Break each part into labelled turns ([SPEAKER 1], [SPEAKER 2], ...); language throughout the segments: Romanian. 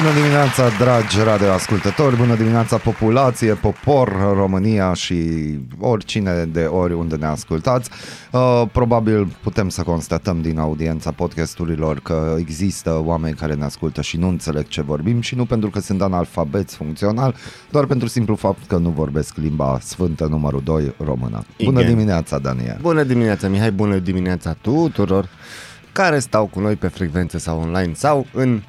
[SPEAKER 1] Bună dimineața, dragi radioascultători, bună dimineața populație, popor, România și oricine de oriunde ne ascultați. Uh, probabil putem să constatăm din audiența podcasturilor că există oameni care ne ascultă și nu înțeleg ce vorbim și nu pentru că sunt analfabeți funcțional, doar pentru simplu fapt că nu vorbesc limba sfântă numărul 2 română. Bună
[SPEAKER 2] Igen.
[SPEAKER 1] dimineața, Daniel!
[SPEAKER 2] Bună dimineața, Mihai, bună dimineața tuturor care stau cu noi pe frecvență sau online sau în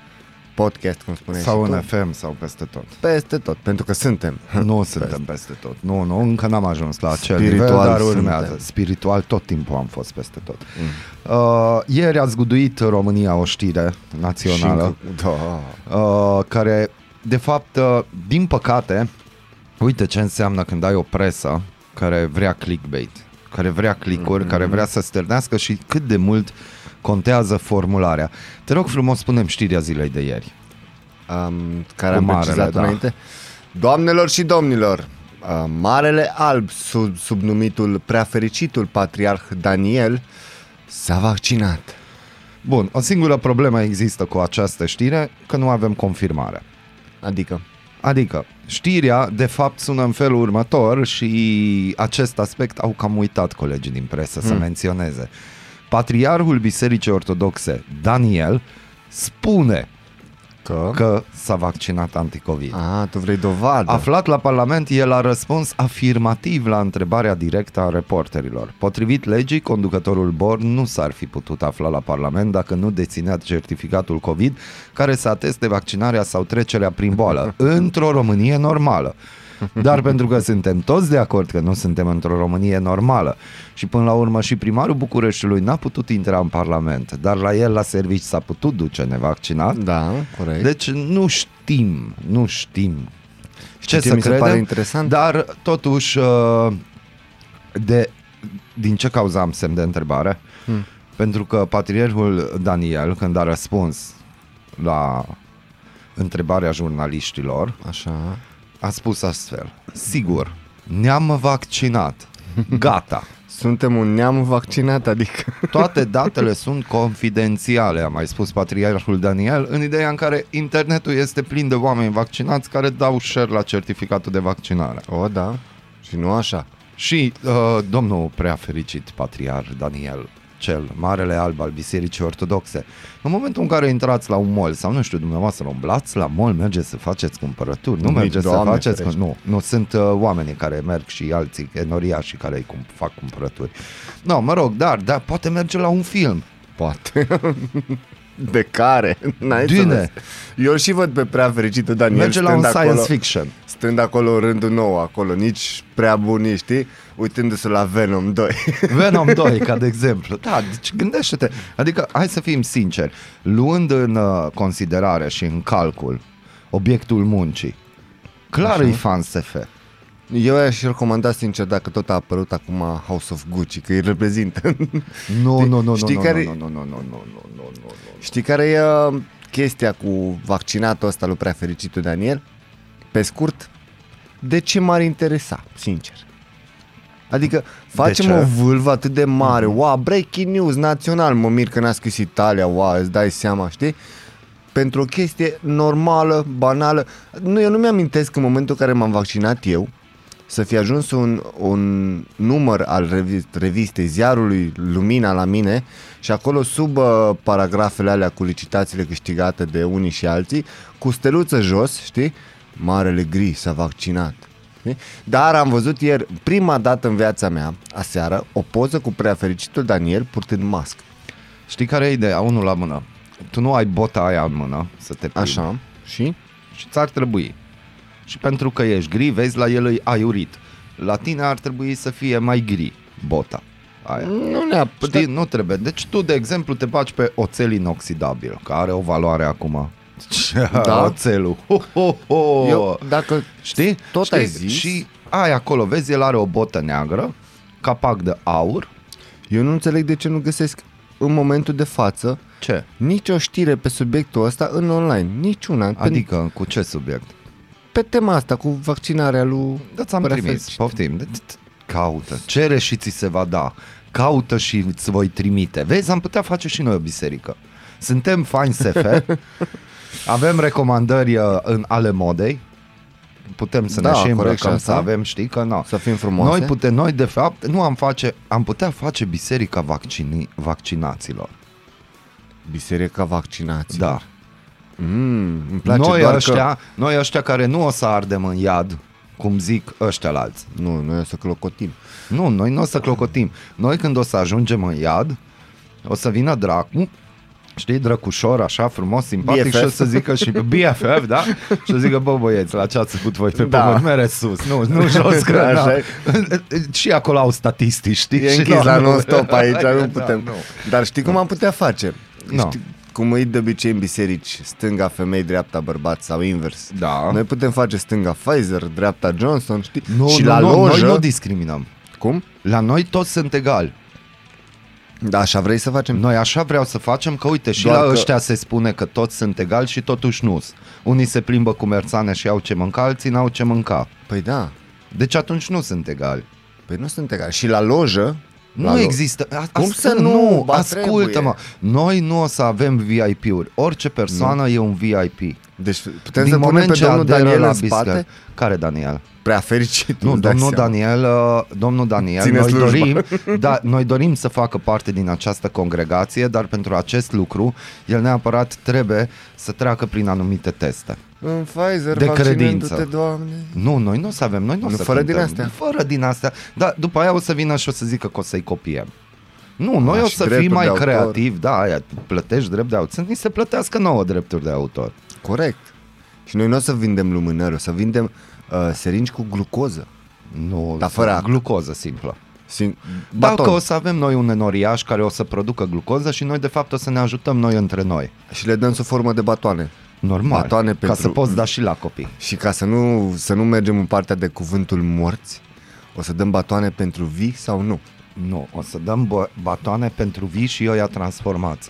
[SPEAKER 2] podcast, cum spuneai
[SPEAKER 1] Sau
[SPEAKER 2] și
[SPEAKER 1] în
[SPEAKER 2] tu.
[SPEAKER 1] FM sau peste tot.
[SPEAKER 2] Peste tot, pentru că suntem.
[SPEAKER 1] Nu suntem peste tot. Nu, nu, încă n-am ajuns la acel
[SPEAKER 2] Spiritual
[SPEAKER 1] nivel, dar urmează.
[SPEAKER 2] suntem.
[SPEAKER 1] Spiritual tot timpul am fost peste tot. Mm. Uh, ieri a zguduit România o știre națională
[SPEAKER 2] Și, da.
[SPEAKER 1] uh, care, de fapt, uh, din păcate, uite ce înseamnă când ai o presă care vrea clickbait, care vrea click-uri, mm-hmm. care vrea să stârnească și cât de mult contează formularea. Te rog frumos, spunem știrea zilei de ieri.
[SPEAKER 2] Um, care
[SPEAKER 1] Cu
[SPEAKER 2] am
[SPEAKER 1] marele,
[SPEAKER 2] precizat
[SPEAKER 1] da.
[SPEAKER 2] înainte. Doamnelor și domnilor, uh, Marele Alb, sub, subnumitul prea fericitul patriarh Daniel, s-a vaccinat.
[SPEAKER 1] Bun, o singură problemă există cu această știre, că nu avem confirmare.
[SPEAKER 2] Adică,
[SPEAKER 1] Adică, știrea de fapt sună în felul următor și acest aspect au cam uitat colegii din presă să menționeze. Patriarhul Bisericii Ortodoxe, Daniel, spune
[SPEAKER 2] că...
[SPEAKER 1] că s-a vaccinat anticovid.
[SPEAKER 2] A, tu vrei dovadă.
[SPEAKER 1] Aflat la Parlament, el a răspuns afirmativ la întrebarea directă a reporterilor. Potrivit legii, conducătorul Born nu s-ar fi putut afla la Parlament dacă nu deținea certificatul COVID care să ateste vaccinarea sau trecerea prin boală, într-o Românie normală. Dar pentru că suntem toți de acord că nu suntem într-o Românie normală și până la urmă și primarul Bucureștiului n-a putut intra în Parlament, dar la el la servici s-a putut duce nevaccinat,
[SPEAKER 2] Da, corect.
[SPEAKER 1] deci nu știm, nu știm ce,
[SPEAKER 2] ce
[SPEAKER 1] să
[SPEAKER 2] mi se
[SPEAKER 1] credem,
[SPEAKER 2] pare interesant?
[SPEAKER 1] dar totuși uh, de, din ce cauză am semn de întrebare?
[SPEAKER 2] Hmm.
[SPEAKER 1] Pentru că patriarhul Daniel, când a răspuns la întrebarea jurnaliștilor,
[SPEAKER 2] Așa.
[SPEAKER 1] A spus astfel, sigur, ne-am vaccinat, gata.
[SPEAKER 2] Suntem un neam vaccinat, adică...
[SPEAKER 1] Toate datele sunt confidențiale, a mai spus patriarhul Daniel, în ideea în care internetul este plin de oameni vaccinați care dau share la certificatul de vaccinare.
[SPEAKER 2] O, da. Și nu așa.
[SPEAKER 1] Și uh, domnul prea fericit patriar Daniel, cel marele alb al Bisericii Ortodoxe, în momentul în care intrați la un mall sau nu știu, dumneavoastră umblați la mall, mergeți să faceți cumpărături, nu
[SPEAKER 2] Nici,
[SPEAKER 1] mergeți să
[SPEAKER 2] Doamne
[SPEAKER 1] faceți,
[SPEAKER 2] ferește.
[SPEAKER 1] nu, nu, sunt uh, oamenii care merg și alții, enoriașii care îi cum, fac cumpărături. Nu, mă rog, dar, dar poate merge la un film.
[SPEAKER 2] Poate. De care? N-ai
[SPEAKER 1] Dine.
[SPEAKER 2] înțeles. Eu și văd pe prea fericitul Daniel
[SPEAKER 1] Merge la un
[SPEAKER 2] stând
[SPEAKER 1] science
[SPEAKER 2] acolo,
[SPEAKER 1] fiction
[SPEAKER 2] stând acolo rândul nou, acolo, nici prea buni, știi? Uitându-se la Venom 2.
[SPEAKER 1] Venom 2, ca de exemplu. Da, deci gândește-te. Adică, hai să fim sinceri, luând în uh, considerare și în calcul obiectul muncii, clar
[SPEAKER 2] Așa.
[SPEAKER 1] e fan SF.
[SPEAKER 2] Eu aș recomanda sincer dacă tot a apărut acum House of Gucci, că îi reprezintă.
[SPEAKER 1] Nu, nu, nu, nu,
[SPEAKER 2] care...
[SPEAKER 1] nu, nu, nu, nu, nu, nu, nu, nu.
[SPEAKER 2] Știi care e uh, chestia cu vaccinatul ăsta lui prea fericitul Daniel? Pe scurt, de ce m-ar interesa, sincer? Adică facem
[SPEAKER 1] ce?
[SPEAKER 2] o vâlvă atât de mare, wow, breaking news național, mă mir că n-a scris Italia, wow, îți dai seama, știi? Pentru o chestie normală, banală. Nu, eu nu mi-amintesc în momentul în care m-am vaccinat eu să fi ajuns un, un număr al revi- revistei ziarului Lumina la mine și acolo sub uh, paragrafele alea cu licitațiile câștigate de unii și alții, cu steluță jos, știi? Marele Gri s-a vaccinat. Știi? Dar am văzut ieri, prima dată în viața mea, aseară, o poză cu prea fericitul Daniel purtând mască.
[SPEAKER 1] Știi care e ideea? Unul la mână. Tu nu ai bota aia în mână să te plimbi.
[SPEAKER 2] Așa. Și?
[SPEAKER 1] Și ți-ar trebui. Și pentru că ești gri, vezi, la el e aiurit. La tine ar trebui să fie mai gri bota. Aia.
[SPEAKER 2] Nu neapărat.
[SPEAKER 1] Știi, nu trebuie. Deci tu, de exemplu, te baci pe oțel inoxidabil, care are o valoare acum.
[SPEAKER 2] Da?
[SPEAKER 1] Oțelul. Ho, ho, ho.
[SPEAKER 2] Eu, dacă
[SPEAKER 1] Știi?
[SPEAKER 2] tot
[SPEAKER 1] Știi?
[SPEAKER 2] ai zis,
[SPEAKER 1] Și ai acolo, vezi, el are o botă neagră, capac de aur.
[SPEAKER 2] Eu nu înțeleg de ce nu găsesc în momentul de față
[SPEAKER 1] Ce?
[SPEAKER 2] nici o știre pe subiectul ăsta în online. Niciuna. Adică...
[SPEAKER 1] Adică, cu ce subiect?
[SPEAKER 2] Pe tema asta, cu vaccinarea lui...
[SPEAKER 1] Da, ți-am
[SPEAKER 2] Prefer-
[SPEAKER 1] trimis, poftim. De- de- Caută, cere și ți se va da. Caută și îți voi trimite. Vezi, am putea face și noi o biserică. Suntem faini SF, avem recomandări uh, în ale modei, putem să
[SPEAKER 2] Da,
[SPEAKER 1] ne și
[SPEAKER 2] corect
[SPEAKER 1] îmbrăcăm,
[SPEAKER 2] și
[SPEAKER 1] să
[SPEAKER 2] asta.
[SPEAKER 1] avem, știi că nu.
[SPEAKER 2] Să fim frumoase.
[SPEAKER 1] Noi, putem, noi de fapt, nu am face, am putea face biserica vaccini, vaccinaților.
[SPEAKER 2] Biserica vaccinații.
[SPEAKER 1] Da.
[SPEAKER 2] Mm, îmi place
[SPEAKER 1] Noi
[SPEAKER 2] doar
[SPEAKER 1] ăștia,
[SPEAKER 2] că...
[SPEAKER 1] noi ăștia care nu o să ardem în iad, cum zic ăștia la alții.
[SPEAKER 2] Nu, noi o să clocotim.
[SPEAKER 1] Nu, noi nu o să clocotim. Noi când o să ajungem în iad, o să vină dracu, știi, drăcușor, așa, frumos, simpatic
[SPEAKER 2] BFF.
[SPEAKER 1] și o să zică și BFF, da? Și o să zică, bă, băieți, la ce ați făcut voi pe
[SPEAKER 2] Da.
[SPEAKER 1] pământ, mere sus, nu, nu jos, că
[SPEAKER 2] Așa
[SPEAKER 1] da.
[SPEAKER 2] e.
[SPEAKER 1] Și acolo au statistici, știi?
[SPEAKER 2] E
[SPEAKER 1] Și
[SPEAKER 2] închis la non-stop aici,
[SPEAKER 1] Da,
[SPEAKER 2] nu putem.
[SPEAKER 1] nu.
[SPEAKER 2] Dar știi cum am putea face?
[SPEAKER 1] Nu.
[SPEAKER 2] Știi cum e de obicei în biserici, stânga femei, dreapta bărbați sau invers.
[SPEAKER 1] Da.
[SPEAKER 2] Noi putem face stânga Pfizer, dreapta Johnson, știi?
[SPEAKER 1] Nu,
[SPEAKER 2] și
[SPEAKER 1] nu,
[SPEAKER 2] la
[SPEAKER 1] nu,
[SPEAKER 2] lojă...
[SPEAKER 1] noi nu discriminăm.
[SPEAKER 2] Cum?
[SPEAKER 1] La noi toți sunt egali.
[SPEAKER 2] Da, așa vrei să facem?
[SPEAKER 1] Noi așa vreau să facem că, uite, și
[SPEAKER 2] Doar
[SPEAKER 1] la
[SPEAKER 2] că-
[SPEAKER 1] ăștia se spune că toți sunt egali și totuși nu Unii se plimbă cu merțane și au ce mânca, alții n-au ce mânca.
[SPEAKER 2] Păi da,
[SPEAKER 1] Deci atunci nu sunt egali.
[SPEAKER 2] păi nu sunt egali. Și la lojă... la
[SPEAKER 1] Nu
[SPEAKER 2] lo-
[SPEAKER 1] există. A,
[SPEAKER 2] Cum
[SPEAKER 1] asta
[SPEAKER 2] să nu? Ba,
[SPEAKER 1] Ascultă-mă. Noi nu o să avem VIP-uri. Orice persoană e un VIP.
[SPEAKER 2] Deci putem
[SPEAKER 1] Din
[SPEAKER 2] să punem
[SPEAKER 1] moment
[SPEAKER 2] pe
[SPEAKER 1] ce
[SPEAKER 2] domnul
[SPEAKER 1] aderă
[SPEAKER 2] Daniel
[SPEAKER 1] la
[SPEAKER 2] în spate?
[SPEAKER 1] biserică- Care Daniel?
[SPEAKER 2] Prea fericit.
[SPEAKER 1] Nu,
[SPEAKER 2] îți dai
[SPEAKER 1] domnul
[SPEAKER 2] seama.
[SPEAKER 1] Daniel, uh, domnul Daniel,
[SPEAKER 2] Ține
[SPEAKER 1] noi
[SPEAKER 2] slujba.
[SPEAKER 1] dorim, da, noi dorim să facă parte din această congregație, dar pentru acest lucru, el neapărat trebuie să treacă prin anumite teste.
[SPEAKER 2] În Pfizer,
[SPEAKER 1] De
[SPEAKER 2] vaccinându-te,
[SPEAKER 1] credință.
[SPEAKER 2] Doamne.
[SPEAKER 1] Nu, noi nu o să avem, noi nu, o
[SPEAKER 2] Nu,
[SPEAKER 1] să
[SPEAKER 2] fără din
[SPEAKER 1] cântăm.
[SPEAKER 2] astea.
[SPEAKER 1] Fără din astea. Dar după aia o să vină și o să zică că o să-i copiem. Nu, noi
[SPEAKER 2] Da,
[SPEAKER 1] o
[SPEAKER 2] și
[SPEAKER 1] să fim
[SPEAKER 2] drepturi
[SPEAKER 1] mai
[SPEAKER 2] de autor.
[SPEAKER 1] creativi, da, aia, tu plătești drept de autor, să ni se plătească nouă drepturi de autor.
[SPEAKER 2] Corect. Și noi nu o să vindem lumânări, o să vindem uh, seringi cu glucoză.
[SPEAKER 1] Nu,
[SPEAKER 2] Dar fără apă.
[SPEAKER 1] glucoză simplă.
[SPEAKER 2] Sin-
[SPEAKER 1] Dacă
[SPEAKER 2] baton.
[SPEAKER 1] o să avem noi un enoriaș care o să producă glucoză și noi de fapt o să ne ajutăm noi între noi.
[SPEAKER 2] Și le dăm sub formă de batoane.
[SPEAKER 1] Normal,
[SPEAKER 2] Batoane
[SPEAKER 1] ca
[SPEAKER 2] pentru-
[SPEAKER 1] să poți da și la copii.
[SPEAKER 2] Și ca să nu, să nu mergem în partea de cuvântul morți, o să dăm batoane pentru vii sau nu?
[SPEAKER 1] Nu, o să dăm bo- batoane pentru vii și ăia transformați.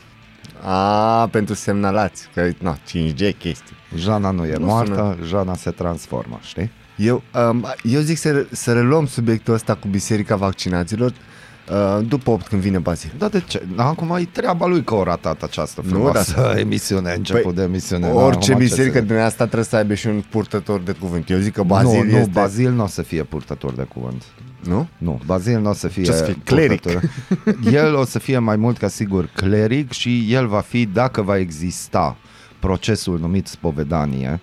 [SPEAKER 2] A, pentru semnalați, că na, 5G chestii.
[SPEAKER 1] Jana nu e
[SPEAKER 2] Nu
[SPEAKER 1] moartă, Jana se transformă, știi?
[SPEAKER 2] Eu, um, eu zic să, să reluăm subiectul ăsta cu Biserica Vaccinaților uh, după 8 când vine Bazil.
[SPEAKER 1] Da, de ce? Acum e treaba lui că a ratat această
[SPEAKER 2] Nu,
[SPEAKER 1] frumoasă
[SPEAKER 2] dar-
[SPEAKER 1] emisiune, început de emisiune. Da,
[SPEAKER 2] Orice
[SPEAKER 1] acum ce
[SPEAKER 2] biserică
[SPEAKER 1] să-
[SPEAKER 2] din asta trebuie să aibă și un purtător de cuvânt. Eu zic că Bazil
[SPEAKER 1] nu, nu,
[SPEAKER 2] este...
[SPEAKER 1] Bazil nu o să fie purtător de cuvânt.
[SPEAKER 2] Nu?
[SPEAKER 1] Nu, Bazil nu o să fie,
[SPEAKER 2] Ce o să fie? Cleric.
[SPEAKER 1] purtător. El o să fie mai mult ca sigur cleric și el va fi, dacă va exista procesul numit spovedanie,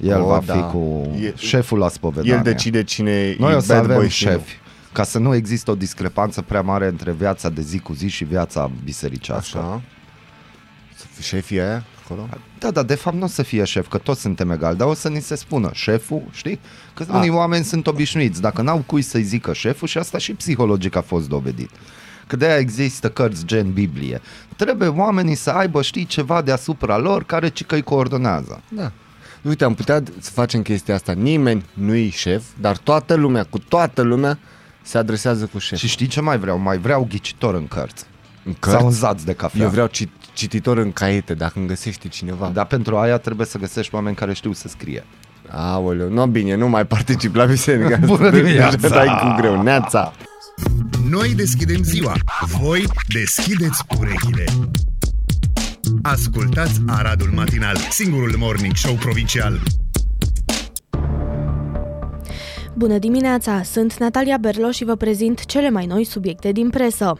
[SPEAKER 1] el
[SPEAKER 2] O,
[SPEAKER 1] va
[SPEAKER 2] da.
[SPEAKER 1] fi cu
[SPEAKER 2] E-
[SPEAKER 1] șeful la spovedanie.
[SPEAKER 2] El decide cine
[SPEAKER 1] Noi
[SPEAKER 2] e
[SPEAKER 1] o să
[SPEAKER 2] bad
[SPEAKER 1] avem
[SPEAKER 2] boy și nu.
[SPEAKER 1] șefi, ca să nu există o discrepanță prea mare între viața de zi cu zi și viața bisericească.
[SPEAKER 2] Așa. Să fie șefii aia acolo?
[SPEAKER 1] Da, da, de fapt nu o să fie șef, că toți suntem egali, dar o să ni se spună șeful, știi? Că
[SPEAKER 2] A.
[SPEAKER 1] unii oameni sunt obișnuiți, dacă n-au cui să-i zică șeful și asta și psihologic a fost dovedit. Că de-aia există cărți gen Biblie. Trebuie oamenii să aibă, știi, ceva deasupra lor care ci că îi coordonează.
[SPEAKER 2] Da. Uite, am putea să facem chestia asta. Nimeni nu-i șef, dar toată lumea, cu toată lumea, se adresează cu șef.
[SPEAKER 1] Și știi ce mai vreau? Mai vreau ghicitor în cărți.
[SPEAKER 2] în
[SPEAKER 1] Sau în zați de cafea.
[SPEAKER 2] Eu vreau cit- cititor în caiete, dacă îmi găsești cineva.
[SPEAKER 1] Dar pentru aia trebuie să găsești oameni care știu să scrie.
[SPEAKER 2] Aoleu, nu bine, nu mai particip la biserică.
[SPEAKER 1] Bună dimineața!
[SPEAKER 2] Dai cu greu, neața!
[SPEAKER 3] Noi deschidem ziua, voi deschideți urechile. Ascultați Aradul Matinal, singurul morning show provincial.
[SPEAKER 4] Bună dimineața! Sunt Natalia Berlo și vă prezint cele mai noi subiecte din presă.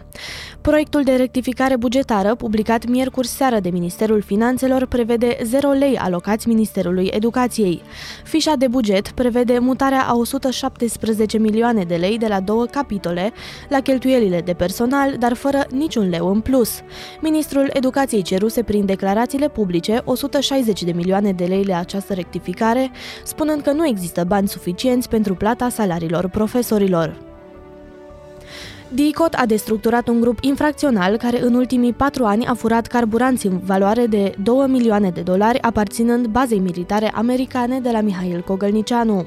[SPEAKER 4] Proiectul de rectificare bugetară, publicat miercuri seară de Ministerul Finanțelor, prevede 0 lei alocați Ministerului Educației. Fișa de buget prevede mutarea a 117 milioane de lei de la două capitole la cheltuielile de personal, dar fără niciun leu în plus. Ministrul Educației ceruse prin declarațiile publice 160 de milioane de lei la această rectificare, spunând că nu există bani suficienți pentru plata salariilor profesorilor. DICOT a destructurat un grup infracțional care în ultimii patru ani a furat carburanți în valoare de 2 milioane de dolari aparținând bazei militare americane de la Mihail Cogălnicianu.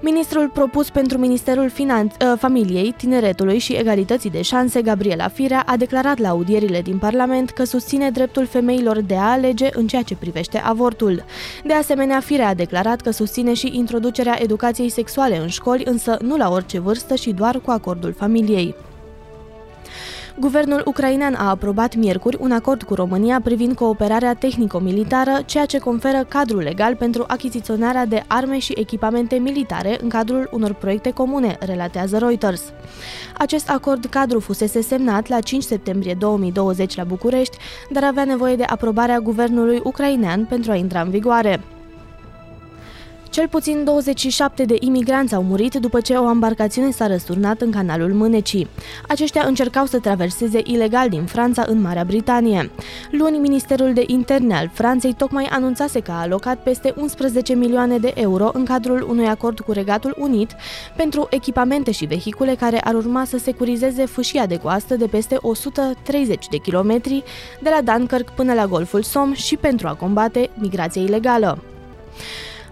[SPEAKER 4] Ministrul propus pentru Ministerul Finan- uh, Familiei, Tineretului și Egalității de Șanse, Gabriela Firea, a declarat la audierile din Parlament că susține dreptul femeilor de a alege în ceea ce privește avortul. De asemenea, Firea a declarat că susține și introducerea educației sexuale în școli, însă nu la orice vârstă și doar cu acordul familiei. Guvernul ucrainean a aprobat miercuri un acord cu România privind cooperarea tehnico-militară, ceea ce conferă cadrul legal pentru achiziționarea de arme și echipamente militare în cadrul unor proiecte comune, relatează Reuters. Acest acord cadru fusese semnat la 5 septembrie 2020 la București, dar avea nevoie de aprobarea guvernului ucrainean pentru a intra în vigoare. Cel puțin 27 de imigranți au murit după ce o embarcațiune s-a răsturnat în canalul Mânecii. Aceștia încercau să traverseze ilegal din Franța în Marea Britanie. Luni, Ministerul de Interne al Franței tocmai anunțase că a alocat peste 11 milioane de euro în cadrul unui acord cu Regatul Unit pentru echipamente și vehicule care ar urma să securizeze fâșia de coastă de peste 130 de kilometri de la Dunkirk până la Golful Somme și pentru a combate migrația ilegală.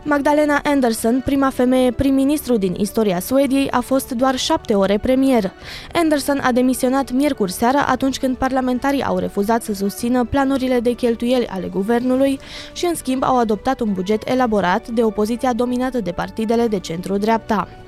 [SPEAKER 4] Magdalena Anderson, prima femeie prim-ministru din istoria Suediei, a fost doar șapte ore premier. Anderson a demisionat miercuri seara atunci când parlamentarii au refuzat să susțină planurile de cheltuieli ale guvernului și, în schimb, au adoptat un buget elaborat de opoziția dominată de partidele de centru-dreapta.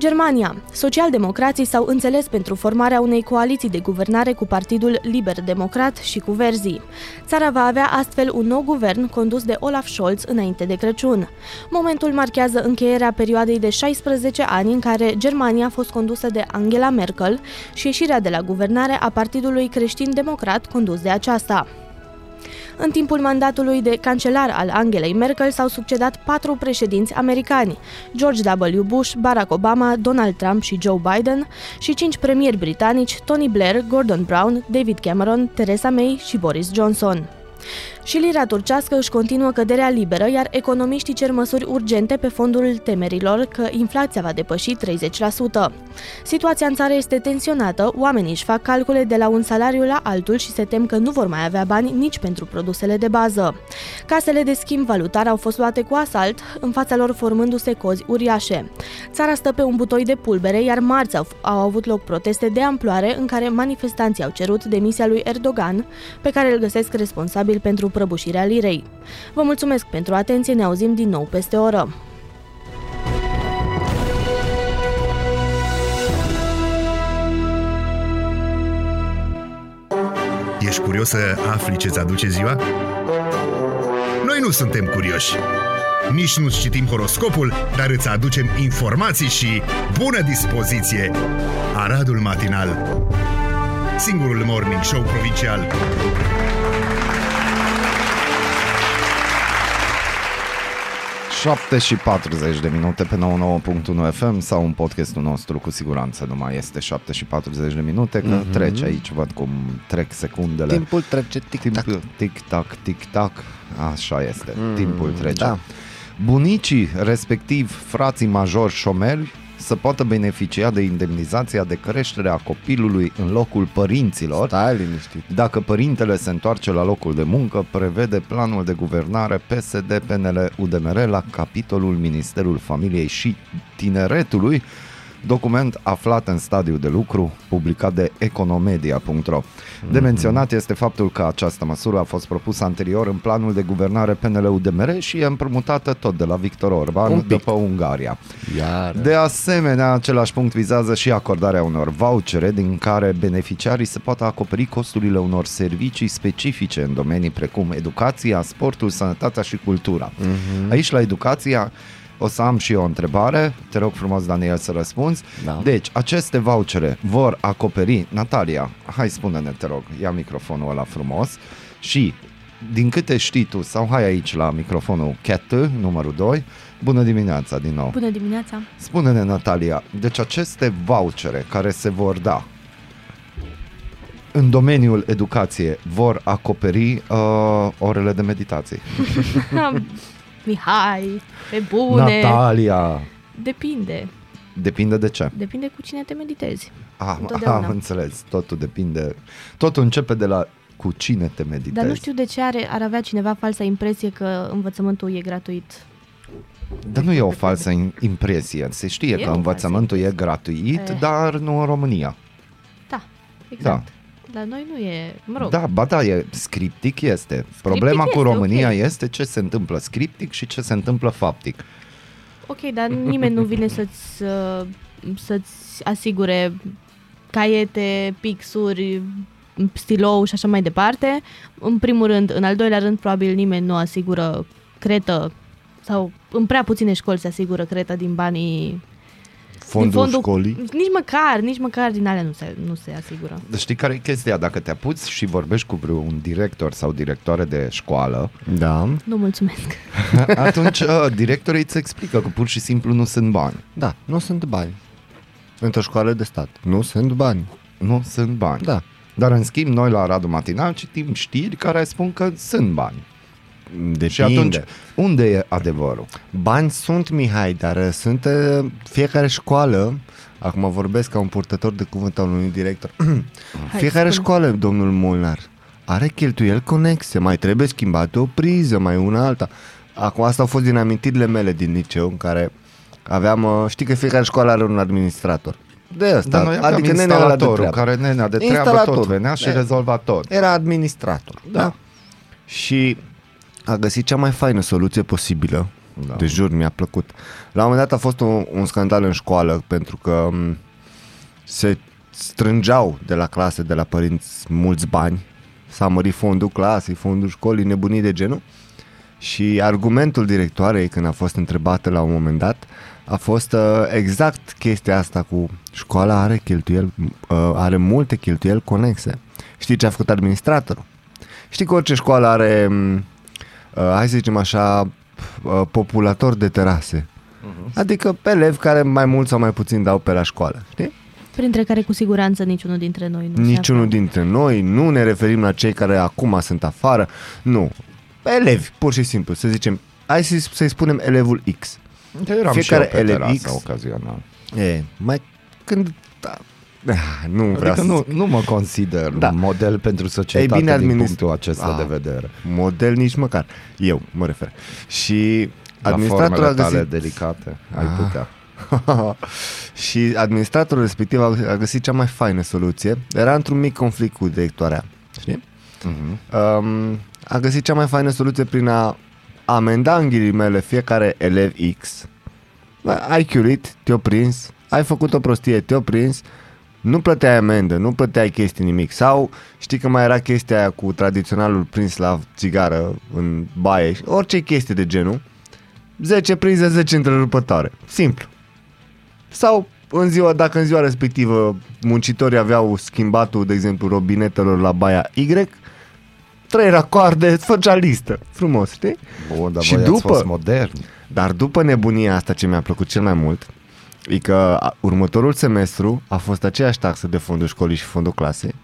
[SPEAKER 4] Germania. Socialdemocrații s-au înțeles pentru formarea unei coaliții de guvernare cu Partidul Liber Democrat și cu Verzii. Țara va avea astfel un nou guvern condus de Olaf Scholz înainte de Crăciun. Momentul marchează încheierea perioadei de 16 ani în care Germania a fost condusă de Angela Merkel și ieșirea de la guvernare a Partidului Creștin-Democrat condus de aceasta. În timpul mandatului de cancelar al Angelei Merkel s-au succedat patru președinți americani, George W. Bush, Barack Obama, Donald Trump și Joe Biden, și cinci premieri britanici, Tony Blair, Gordon Brown, David Cameron, Theresa May și Boris Johnson. Și lira turcească își continuă căderea liberă, iar economiștii cer măsuri urgente pe fondul temerilor că inflația va depăși 30%. Situația în țară este tensionată, oamenii își fac calcule de la un salariu la altul și se tem că nu vor mai avea bani nici pentru produsele de bază. Casele de schimb valutar au fost luate cu asalt, în fața lor formându-se cozi uriașe. Țara stă pe un butoi de pulbere, iar marți au, au avut loc proteste de amploare în care manifestanții au cerut demisia lui Erdogan, pe care îl găsesc responsabil pentru prăbușirea lirei. Vă mulțumesc pentru atenție, ne auzim din nou peste o oră.
[SPEAKER 3] Ești curios să afli ce-ți aduce ziua? Noi nu suntem curioși. Nici nu citim horoscopul, dar îți aducem informații și bună dispoziție. Aradul Matinal Singurul Morning Show Provincial
[SPEAKER 1] Șapte și 40 de minute pe 99.1 FM sau un podcastul nostru cu siguranță nu mai este 7 și 40 de minute că mm-hmm. trece aici, văd cum trec secundele.
[SPEAKER 2] Timpul trece tic-tac.
[SPEAKER 1] Timpul, tic-tac, tic-tac, așa este,
[SPEAKER 2] Mm,
[SPEAKER 1] timpul trece.
[SPEAKER 2] da.
[SPEAKER 1] Bunicii, respectiv frații majori șomeri, să poată beneficia de indemnizația de creștere a copilului în locul părinților,
[SPEAKER 2] Stai liniștit.
[SPEAKER 1] dacă părintele se întoarce la locul de muncă, prevede planul de guvernare PSD, PNL, UDMR la capitolul Ministerul Familiei și Tineretului, document aflat în stadiu de lucru, publicat de economedia.ro. De menționat este faptul că această măsură a fost propusă anterior în planul de guvernare PNL-UDMR și e împrumutată tot de la Victor Orban
[SPEAKER 2] Un pic.
[SPEAKER 1] după Ungaria.
[SPEAKER 2] Iar.
[SPEAKER 1] De asemenea, același punct vizează și acordarea unor vouchere din care beneficiarii se poată acoperi costurile unor servicii specifice în domenii precum educația, sportul, sănătatea și cultura.
[SPEAKER 2] Mhm.
[SPEAKER 1] Aici, la educația, o să am și eu o întrebare, te rog frumos, Daniel, să răspunzi.
[SPEAKER 2] Da.
[SPEAKER 1] Deci, aceste vouchere vor acoperi, Natalia, hai spune-ne, te rog, ia microfonul ăla frumos și din câte știi tu, sau hai aici la microfonul Cat, numărul 2, bună dimineața din nou.
[SPEAKER 4] Bună dimineața!
[SPEAKER 1] Spune-ne, Natalia, deci aceste vouchere care se vor da în domeniul educației vor acoperi uh, orele de meditație.
[SPEAKER 4] Mihai, pe bune!
[SPEAKER 1] Natalia!
[SPEAKER 4] Depinde.
[SPEAKER 1] Depinde de ce.
[SPEAKER 4] Depinde cu cine te meditezi.
[SPEAKER 1] Am,
[SPEAKER 4] Întotdeauna.
[SPEAKER 1] am înțeles, totul depinde. Totul începe de la cu cine te meditezi.
[SPEAKER 4] Dar nu știu de ce are, ar avea cineva falsa impresie că învățământul e gratuit.
[SPEAKER 1] Dar nu e o falsă in- impresie. Se știe
[SPEAKER 4] E
[SPEAKER 1] că
[SPEAKER 4] o
[SPEAKER 1] învățământul e
[SPEAKER 4] falsă
[SPEAKER 1] gratuit,
[SPEAKER 4] Eh.
[SPEAKER 1] dar nu în România.
[SPEAKER 4] Da, exact. La noi nu e, mă rog,
[SPEAKER 1] Da, ba da, e, scriptic este. Problema cu
[SPEAKER 4] este,
[SPEAKER 1] România
[SPEAKER 4] ok.
[SPEAKER 1] este ce se întâmplă scriptic și ce se întâmplă faptic.
[SPEAKER 4] ok, dar nimeni nu vine să-ți, uh, să-ți asigure caiete, pixuri, stilou și așa mai departe. În primul rând, în al doilea rând, probabil nimeni nu asigură cretă sau în prea puține școli se asigură cretă din banii
[SPEAKER 2] Fondul,
[SPEAKER 4] din fondul
[SPEAKER 2] școlii.
[SPEAKER 4] Nici măcar, nici măcar din alea nu se, nu se asigură.
[SPEAKER 1] Dar Știi care e chestia? Dacă te apuci și vorbești cu vreun director sau directoare de școală,
[SPEAKER 2] Da,
[SPEAKER 4] Nu mulțumesc.
[SPEAKER 1] atunci uh, directorii îți explică că pur și simplu nu sunt bani.
[SPEAKER 2] da, nu sunt bani. Într-o școală de stat. Nu sunt bani.
[SPEAKER 1] Nu sunt bani.
[SPEAKER 2] Da.
[SPEAKER 1] Dar în schimb, noi la Radu Matinal citim știri care spun că sunt bani.
[SPEAKER 2] Depinde.
[SPEAKER 1] Și atunci, unde e adevărul?
[SPEAKER 2] Bani sunt, Mihai, dar uh, sunt uh, fiecare școală, acum vorbesc ca un purtător de cuvânt al unui director,
[SPEAKER 4] Hai,
[SPEAKER 2] fiecare
[SPEAKER 4] spune.
[SPEAKER 2] școală, domnul Molnar, are cheltuieli conexe, mai trebuie schimbată o priză, mai una alta. Acum asta au fost din amintirile mele din liceu, în care aveam, uh, știi că fiecare școală are un administrator. De asta,
[SPEAKER 1] Dar noi aveam
[SPEAKER 2] adică nenea ăla de
[SPEAKER 1] instalatorul
[SPEAKER 2] treabă.
[SPEAKER 1] care nenea de treabă
[SPEAKER 2] Instalator.
[SPEAKER 1] tot venea și
[SPEAKER 2] Da.
[SPEAKER 1] rezolva tot.
[SPEAKER 2] Era administrator. Da. Și a găsit cea mai faină soluție posibilă.
[SPEAKER 1] Da.
[SPEAKER 2] Da. De jur, mi-a plăcut. La un moment dat a fost un, un scandal în școală pentru că m, se strângeau de la clase, de la părinți, mulți bani. S-a mărit fondul clasei, fondul școlii, nebunii de genul. Și argumentul directoarei, când a fost întrebată la un moment dat, a fost uh, exact chestia asta cu școala are cheltuieli, uh, are multe cheltuieli conexe. Știi ce a făcut administratorul? Știi că orice școală are, m, uh, hai să zicem așa, uh, populator de terase. Uh-huh. Adică pe elevi care mai mult sau mai puțin dau pe la școală, știi?
[SPEAKER 4] Printre care cu siguranță niciunul dintre noi nu se
[SPEAKER 2] Niciunul
[SPEAKER 4] află.
[SPEAKER 2] dintre noi, nu ne referim la cei care acum sunt afară, nu. Pe elevi, pur și simplu, să zicem, hai să- să-i spunem elevul X.
[SPEAKER 1] Eram
[SPEAKER 2] Fiecare
[SPEAKER 1] și eu pe
[SPEAKER 2] elev
[SPEAKER 1] terasă
[SPEAKER 2] X.
[SPEAKER 1] ocazional.
[SPEAKER 2] E, mai când... Da, ah, nu vreau
[SPEAKER 1] Adică
[SPEAKER 2] să
[SPEAKER 1] nu, nu mă consider
[SPEAKER 2] Da.
[SPEAKER 1] un model pentru societate
[SPEAKER 2] Ei bine,
[SPEAKER 1] din
[SPEAKER 2] administ-
[SPEAKER 1] punctul acesta
[SPEAKER 2] Ah.
[SPEAKER 1] de vedere.
[SPEAKER 2] model nici măcar. Eu mă refer. Și
[SPEAKER 1] La
[SPEAKER 2] administratorul a
[SPEAKER 1] formele tale
[SPEAKER 2] găsit...
[SPEAKER 1] delicate, ai
[SPEAKER 2] Ah.
[SPEAKER 1] putea.
[SPEAKER 2] și administratorul respectiv a a găsit cea mai faină soluție. Era într-un mic conflict cu directoarea. Știi?
[SPEAKER 1] Mhm.
[SPEAKER 2] Um, a găsit cea mai faină soluție prin a amenda în ghilimele fiecare elev X. Bă, Ai chiurit, te-o prins, ai făcut o prostie, te-o prins, nu plăteai amendă, nu plăteai chestii nimic. Sau știi că mai era chestia aia cu tradiționalul prins la țigară în baie, și orice chestie de genul, 10 prinze, 10 întrerupătoare. Simplu. Sau în ziua, dacă în ziua respectivă muncitorii aveau schimbatul, de exemplu, robinetelor la baia Y, trei racoarde, îți făcea listă. Frumos, știi?
[SPEAKER 1] Bun, dar
[SPEAKER 2] Și
[SPEAKER 1] voi ați
[SPEAKER 2] după-
[SPEAKER 1] fost moderni.
[SPEAKER 2] Dar după nebunia asta ce mi-a plăcut cel mai mult, e că a- următorul semestru a fost aceeași taxă de fondul școlii și fondul clasei.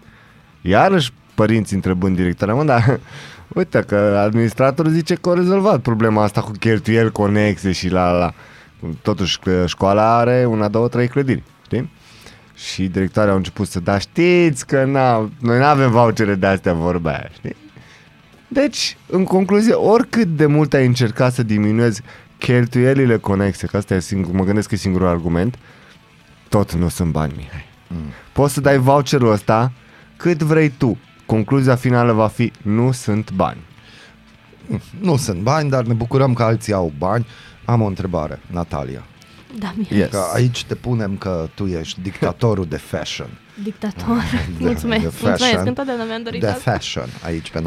[SPEAKER 2] Iarăși părinții întrebând directoarea, mă, dar uite că administratorul zice că au rezolvat problema asta cu cheltuieli conexe și la la. la. Totuși că școala are una, două, trei clădiri, știi? Și directoarea au început să da, știți că na, noi nu avem vouchere de astea vorba aia, știi? Deci, în concluzie, oricât de mult ai încercat să diminuezi cheltuielile conexe, că asta e singur, mă gândesc că e singurul argument, tot nu sunt bani, Mihai. Mm. Poți să dai voucherul ăsta cât vrei tu. Concluzia finală va fi, nu sunt bani.
[SPEAKER 1] Nu sunt bani, dar ne bucurăm că alții au bani. Am o întrebare, Natalia.
[SPEAKER 4] Da, Mihai.
[SPEAKER 2] Yes.
[SPEAKER 1] Că aici te punem că tu ești dictatorul de fashion.
[SPEAKER 4] Dictator. mulțumesc,
[SPEAKER 1] de
[SPEAKER 4] mulțumesc.
[SPEAKER 1] fashion.
[SPEAKER 4] Întotdeauna mi-am dorit
[SPEAKER 1] De
[SPEAKER 4] asta.
[SPEAKER 1] fashion, aici pe 99.1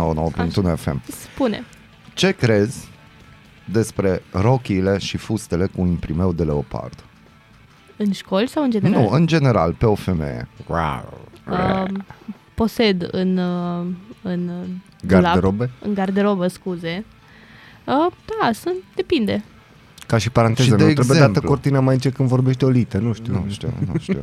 [SPEAKER 1] FM.
[SPEAKER 4] Spune.
[SPEAKER 1] Ce crezi despre rochiile și fustele cu imprimeu de leopard?
[SPEAKER 4] În școli sau în general?
[SPEAKER 1] Nu, în general, pe o femeie.
[SPEAKER 4] Um, posed în, uh, în uh,
[SPEAKER 2] Garderobe?
[SPEAKER 4] dulap, în garderobă, scuze. Uh, da, sunt, depinde.
[SPEAKER 2] Ca și paranteză,
[SPEAKER 1] Și
[SPEAKER 2] nu
[SPEAKER 1] de
[SPEAKER 2] trebuie
[SPEAKER 1] exemplu.
[SPEAKER 2] dată cortina mai încet când vorbește o lită, nu știu.
[SPEAKER 1] Nu știu, nu știu.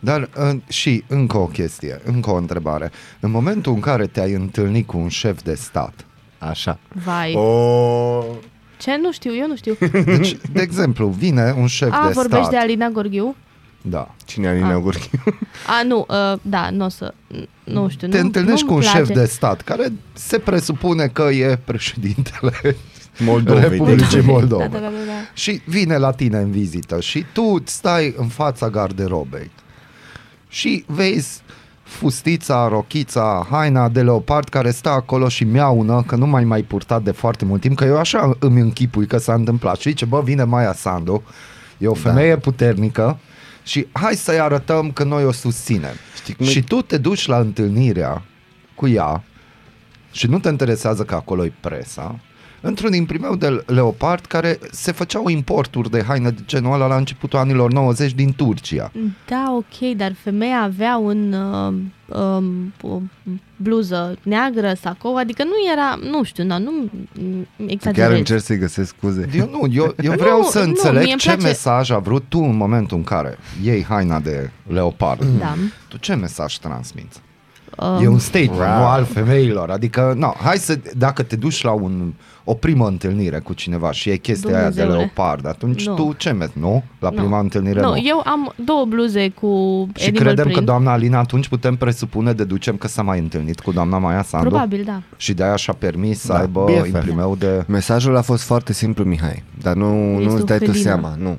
[SPEAKER 1] Dar în, și încă o chestie, încă o întrebare. În momentul în care te-ai întâlnit cu un șef de stat,
[SPEAKER 2] Așa.
[SPEAKER 4] Vai.
[SPEAKER 2] Oh.
[SPEAKER 4] Ce? Nu știu, eu nu știu.
[SPEAKER 1] deci, de exemplu, vine un șef
[SPEAKER 4] A,
[SPEAKER 1] de
[SPEAKER 4] vorbești
[SPEAKER 1] stat.
[SPEAKER 4] de Alina Gorghiu?
[SPEAKER 1] Da.
[SPEAKER 2] Cine e Alina
[SPEAKER 4] Ah.
[SPEAKER 2] Gorghiu?
[SPEAKER 4] A, nu, uh, da, nu o să, nu știu.
[SPEAKER 1] Te
[SPEAKER 4] nu,
[SPEAKER 1] întâlnești
[SPEAKER 4] nu-mi
[SPEAKER 1] cu un
[SPEAKER 4] place.
[SPEAKER 1] șef de stat care se presupune că e președintele
[SPEAKER 2] Moldovei,
[SPEAKER 1] Republicii Moldova.
[SPEAKER 4] Da, da, da, da, da.
[SPEAKER 1] Și vine la tine în vizită și tu stai în fața garderobei și vezi fustița, rochița, haina de leopard care stă acolo și miaună că nu mai mai purtat de foarte mult timp, că eu așa îmi închipui că s-a întâmplat. Și zice, bă, vine Maia Sandu, e o femeie da. puternică și hai să-i arătăm că noi o susținem.
[SPEAKER 2] Știi cum e?
[SPEAKER 1] și tu te duci la întâlnirea cu ea și nu te interesează că acolo e presa, într-un imprimeu de leopard care se făceau importuri de haine de genul ăla la începutul anilor 90 din Turcia.
[SPEAKER 4] Da, ok, dar femeia avea un uh, um, o bluză neagră, sacou, adică nu era, nu știu, na, nu mm,
[SPEAKER 2] Chiar
[SPEAKER 4] exagerez.
[SPEAKER 2] încerc să-i găsesc scuze.
[SPEAKER 1] Eu nu, eu, eu vreau
[SPEAKER 4] Nu,
[SPEAKER 1] să
[SPEAKER 4] nu,
[SPEAKER 1] înțeleg
[SPEAKER 4] mie îmi
[SPEAKER 1] ce
[SPEAKER 4] place-
[SPEAKER 1] mesaj a vrut tu în momentul în care iei haina de leopard.
[SPEAKER 4] Da.
[SPEAKER 1] Tu ce mesaj transmiți?
[SPEAKER 4] Um,
[SPEAKER 1] E un statement, nu al femeilor. Adică, no, hai să, dacă te duci la un, o primă întâlnire cu cineva și e chestia aia de
[SPEAKER 4] Dumnezeule.
[SPEAKER 1] leopard, atunci
[SPEAKER 4] Nu.
[SPEAKER 1] tu ce mesi, nu? La
[SPEAKER 4] nu.
[SPEAKER 1] prima întâlnire
[SPEAKER 4] nu,
[SPEAKER 1] nu.
[SPEAKER 4] eu am două bluze cu
[SPEAKER 1] Și
[SPEAKER 4] animal
[SPEAKER 1] credem
[SPEAKER 4] print.
[SPEAKER 1] că doamna Alina atunci putem presupune, deducem că s-a mai întâlnit cu doamna Maia Sandu
[SPEAKER 4] Probabil, da.
[SPEAKER 1] și de-aia și-a permis să
[SPEAKER 2] Da,
[SPEAKER 1] aibă
[SPEAKER 2] BFF.
[SPEAKER 1] imprimeu de...
[SPEAKER 2] Mesajul a fost foarte simplu, Mihai, dar nu,
[SPEAKER 4] Este
[SPEAKER 2] nu
[SPEAKER 4] o
[SPEAKER 2] îți dai tu
[SPEAKER 4] felină.
[SPEAKER 2] seama, nu.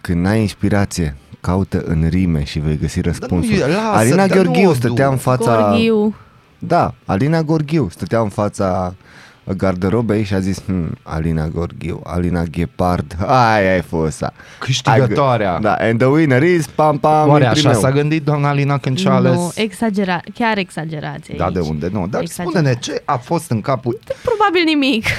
[SPEAKER 2] Când n-ai inspirație, caută în rime și vei găsi răspunsul.
[SPEAKER 1] e- lasă,
[SPEAKER 2] Alina
[SPEAKER 1] dar nu
[SPEAKER 2] Gheorghiu
[SPEAKER 1] o
[SPEAKER 2] stătea
[SPEAKER 1] du.
[SPEAKER 2] în fața...
[SPEAKER 4] Gorghiu.
[SPEAKER 2] Da, Alina Gorghiu stătea în fața garderobei și a zis hm, Alina Gorghiu, Alina Ghepard, aia ai fost ea.
[SPEAKER 1] Câștigătoarea.
[SPEAKER 2] Da, and the winner is pam pam
[SPEAKER 1] Oare așa
[SPEAKER 2] imprimeu.
[SPEAKER 1] s-a gândit doamna Alina când și-a ales?
[SPEAKER 4] Nu, exagera, chiar exagerație
[SPEAKER 1] Da,
[SPEAKER 4] aici.
[SPEAKER 1] de unde? Nu, dar
[SPEAKER 4] Exagerat.
[SPEAKER 1] spune-ne ce a fost în capul...
[SPEAKER 4] Probabil nimic.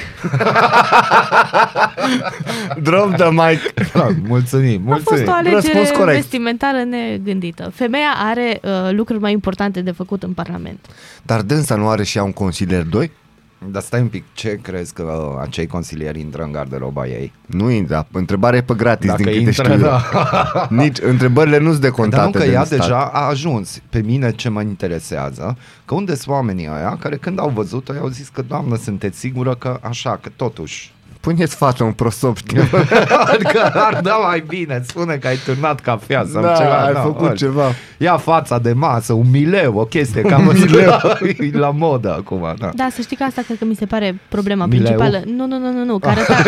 [SPEAKER 2] Drop the mic.
[SPEAKER 1] Da, mulțumim,
[SPEAKER 4] A fost
[SPEAKER 1] mulțumim.
[SPEAKER 4] o alegere
[SPEAKER 2] Răspuns corect.
[SPEAKER 4] vestimentară negândită. Femeia are uh, lucruri mai importante de făcut în Parlament.
[SPEAKER 2] Dar dânsa nu are și ea un consilier 2?
[SPEAKER 1] Dar stai un pic, ce crezi că uh, acei consilieri intră în garderoba ei?
[SPEAKER 2] Nu intră, întrebarea e pe gratis
[SPEAKER 1] Dacă
[SPEAKER 2] din câte
[SPEAKER 1] intră,
[SPEAKER 2] știu eu.
[SPEAKER 1] da.
[SPEAKER 2] Nici întrebările nu-s decontate
[SPEAKER 1] Dar nu că
[SPEAKER 2] de
[SPEAKER 1] ea
[SPEAKER 2] stat.
[SPEAKER 1] deja a ajuns. Pe mine ce mă interesează, că unde sunt oamenii ăia care când au văzut-o au zis că, doamnă, sunteți sigură că așa, că totuși
[SPEAKER 2] Puneți față un prosop, știi?
[SPEAKER 1] Adică ar da mai bine, spune că ai turnat cafea sau
[SPEAKER 2] da,
[SPEAKER 1] ceva.
[SPEAKER 2] ai
[SPEAKER 1] da,
[SPEAKER 2] făcut
[SPEAKER 1] ori.
[SPEAKER 2] ceva.
[SPEAKER 1] Ia fața de masă, un mileu, o chestie cam mileu. e la modă acum, da.
[SPEAKER 4] Da, să știi că asta cred că mi se pare problema
[SPEAKER 1] Mileu?
[SPEAKER 4] principală. Nu, nu, nu, nu, nu, că arăta,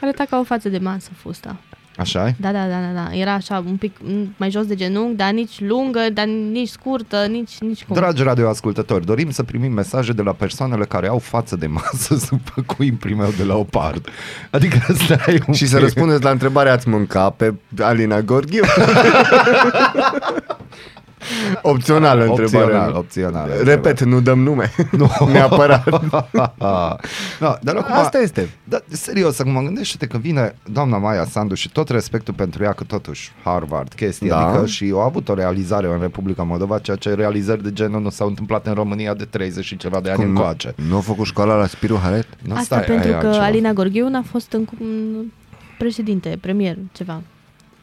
[SPEAKER 4] arăta ca o față de masă fusta.
[SPEAKER 1] Așa e?
[SPEAKER 4] Da, da, da, da, da. Era așa un pic m, mai jos de genunchi, dar nici lungă, dar nici scurtă, nici, nici cum.
[SPEAKER 1] Dragi radioascultători, dorim să primim mesaje de la persoanele care au față de masă sub cu imprimeu de leopard. Adică stai un
[SPEAKER 2] Și să
[SPEAKER 1] pic.
[SPEAKER 2] răspundeți la întrebarea ați mânca pe Alina Gorghiu? Opțională întrebare.
[SPEAKER 1] Opțional, opțional.
[SPEAKER 2] Repet, nu dăm nume.
[SPEAKER 1] Nu.
[SPEAKER 2] Neapărat.
[SPEAKER 1] no, dar acum,
[SPEAKER 2] Asta este.
[SPEAKER 1] Da, serios, acum gândește-te că vine doamna Maia Sandu și tot respectul pentru ea, că totuși Harvard, chestii,
[SPEAKER 2] Da.
[SPEAKER 1] adică și au avut o realizare în Republica Moldova, ceea ce realizări de genul nu s-au întâmplat în România de 30 și ceva de ani
[SPEAKER 2] Cum nu,
[SPEAKER 1] încoace.
[SPEAKER 2] nu a făcut școala la Spiru Haret?
[SPEAKER 1] Nu,
[SPEAKER 4] Asta
[SPEAKER 1] stai,
[SPEAKER 4] pentru
[SPEAKER 1] aia e
[SPEAKER 4] că
[SPEAKER 1] altceva.
[SPEAKER 4] Alina Gorghiu n-a fost în, în președinte, premier, ceva.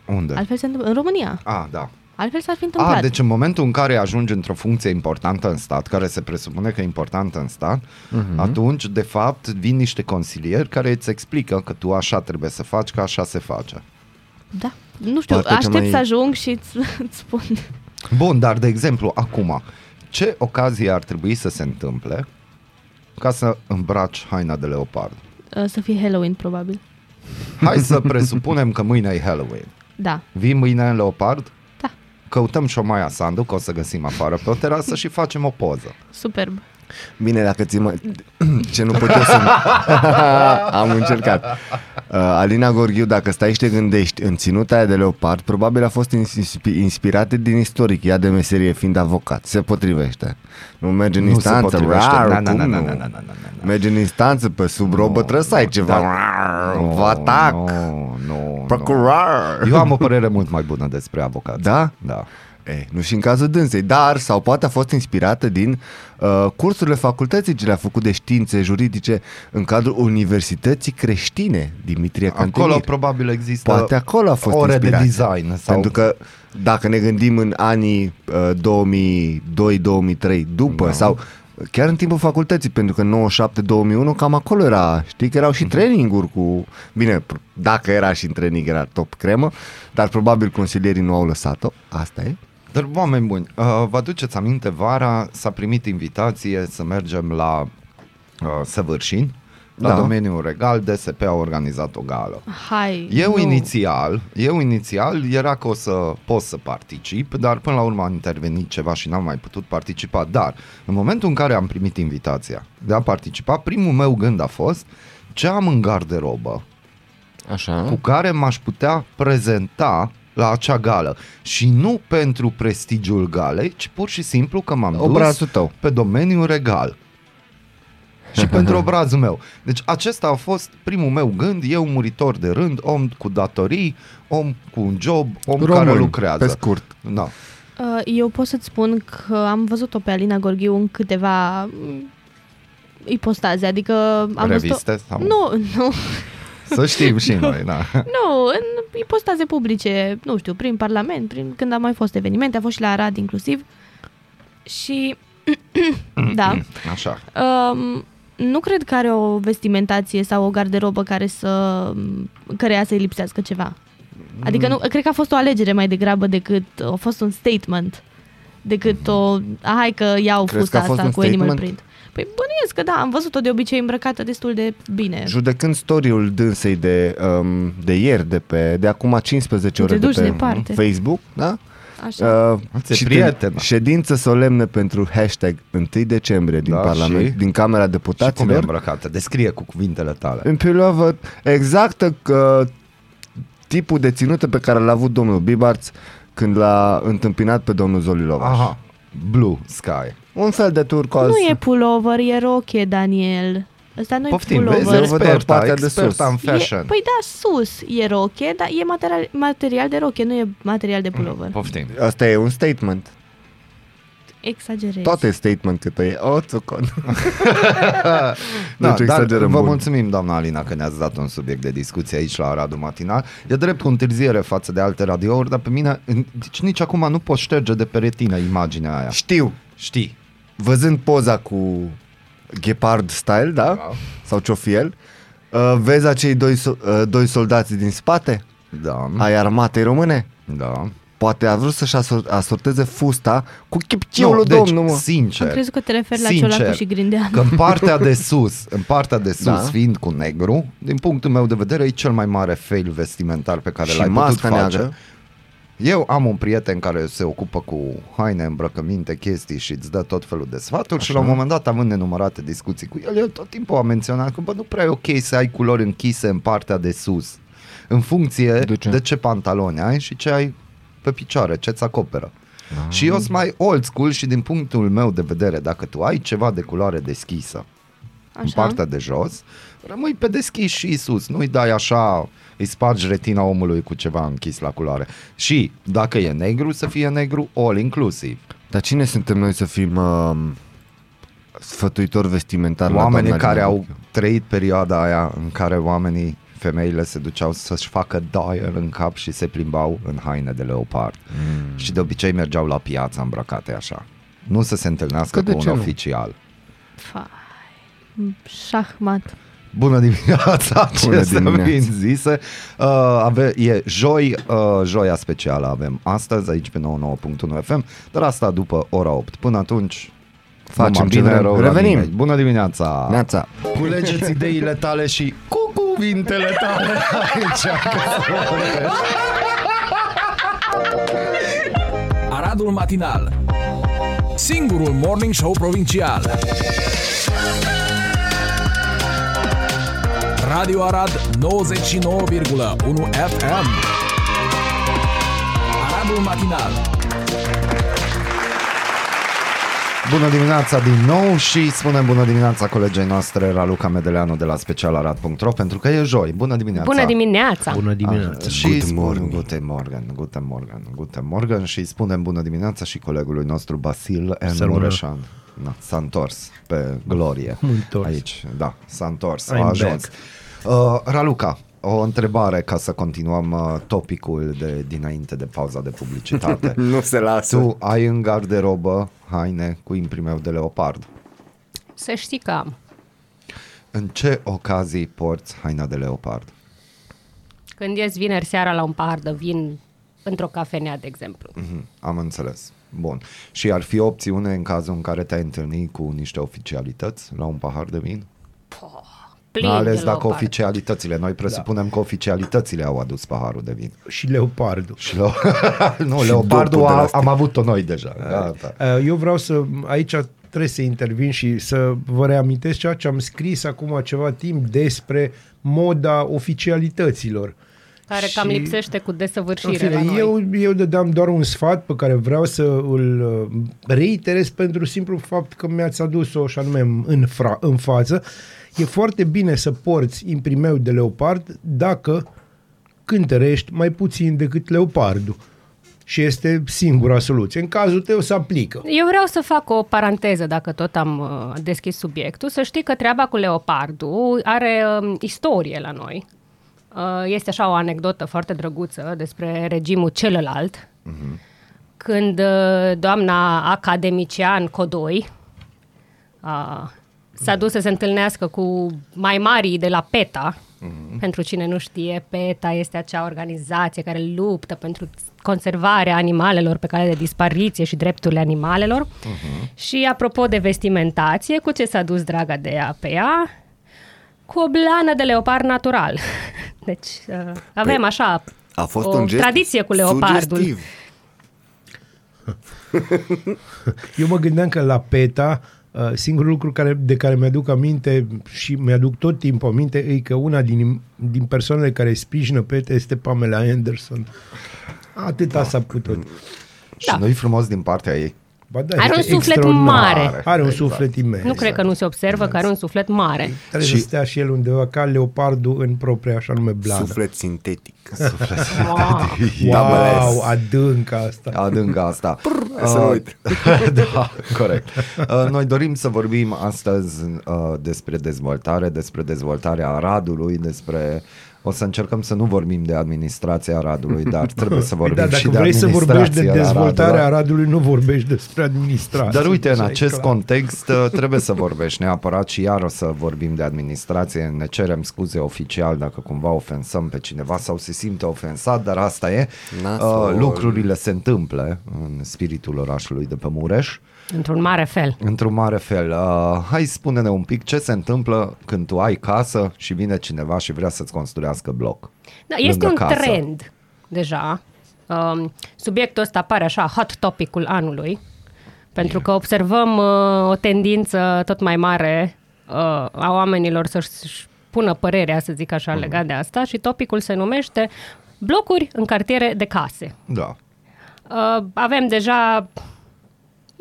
[SPEAKER 1] Unde?
[SPEAKER 4] Altfel se întâmplă, în România.
[SPEAKER 1] Ah, da.
[SPEAKER 4] Altfel s-ar fi întâmplat.
[SPEAKER 1] A, deci în momentul în care ajungi într-o funcție importantă în stat, care se presupune că e importantă în stat,
[SPEAKER 2] Mhm.
[SPEAKER 1] atunci, de fapt, vin niște consilieri care îți explică că tu așa trebuie să faci, că așa se face.
[SPEAKER 4] Da. Nu știu,
[SPEAKER 2] Parcă cea
[SPEAKER 4] aștept
[SPEAKER 2] mai-
[SPEAKER 4] să ajung și îți, îți spun.
[SPEAKER 1] Bun, dar de exemplu, acum, ce ocazie ar trebui să se întâmple ca să îmbraci haina de leopard?
[SPEAKER 4] Uh, Să fie Halloween, probabil.
[SPEAKER 1] Hai să presupunem că mâine e Halloween.
[SPEAKER 4] Da.
[SPEAKER 1] Vii mâine în leopard?
[SPEAKER 4] Da.
[SPEAKER 1] Căutăm și o Maia Sandu, că o să găsim afară pe o terasă și facem o poză.
[SPEAKER 4] Superb.
[SPEAKER 2] Bine, dacă ți mă... Ce nu pot eu să... Am încercat. Uh, Alina Gorghiu, dacă stai și te gândești în ținuta aia de leopard, probabil a fost inspi- inspirată din istoric, ea de meserie fiind avocat. Se potrivește. Nu merge în
[SPEAKER 1] Nu se
[SPEAKER 2] instanță.
[SPEAKER 1] potrivește.
[SPEAKER 2] rar,
[SPEAKER 1] Na, na,
[SPEAKER 2] cum
[SPEAKER 1] na, na,
[SPEAKER 2] nu?
[SPEAKER 1] na, na, na, na, na.
[SPEAKER 2] Merge în instanță pe sub robă, trebuie să ai ceva.
[SPEAKER 1] Nu,
[SPEAKER 2] Vă atac.
[SPEAKER 1] Nu, nu,
[SPEAKER 2] Procuror.
[SPEAKER 1] nu. Eu am o părere mult mai bună despre avocați.
[SPEAKER 2] Da?
[SPEAKER 1] Da.
[SPEAKER 2] E, nu și în cazul dânsei, dar sau poate a fost inspirată din uh, cursurile facultății ce le-a făcut de științe juridice în cadrul Universității Creștine Dimitrie Cantemir.
[SPEAKER 1] Acolo probabil există
[SPEAKER 2] Poate acolo a fost
[SPEAKER 1] ore de
[SPEAKER 2] inspirație.
[SPEAKER 1] design. Sau...
[SPEAKER 2] Pentru că dacă ne gândim în anii uh, 2002-2003 după
[SPEAKER 1] Da.
[SPEAKER 2] sau chiar în timpul facultății, pentru că 97-2001 cam acolo era, știi că erau și
[SPEAKER 1] Mhm.
[SPEAKER 2] traininguri cu, bine, pr- dacă era și în training era top cremă, dar probabil consilierii nu au lăsat-o, asta e.
[SPEAKER 1] Dar, oameni buni, uh, vă aduceți aminte, vara s-a primit invitație să mergem la uh, Săvârșin, la
[SPEAKER 2] Da.
[SPEAKER 1] domeniul regal, DSP a organizat o gală.
[SPEAKER 4] Hai,
[SPEAKER 1] Eu
[SPEAKER 4] nu.
[SPEAKER 1] inițial, eu inițial era că o să pot să particip, dar până la urmă a intervenit ceva și n-am mai putut participa. Dar în momentul în care am primit invitația de a participa, primul meu gând a fost ce am în garderobă
[SPEAKER 2] Așa.
[SPEAKER 1] cu care m-aș putea prezenta la acea gală. Și nu pentru prestigiul galei, ci pur și simplu că m-am dus
[SPEAKER 2] Obrazul tău.
[SPEAKER 1] pe domeniul regal. Și pentru obrazul meu. Deci acesta a fost primul meu gând, eu muritor de rând, om cu datorii, om cu un job, om care
[SPEAKER 2] Român,
[SPEAKER 1] lucrează.
[SPEAKER 2] pe scurt.
[SPEAKER 1] Da.
[SPEAKER 4] Uh, Eu pot să-ți spun că am văzut-o pe Alina Gorghiu în câteva mm, ipostaze, adică am
[SPEAKER 1] Reviste
[SPEAKER 4] văzut-o...
[SPEAKER 1] sau-
[SPEAKER 4] Nu, nu,
[SPEAKER 1] Să știm și noi, da.
[SPEAKER 4] nu, în ipostaze publice, nu știu, prin Parlament, prin când a mai fost evenimente, a fost și la Arad inclusiv. Și, da,
[SPEAKER 1] Așa.
[SPEAKER 4] Um, nu cred că are o vestimentație sau o garderobă care să căreia să-i lipsească ceva. Adică nu, cred că a fost o alegere mai degrabă decât a fost un statement decât o "A, hai că iau
[SPEAKER 2] Crezi
[SPEAKER 4] fusta
[SPEAKER 2] că a fost
[SPEAKER 4] asta
[SPEAKER 2] un
[SPEAKER 4] cu animal
[SPEAKER 2] statement?
[SPEAKER 4] print. Păi bănuiesc că da, am văzut-o de obicei îmbrăcată destul de bine.
[SPEAKER 2] Judecând story-ul dânsei de, um, de ieri, de, pe, de acum 15
[SPEAKER 4] Nu te
[SPEAKER 2] ore de
[SPEAKER 4] duci
[SPEAKER 2] pe
[SPEAKER 4] departe.
[SPEAKER 2] Facebook, da?
[SPEAKER 4] Așa.
[SPEAKER 2] Uh,
[SPEAKER 1] Ți-e
[SPEAKER 2] și
[SPEAKER 1] prietenă.
[SPEAKER 2] ședință solemnă pentru hashtag 1 decembrie din
[SPEAKER 1] Da,
[SPEAKER 2] Parlament,
[SPEAKER 1] și?
[SPEAKER 2] din Camera
[SPEAKER 1] Și cum e
[SPEAKER 2] Deputaților.
[SPEAKER 1] îmbrăcată? Descrie cu cuvintele tale.
[SPEAKER 2] În perioadă exactă că tipul de ținută pe care l-a avut domnul Bibarț când l-a întâmpinat pe domnul Zoli Lovaș.
[SPEAKER 1] Aha. Blue Sky.
[SPEAKER 2] Un fel de turcoaz.
[SPEAKER 4] nu e pullover, e roche, Daniel. Ăsta nu e
[SPEAKER 1] Poftim, vezi,
[SPEAKER 4] pullover.
[SPEAKER 2] Eu văd doar
[SPEAKER 1] experta,
[SPEAKER 2] partea de
[SPEAKER 1] experta
[SPEAKER 2] sus.
[SPEAKER 1] în fashion.
[SPEAKER 4] E, păi da, sus e roche, dar e material, material de roche, nu e material de pullover.
[SPEAKER 1] Poftim.
[SPEAKER 2] Asta e un statement.
[SPEAKER 4] Exagerezi.
[SPEAKER 2] Tot e statement cât e. O, țucon.
[SPEAKER 1] Da,
[SPEAKER 2] Deci
[SPEAKER 1] dar
[SPEAKER 2] exagerăm
[SPEAKER 1] vă
[SPEAKER 2] bun.
[SPEAKER 1] mulțumim, doamna Alina, că ne-ați dat un subiect de discuție aici la Radu Matinal. E drept cu întârziere față de alte radiouri, dar pe mine, deci nici acum nu pot șterge de pe retină imaginea aia.
[SPEAKER 2] Știu.
[SPEAKER 1] Știi.
[SPEAKER 2] Văzând poza cu Gepard style, da?
[SPEAKER 1] Da.
[SPEAKER 2] Sau ce-o fi el, uh, vezi acei doi, so- uh, doi soldați din spate
[SPEAKER 1] Da,
[SPEAKER 2] ai armatei române?
[SPEAKER 1] da.
[SPEAKER 2] Poate a vrut să-și asor- asorteze fusta cu chipciul lui
[SPEAKER 1] deci,
[SPEAKER 2] domnul, mă.
[SPEAKER 4] Am
[SPEAKER 1] sincer,
[SPEAKER 4] crezut că te referi la
[SPEAKER 1] Sincer,
[SPEAKER 4] Ciolacu și Grindeanu.
[SPEAKER 1] că în partea de sus, în partea de sus,
[SPEAKER 2] Da.
[SPEAKER 1] fiind cu negru, din punctul meu de vedere, e cel mai mare fail vestimentar pe care
[SPEAKER 2] Și
[SPEAKER 1] l-ai putut
[SPEAKER 2] masca
[SPEAKER 1] face.
[SPEAKER 2] neagră.
[SPEAKER 1] Eu am un prieten care se ocupă cu haine, îmbrăcăminte, chestii și îți dă tot felul de sfaturi Așa. și la un moment dat, având nenumărate discuții cu el, el tot timpul a menționat că bă, nu prea e ok să ai culori închise în partea de sus, în funcție
[SPEAKER 2] De
[SPEAKER 1] de
[SPEAKER 2] ce?
[SPEAKER 1] ce, de ce pantaloni ai și ce ai pe picioare, ce-ți acoperă. Ah. Și eu sunt mai old school și din punctul meu de vedere, dacă tu ai ceva de culoare deschisă în
[SPEAKER 4] Așa.
[SPEAKER 1] partea de jos, rămâi pe deschis și sus, nu-i dai așa, îi spargi retina omului cu ceva închis la culoare. Și dacă e negru, să fie negru all inclusiv.
[SPEAKER 2] Dar cine suntem noi să fim uh, sfătuitor vestimentar la
[SPEAKER 1] Oamenii
[SPEAKER 2] doamna
[SPEAKER 1] care
[SPEAKER 2] Lina
[SPEAKER 1] au
[SPEAKER 2] Gorghiu?
[SPEAKER 1] trăit perioada aia în care oamenii, femeile se duceau să-și facă dial în cap și se plimbau în haine de leopard. Mm. Și de obicei mergeau la piață îmbrăcate așa. Nu să se întâlnească
[SPEAKER 2] Că de
[SPEAKER 1] cu un
[SPEAKER 2] ce nu?
[SPEAKER 1] oficial.
[SPEAKER 4] Fai. Șahmat.
[SPEAKER 1] Bună dimineața, ce
[SPEAKER 2] Bună
[SPEAKER 1] să
[SPEAKER 2] dimineața.
[SPEAKER 1] vin zise. Uh, ave, e joi, uh, joia specială avem astăzi aici pe 99.1 FM, dar asta după ora 8. Până atunci,
[SPEAKER 2] Facem
[SPEAKER 1] numai
[SPEAKER 2] ce
[SPEAKER 1] bine,
[SPEAKER 2] vrem.
[SPEAKER 1] rău la
[SPEAKER 2] Revenim.
[SPEAKER 1] nimeni. Bună dimineața!
[SPEAKER 2] Neața.
[SPEAKER 1] Culegeți ideile tale și cu cuvintele tale aici.
[SPEAKER 5] Aradul Matinal Singurul Morning Show Provincial Radio Arad 99,1 FM Aradul Matinal
[SPEAKER 1] Bună dimineața din nou și spunem bună dimineața colegei noastre Raluca Medeleanu de la specialarat.ro pentru că e joi. Bună dimineața!
[SPEAKER 6] Bună dimineața!
[SPEAKER 7] Bună
[SPEAKER 1] Ah,
[SPEAKER 7] dimineața.
[SPEAKER 1] și
[SPEAKER 2] Guten
[SPEAKER 1] spun
[SPEAKER 2] Morgen.
[SPEAKER 1] Guten Morgen, Guten Morgen, Guten Morgen și spunem bună dimineața și colegului nostru Basil N.
[SPEAKER 7] Salutare.
[SPEAKER 1] Mureșan. Na, s-a întors pe glorie.
[SPEAKER 7] Întors.
[SPEAKER 1] Aici, da, s-a întors,
[SPEAKER 7] I'm
[SPEAKER 1] a ajuns.
[SPEAKER 7] back.
[SPEAKER 1] Uh, Raluca, o întrebare ca să continuăm uh, topicul de dinainte de pauza de publicitate.
[SPEAKER 2] Nu se lasă.
[SPEAKER 1] tu ai în garderobă haine cu imprimeu de leopard.
[SPEAKER 6] Să știi că am.
[SPEAKER 1] În ce ocazii porți haina de leopard?
[SPEAKER 6] Când ies vineri seara la un pahar de vin într-o cafenea, de exemplu.
[SPEAKER 1] Mhm, Am înțeles. Bun. Și ar fi o opțiune în cazul în care te-ai întâlnit cu niște oficialități la un pahar de vin?
[SPEAKER 6] Plin
[SPEAKER 1] Mai ales
[SPEAKER 6] de
[SPEAKER 1] dacă
[SPEAKER 6] leopard.
[SPEAKER 1] oficialitățile, noi presupunem că oficialitățile au adus paharul de vin.
[SPEAKER 7] Și leopardul.
[SPEAKER 1] Și le- nu, leopardul
[SPEAKER 2] dupul de la
[SPEAKER 1] a,
[SPEAKER 2] stic.
[SPEAKER 1] am avut-o noi deja. Gata.
[SPEAKER 7] Uh, Eu vreau să, aici trebuie să intervin și să vă reamintesc ceea ce am scris acum ceva timp despre moda oficialităților.
[SPEAKER 6] Care cam
[SPEAKER 7] Și-
[SPEAKER 6] lipsește cu
[SPEAKER 7] În
[SPEAKER 6] desăvârșire
[SPEAKER 7] fine,
[SPEAKER 6] la noi.
[SPEAKER 7] eu, eu dădeam doar un sfat pe care vreau să îl uh, reiterez pentru simplu fapt că mi-ați adus-o și anume în, fra- în față. E foarte bine să porți imprimeu de leopard dacă cântărești mai puțin decât leopardul. Și este singura soluție. În cazul tău se aplică.
[SPEAKER 6] Eu vreau să fac o paranteză, dacă tot am uh, deschis subiectul, să știi că treaba cu leopardul are um, istorie la noi. Uh, este așa o anecdotă foarte drăguță despre regimul celălalt, când uh, doamna academician Codoi uh, s-a dus să se întâlnească cu mai marii de la PETA. Pentru cine nu știe, PETA este acea organizație care luptă pentru conservarea animalelor pe cale de dispariție și drepturile animalelor. Și apropo de vestimentație, cu ce s-a dus draga de ea pe ea? Cu o blană de leopard natural. Deci uh, avem așa
[SPEAKER 2] A fost
[SPEAKER 6] o
[SPEAKER 2] un gest
[SPEAKER 6] tradiție cu leopardul.
[SPEAKER 2] sugestiv.
[SPEAKER 7] Eu mă gândeam că la PETA, uh, singurul lucru care, de care mi-aduc aminte și mi-aduc tot timpul aminte e că una din, din persoanele care sprijină PETA este Pamela Anderson. Atâta s-a putut.
[SPEAKER 1] Și
[SPEAKER 6] Da.
[SPEAKER 1] nu-i frumos din partea ei.
[SPEAKER 7] Ba da,
[SPEAKER 6] Are
[SPEAKER 7] este
[SPEAKER 6] un suflet
[SPEAKER 7] extraordinar.
[SPEAKER 6] mare.
[SPEAKER 7] Are un suflet imens.
[SPEAKER 6] Nu cred că nu se observă că are un suflet mare.
[SPEAKER 7] Trebuie
[SPEAKER 1] Și-
[SPEAKER 7] să stea și el undeva ca leopardul în propria așa nume blană.
[SPEAKER 2] Suflet sintetic.
[SPEAKER 7] Wow, adânc asta.
[SPEAKER 1] Adâncă asta.
[SPEAKER 2] Să nu uit.
[SPEAKER 1] da, corect. Uh, Noi dorim să vorbim astăzi uh, despre dezvoltare, despre dezvoltarea Aradului, despre... O să încercăm să nu vorbim de administrația Aradului, dar trebuie să vorbim
[SPEAKER 7] Păi da,
[SPEAKER 1] și
[SPEAKER 7] dacă
[SPEAKER 1] de
[SPEAKER 7] vrei să vorbești de
[SPEAKER 1] administrația
[SPEAKER 7] dezvoltarea
[SPEAKER 1] Aradului.
[SPEAKER 7] Aradului, nu vorbești despre administrație.
[SPEAKER 1] Dar uite, în
[SPEAKER 7] Așa e
[SPEAKER 1] acest
[SPEAKER 7] clar.
[SPEAKER 1] context uh, trebuie să vorbești neapărat și iar o să vorbim de administrație, ne cerem scuze oficial dacă cumva ofensăm pe cineva sau se simte ofensat, dar asta e.
[SPEAKER 2] Nasol.
[SPEAKER 1] Uh, lucrurile se întâmplă în spiritul orașului de pe Mureș.
[SPEAKER 6] Într-un mare fel.
[SPEAKER 1] Într-un mare fel. Uh, hai spune-ne un pic ce se întâmplă când tu ai casă și vine cineva și vrea să-ți construiască bloc.
[SPEAKER 6] Da, este
[SPEAKER 1] lângă
[SPEAKER 6] un
[SPEAKER 1] casă.
[SPEAKER 6] trend deja. Um, subiectul ăsta apare așa, hot topicul anului, pentru că observăm uh, o tendință tot mai mare uh, a oamenilor să-și pună părerea, să zic așa, legat de asta și topicul se numește blocuri în cartiere de case.
[SPEAKER 1] Da.
[SPEAKER 6] Uh, avem deja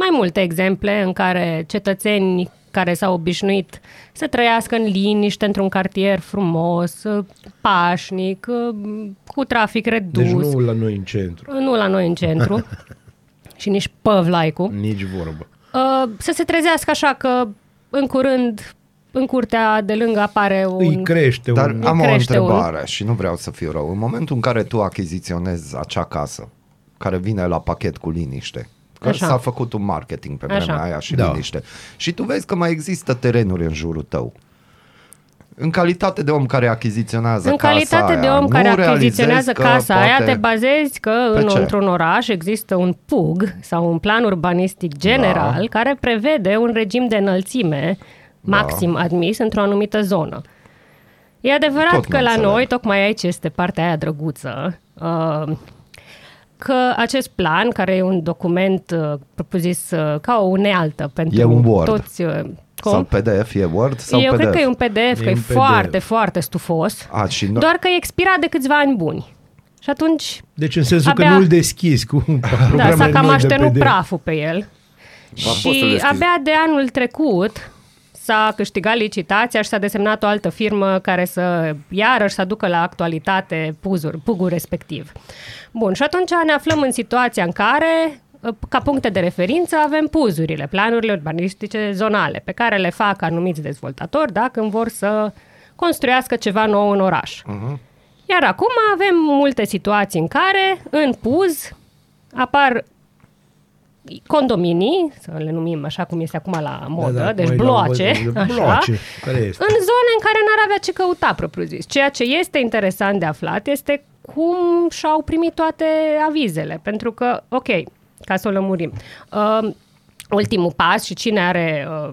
[SPEAKER 6] mai multe exemple în care cetățeni care s-au obișnuit să trăiască în liniște într-un cartier frumos, uh, pașnic, uh, cu trafic redus,
[SPEAKER 7] Deci nu la noi în centru.
[SPEAKER 6] nu la noi în centru și nici păvlaicu,
[SPEAKER 7] Nici vorbă.
[SPEAKER 6] uh, să se trezească așa că în curând în curtea de lângă apare un...
[SPEAKER 7] Îi crește
[SPEAKER 1] Dar
[SPEAKER 7] un...
[SPEAKER 1] am o
[SPEAKER 6] crește
[SPEAKER 1] întrebare și nu vreau să fiu rău. În momentul în care tu achiziționezi acea casă, care vine la pachet cu liniște, că
[SPEAKER 6] Așa.
[SPEAKER 1] s-a făcut un marketing pe vremea
[SPEAKER 6] Așa.
[SPEAKER 1] aia și
[SPEAKER 7] Da.
[SPEAKER 1] liniște, și tu vezi că mai există terenuri în jurul tău, în calitate de om care achiziționează
[SPEAKER 6] În
[SPEAKER 1] casa
[SPEAKER 6] calitate de
[SPEAKER 1] aia,
[SPEAKER 6] om
[SPEAKER 1] nu
[SPEAKER 6] care
[SPEAKER 1] realizezi
[SPEAKER 6] achiziționează
[SPEAKER 1] că
[SPEAKER 6] casa
[SPEAKER 1] poate...
[SPEAKER 6] aia, te bazezi că
[SPEAKER 1] Pe
[SPEAKER 6] în,
[SPEAKER 1] ce?
[SPEAKER 6] într-un oraș există un PUG sau un plan urbanistic general
[SPEAKER 1] Da.
[SPEAKER 6] care prevede un regim de înălțime maxim admis într-o anumită zonă. E adevărat
[SPEAKER 1] Tot
[SPEAKER 6] că
[SPEAKER 1] nu
[SPEAKER 6] la
[SPEAKER 1] înțeleg.
[SPEAKER 6] noi, tocmai aici este partea aia drăguță, uh, că acest plan, care e un document uh, propriu-zis uh, ca o unealtă pentru
[SPEAKER 1] E un Word.
[SPEAKER 6] toți... uh, cum?
[SPEAKER 1] Sau PDF, e Word sau
[SPEAKER 6] Eu
[SPEAKER 1] PDF?
[SPEAKER 6] cred că e un PDF,
[SPEAKER 7] E
[SPEAKER 6] că e
[SPEAKER 7] un PDF.
[SPEAKER 6] foarte, foarte stufos.
[SPEAKER 1] A, și no-
[SPEAKER 6] Doar că e expirat de câțiva ani buni. Și atunci,
[SPEAKER 7] Deci în sensul că
[SPEAKER 6] Abia-
[SPEAKER 7] nu-l deschizi cu
[SPEAKER 6] da,
[SPEAKER 7] programele
[SPEAKER 6] s-a cam
[SPEAKER 7] noi de
[SPEAKER 6] aștenut
[SPEAKER 7] PDF.
[SPEAKER 6] praful pe el.
[SPEAKER 2] poți să-l
[SPEAKER 6] Și
[SPEAKER 2] deschizi.
[SPEAKER 6] abia de anul trecut s-a câștigat licitația și s-a desemnat o altă firmă care să iarăși să aducă la actualitate puzuri, pugul respectiv. Bun, și atunci ne aflăm în situația în care ca puncte de referință avem puzurile, planurile urbanistice zonale, pe care le fac anumiți dezvoltatori dacă vor să construiască ceva nou în oraș. Iar acum avem multe situații în care în puz apar condominii, să le numim așa cum este acum la modă,
[SPEAKER 7] Da, da,
[SPEAKER 6] deci
[SPEAKER 7] cum e la
[SPEAKER 6] bloace,
[SPEAKER 7] modă,
[SPEAKER 6] așa,
[SPEAKER 7] bloace, care este?
[SPEAKER 6] în zone în care n-ar avea ce căuta, propriu-zis. Ceea ce este interesant de aflat este cum și-au primit toate avizele, pentru că, ok, ca să o lămurim, uh, ultimul pas și cine are uh,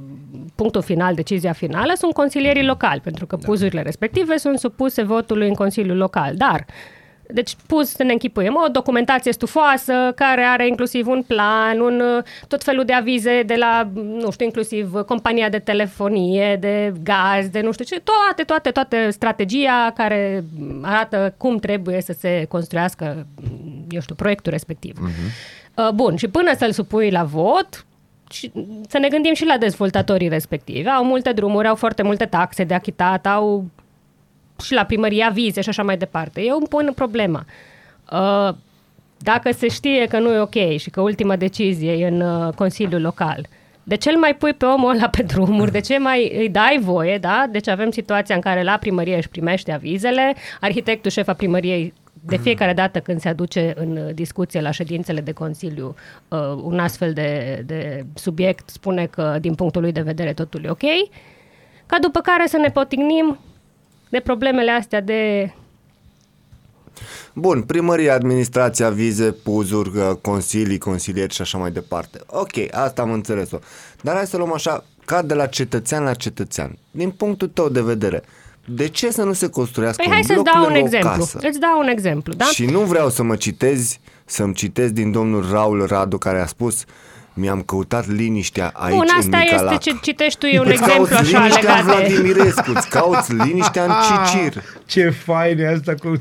[SPEAKER 6] punctul final, decizia finală, sunt consilierii locali, pentru că puzurile respective sunt supuse votului în Consiliul Local. Dar deci pus să ne închipuiem, o documentație stufoasă care are inclusiv un plan, un, uh, tot felul de avize de la, nu știu, inclusiv compania de telefonie, de gaz, de nu știu ce, toate, toate, toate strategia care arată cum trebuie să se construiască, eu știu, proiectul respectiv. Uh-huh. Bun, și până să-l supui la vot, și să ne gândim și la dezvoltatorii respectivi. Au multe drumuri, au foarte multe taxe de achitat, au și la primăria vize și așa mai departe. Eu îmi pun problema. Uh, dacă se știe că nu e ok și că ultima decizie e în uh, Consiliul Local, de ce îl mai pui pe omul ăla pe drumuri? De ce mai îi dai voie, da? Deci avem situația în care la primărie își primește avizele, arhitectul șefa primăriei de fiecare dată când se aduce în discuție la ședințele de Consiliu uh, un astfel de, de subiect, spune că din punctul lui de vedere totul e ok, ca după care să ne potignim de problemele astea de
[SPEAKER 2] Bun, primărie, administrația, vize, puzuri, uh, consilii, consilieri și așa mai departe. Ok, asta am înțeles-o. Dar hai să luăm așa, ca de la cetățean la cetățean. Din punctul tău de vedere, de ce să nu se construiască
[SPEAKER 6] Păi
[SPEAKER 2] un
[SPEAKER 6] hai să-ți
[SPEAKER 2] bloc
[SPEAKER 6] dau un
[SPEAKER 2] lângă o
[SPEAKER 6] exemplu.
[SPEAKER 2] casă?
[SPEAKER 6] Îți dau un exemplu, da?
[SPEAKER 2] Și nu vreau să mă citezi, să-mi citez din domnul Raul Radu care a spus mi-am căutat liniștea aici
[SPEAKER 6] Bun,
[SPEAKER 2] în
[SPEAKER 6] asta
[SPEAKER 2] Micalac.
[SPEAKER 6] este ce citești tu, e un
[SPEAKER 2] Îți
[SPEAKER 6] exemplu
[SPEAKER 2] cauți
[SPEAKER 6] așa
[SPEAKER 2] liniștea în
[SPEAKER 6] legat de...
[SPEAKER 2] Vladimirescu, îți cauți liniștea în Cicir.
[SPEAKER 7] Ce fain e asta cu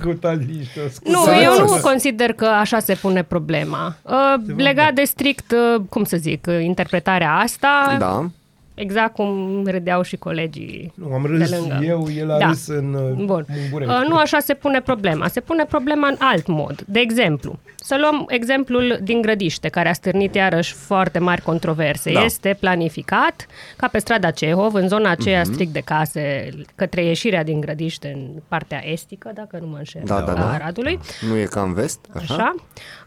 [SPEAKER 7] căutat liniște.
[SPEAKER 6] Nu, eu nu consider că așa se pune problema. Uh, legat de strict, uh, cum să zic, uh, interpretarea asta,
[SPEAKER 2] Da.
[SPEAKER 6] Exact cum râdeau și colegii
[SPEAKER 7] Nu, am
[SPEAKER 6] de
[SPEAKER 7] râs
[SPEAKER 6] lângă.
[SPEAKER 7] eu, el a
[SPEAKER 6] Da.
[SPEAKER 7] râs în uh,
[SPEAKER 6] Bun.
[SPEAKER 7] Mungureni.
[SPEAKER 6] Uh, nu așa se pune problema. Se pune problema în alt mod. De exemplu, să luăm exemplul din Grădiște, care a stârnit iarăși foarte mari controverse.
[SPEAKER 2] Da.
[SPEAKER 6] Este planificat ca pe strada Cehov, în zona aceea
[SPEAKER 2] Mhm.
[SPEAKER 6] strict de case, către ieșirea din Grădiște, în partea estică, dacă nu mă înșel,
[SPEAKER 2] Da, da,
[SPEAKER 6] a
[SPEAKER 2] da.
[SPEAKER 6] Aradului.
[SPEAKER 2] Nu e ca în vest? Așa?
[SPEAKER 6] Așa.